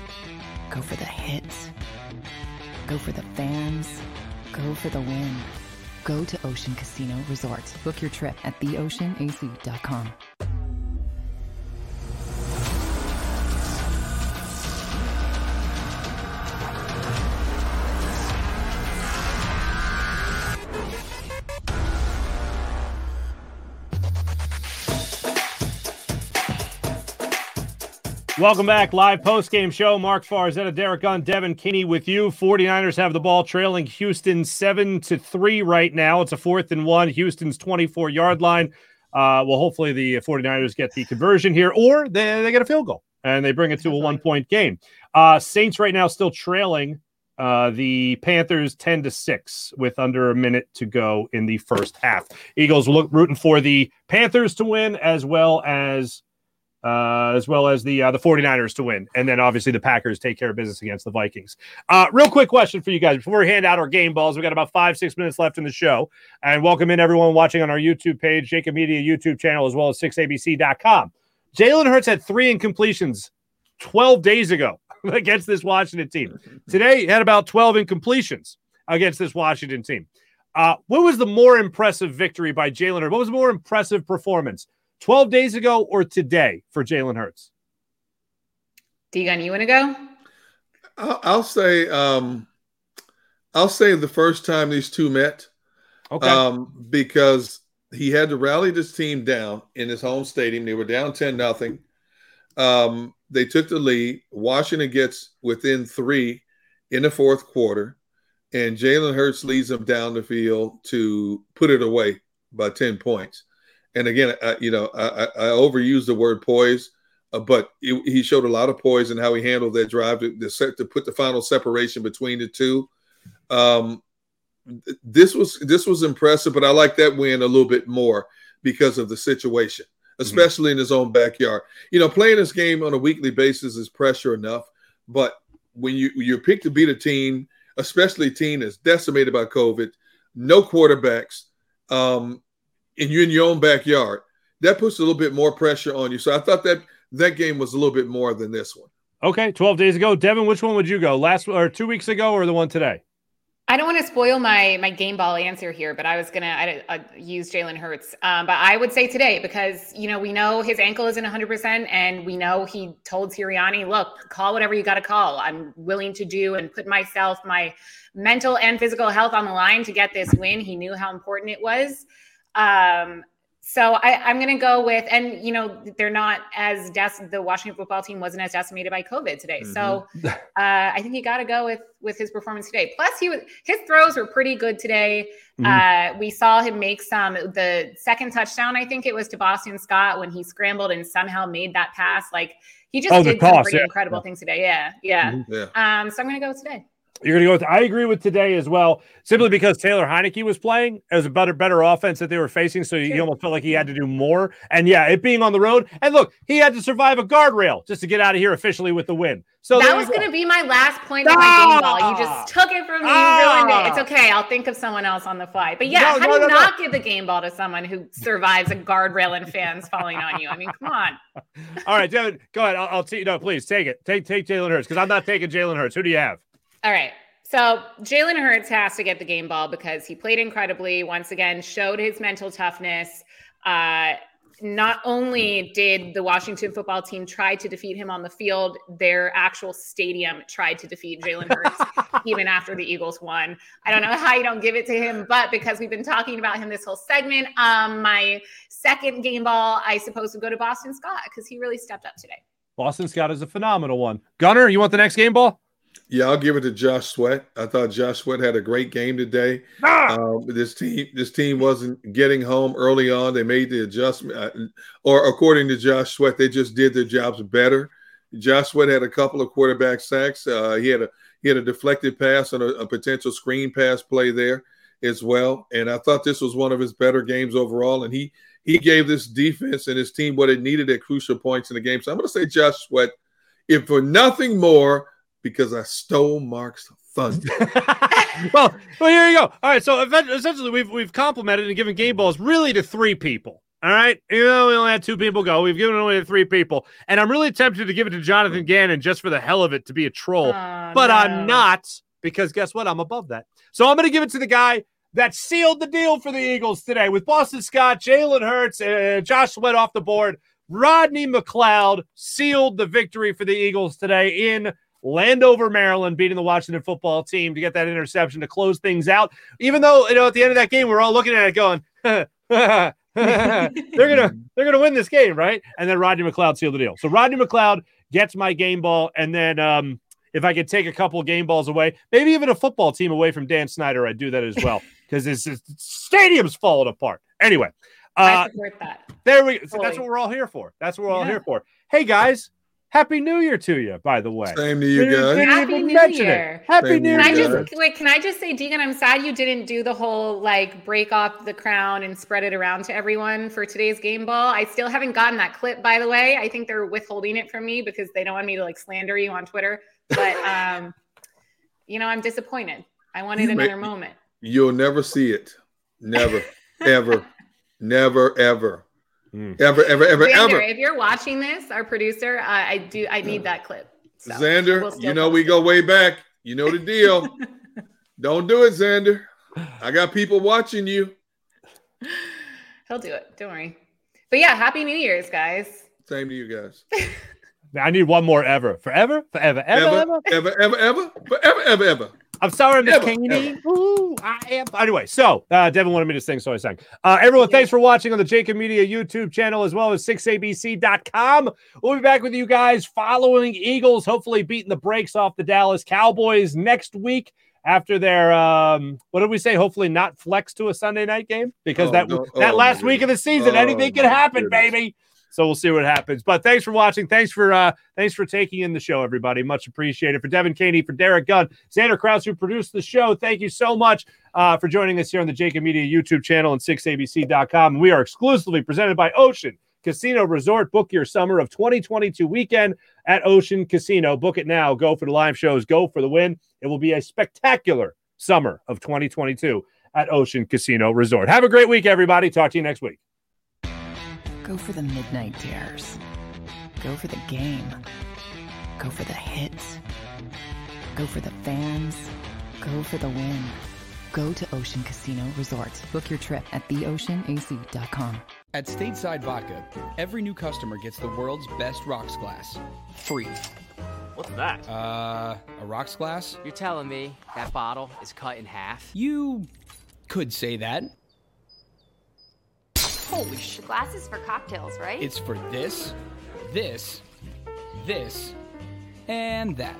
Go for the hits. Go for the fans. Go for the win. Go to Ocean Casino Resort. Book your trip at theoceanac.com. Welcome back. Live post game show. Mark Farzetta, Derek Gunn, Devin Kinney with you. 49ers have the ball trailing Houston 7 to 3 right now. It's a fourth and one. Houston's 24 yard line. Uh, well, hopefully the 49ers get the conversion here or they, they get a field goal and they bring it to a one point game. Uh, Saints right now still trailing uh, the Panthers 10 to 6 with under a minute to go in the first half. Eagles look rooting for the Panthers to win as well as uh, as well as the uh, the 49ers to win. And then obviously the Packers take care of business against the Vikings. Uh, real quick question for you guys before we hand out our game balls. We got about five, six minutes left in the show. And welcome in everyone watching on our YouTube page, Jakib Media YouTube channel, as well as 6abc.com. Jalen Hurts had three incompletions 12 days ago <laughs> against this Washington team. Today, he had about 12 incompletions against this Washington team. Uh, what was the more impressive victory by Jalen Hurts? What was the more impressive performance? 12 days ago or today for Jalen Hurts? Degon, you want to go? I'll, I'll say, um, I'll say the first time these two met, okay, um, because he had to rally this team down in his home stadium. They were down ten nothing. Um, they took the lead. Washington gets within three in the fourth quarter, and Jalen Hurts leads them down the field to put it away by ten points. And again, I, you know, I, I overuse the word poise, uh, but it, he showed a lot of poise in how he handled that drive to, to, set, to put the final separation between the two. Um, this was this was impressive, but I like that win a little bit more because of the situation, especially in his own backyard. You know, playing this game on a weekly basis is pressure enough, but when you you pick to beat a team, especially a team that's decimated by COVID, no quarterbacks, um, and you're in your own backyard, that puts a little bit more pressure on you. So I thought that that game was a little bit more than this one. Okay, 12 days ago. Devin, which one would you go? Last or two weeks ago or the one today? I don't want to spoil my my game ball answer here, but I was gonna I, I use Jalen Hurts. Um, but I would say today because you know we know his ankle isn't 100, percent and we know he told Sirianni, "Look, call whatever you got to call. I'm willing to do and put myself, my mental and physical health on the line to get this win." He knew how important it was. Um, so I, am going to go with, and you know, they're not as des- the Washington football team wasn't as decimated by COVID today. Mm-hmm. So <laughs> uh, I think you got to go with with his performance today. Plus, he was his throws were pretty good today. Mm-hmm. Uh, we saw him make some. The second touchdown, I think it was to Boston Scott when he scrambled and somehow made that pass. Like he just oh, did toss, some pretty yeah. incredible yeah. things today. Yeah, yeah. Mm-hmm. yeah. Um, so I'm going to go today. You're going to go with, I agree with today as well, simply because Taylor Heinicke was playing. It was a better, better offense that they were facing. So he almost felt like he had to do more. And yeah, it being on the road. And look, he had to survive a guardrail just to get out of here officially with the win. So that was going to be my last point ah! of my game ball. You just took it from me. Ah! You ruined it. It's ah! okay. I'll think of someone else on the fly. But yeah, no, how no, do you no, not give the game ball to someone who survives a guardrail and fans falling on you? I mean, come on. <laughs> All right, Devin, go ahead. I'll, I'll see. No, please take it. Take take Jalen Hurts because I'm not taking Jalen Hurts. Who do you have? All right. So Jalen Hurts has to get the game ball because he played incredibly. Once again, showed his mental toughness. Uh, not only did the Washington football team try to defeat him on the field, their actual stadium tried to defeat Jalen Hurts <laughs> even after the Eagles won. I don't know how you don't give it to him, but because we've been talking about him this whole segment, um, my second game ball, I suppose, would go to Boston Scott because he really stepped up today. Boston Scott is a phenomenal one. Gunner, you want the next game ball? Yeah, I'll give it to Josh Sweat. I thought Josh Sweat had a great game today. Ah! Um, this team, this team wasn't getting home early on. They made the adjustment, uh, or according to Josh Sweat, they just did their jobs better. Josh Sweat had a couple of quarterback sacks. Uh, he had a he had a deflected pass and a, a, potential screen pass play there as well. And I thought this was one of his better games overall. And he he gave this defense and his team what it needed at crucial points in the game. So I'm going to say Josh Sweat, if for nothing more because I stole Mark's thunder. <laughs> well, well, here you go. All right, so essentially, we've we've complimented and given game balls really to three people. All right, you know, we only had two people go. We've given it only to three people, and I'm really tempted to give it to Jonathan Gannon just for the hell of it to be a troll, oh, but no. I'm not because guess what? I'm above that. So I'm going to give it to the guy that sealed the deal for the Eagles today with Boston Scott, Jalen Hurts, uh, Josh Sweat off the board. Rodney McLeod sealed the victory for the Eagles today in Landover, Maryland, beating the Washington football team to get that interception to close things out. Even though, you know, at the end of that game, we're all looking at it going, <laughs> they're gonna they're gonna win this game, right? And then Rodney McLeod sealed the deal. So Rodney McLeod gets my game ball, and then um, if I could take a couple game balls away, maybe even a football team away from Dan Snyder, I'd do that as well <laughs> because his, his stadium's falling apart. Anyway, uh, there we. So that's what we're all here for. That's what we're all here for. Hey guys, Happy New Year to you, by the way. Same to you guys. Happy New Year. It. Happy Same New Year. Can I just wait? Can I just say, Deegan, I'm sad you didn't do the whole like break off the crown and spread it around to everyone for today's game ball. I still haven't gotten that clip, by the way. I think they're withholding it from me because they don't want me to like slander you on Twitter. But <laughs> um, you know, I'm disappointed. I wanted you another may, moment. You'll never see it. Never, <laughs> ever, never, ever. Mm. Ever, ever, ever, Xander, ever. If you're watching this, our producer, uh, I do. I need that clip. So Xander, we'll you know we it. go way back. You know the deal. <laughs> Don't do it, Xander. I got people watching you. He'll do it. Don't worry. But yeah, happy New Year's, guys. Same to you guys. <laughs> I need one more ever. Forever, forever, ever, ever, ever, ever, ever, forever, ever, ever. I'm sorry, Miss Kaney. Ooh, I am. Anyway, so uh, Devin wanted me to sing, so I sang. Uh, everyone, thanks for watching on the Jakib Media YouTube channel as well as 6abc.com. We'll be back with you guys following Eagles, hopefully beating the brakes off the Dallas Cowboys next week after their um what did we say hopefully not flex to a sunday night game because oh, that no. that oh, last week of the season oh, anything can happen baby so we'll see what happens. But thanks for watching. Thanks for uh thanks for taking in the show, everybody. Much appreciated. For Devin Caney, for Derek Gunn, Xander Kraus, who produced the show. Thank you so much uh, for joining us here on the Jakib Media YouTube channel and 6abc.com. We are exclusively presented by Ocean Casino Resort. Book your summer of 2022 weekend at Ocean Casino. Book it now. Go for the live shows. Go for the win. It will be a spectacular summer of 2022 at Ocean Casino Resort. Have a great week, everybody. Talk to you next week. Go for the midnight dares. Go for the game. Go for the hits. Go for the fans. Go for the win. Go to Ocean Casino Resort. Book your trip at theoceanac.com. At Stateside Vodka, every new customer gets the world's best rocks glass. Free. What's that? Uh, a rocks glass? You're telling me that bottle is cut in half? You could say that. Holy shit. Glasses for cocktails, right? It's for this, this, this, and that.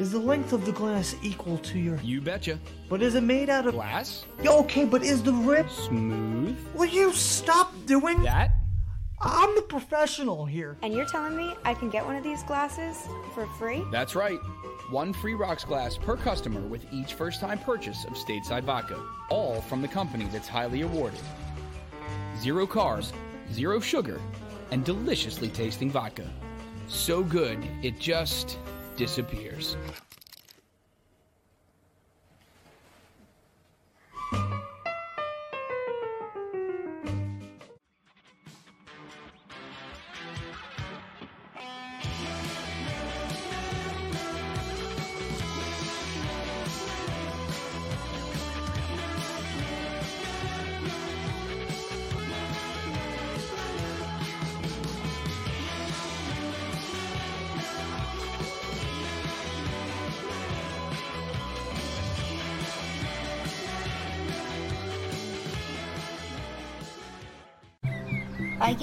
Is the length of the glass equal to your. You betcha. But is it made out of. Glass? Okay, but is the rip. Smooth? Will you stop doing. That? I'm the professional here. And you're telling me I can get one of these glasses for free? That's right. One free rocks glass per customer with each first time purchase of stateside vodka. All from the company that's highly awarded. Zero carbs, zero sugar, and deliciously tasting vodka. So good, it just disappears.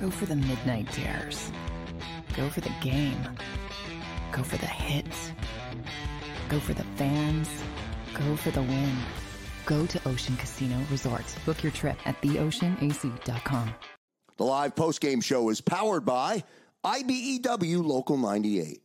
Go for the midnight dares. Go for the game. Go for the hits. Go for the fans. Go for the win. Go to Ocean Casino Resort. Book your trip at theoceanac.com. The live postgame show is powered by IBEW Local 98.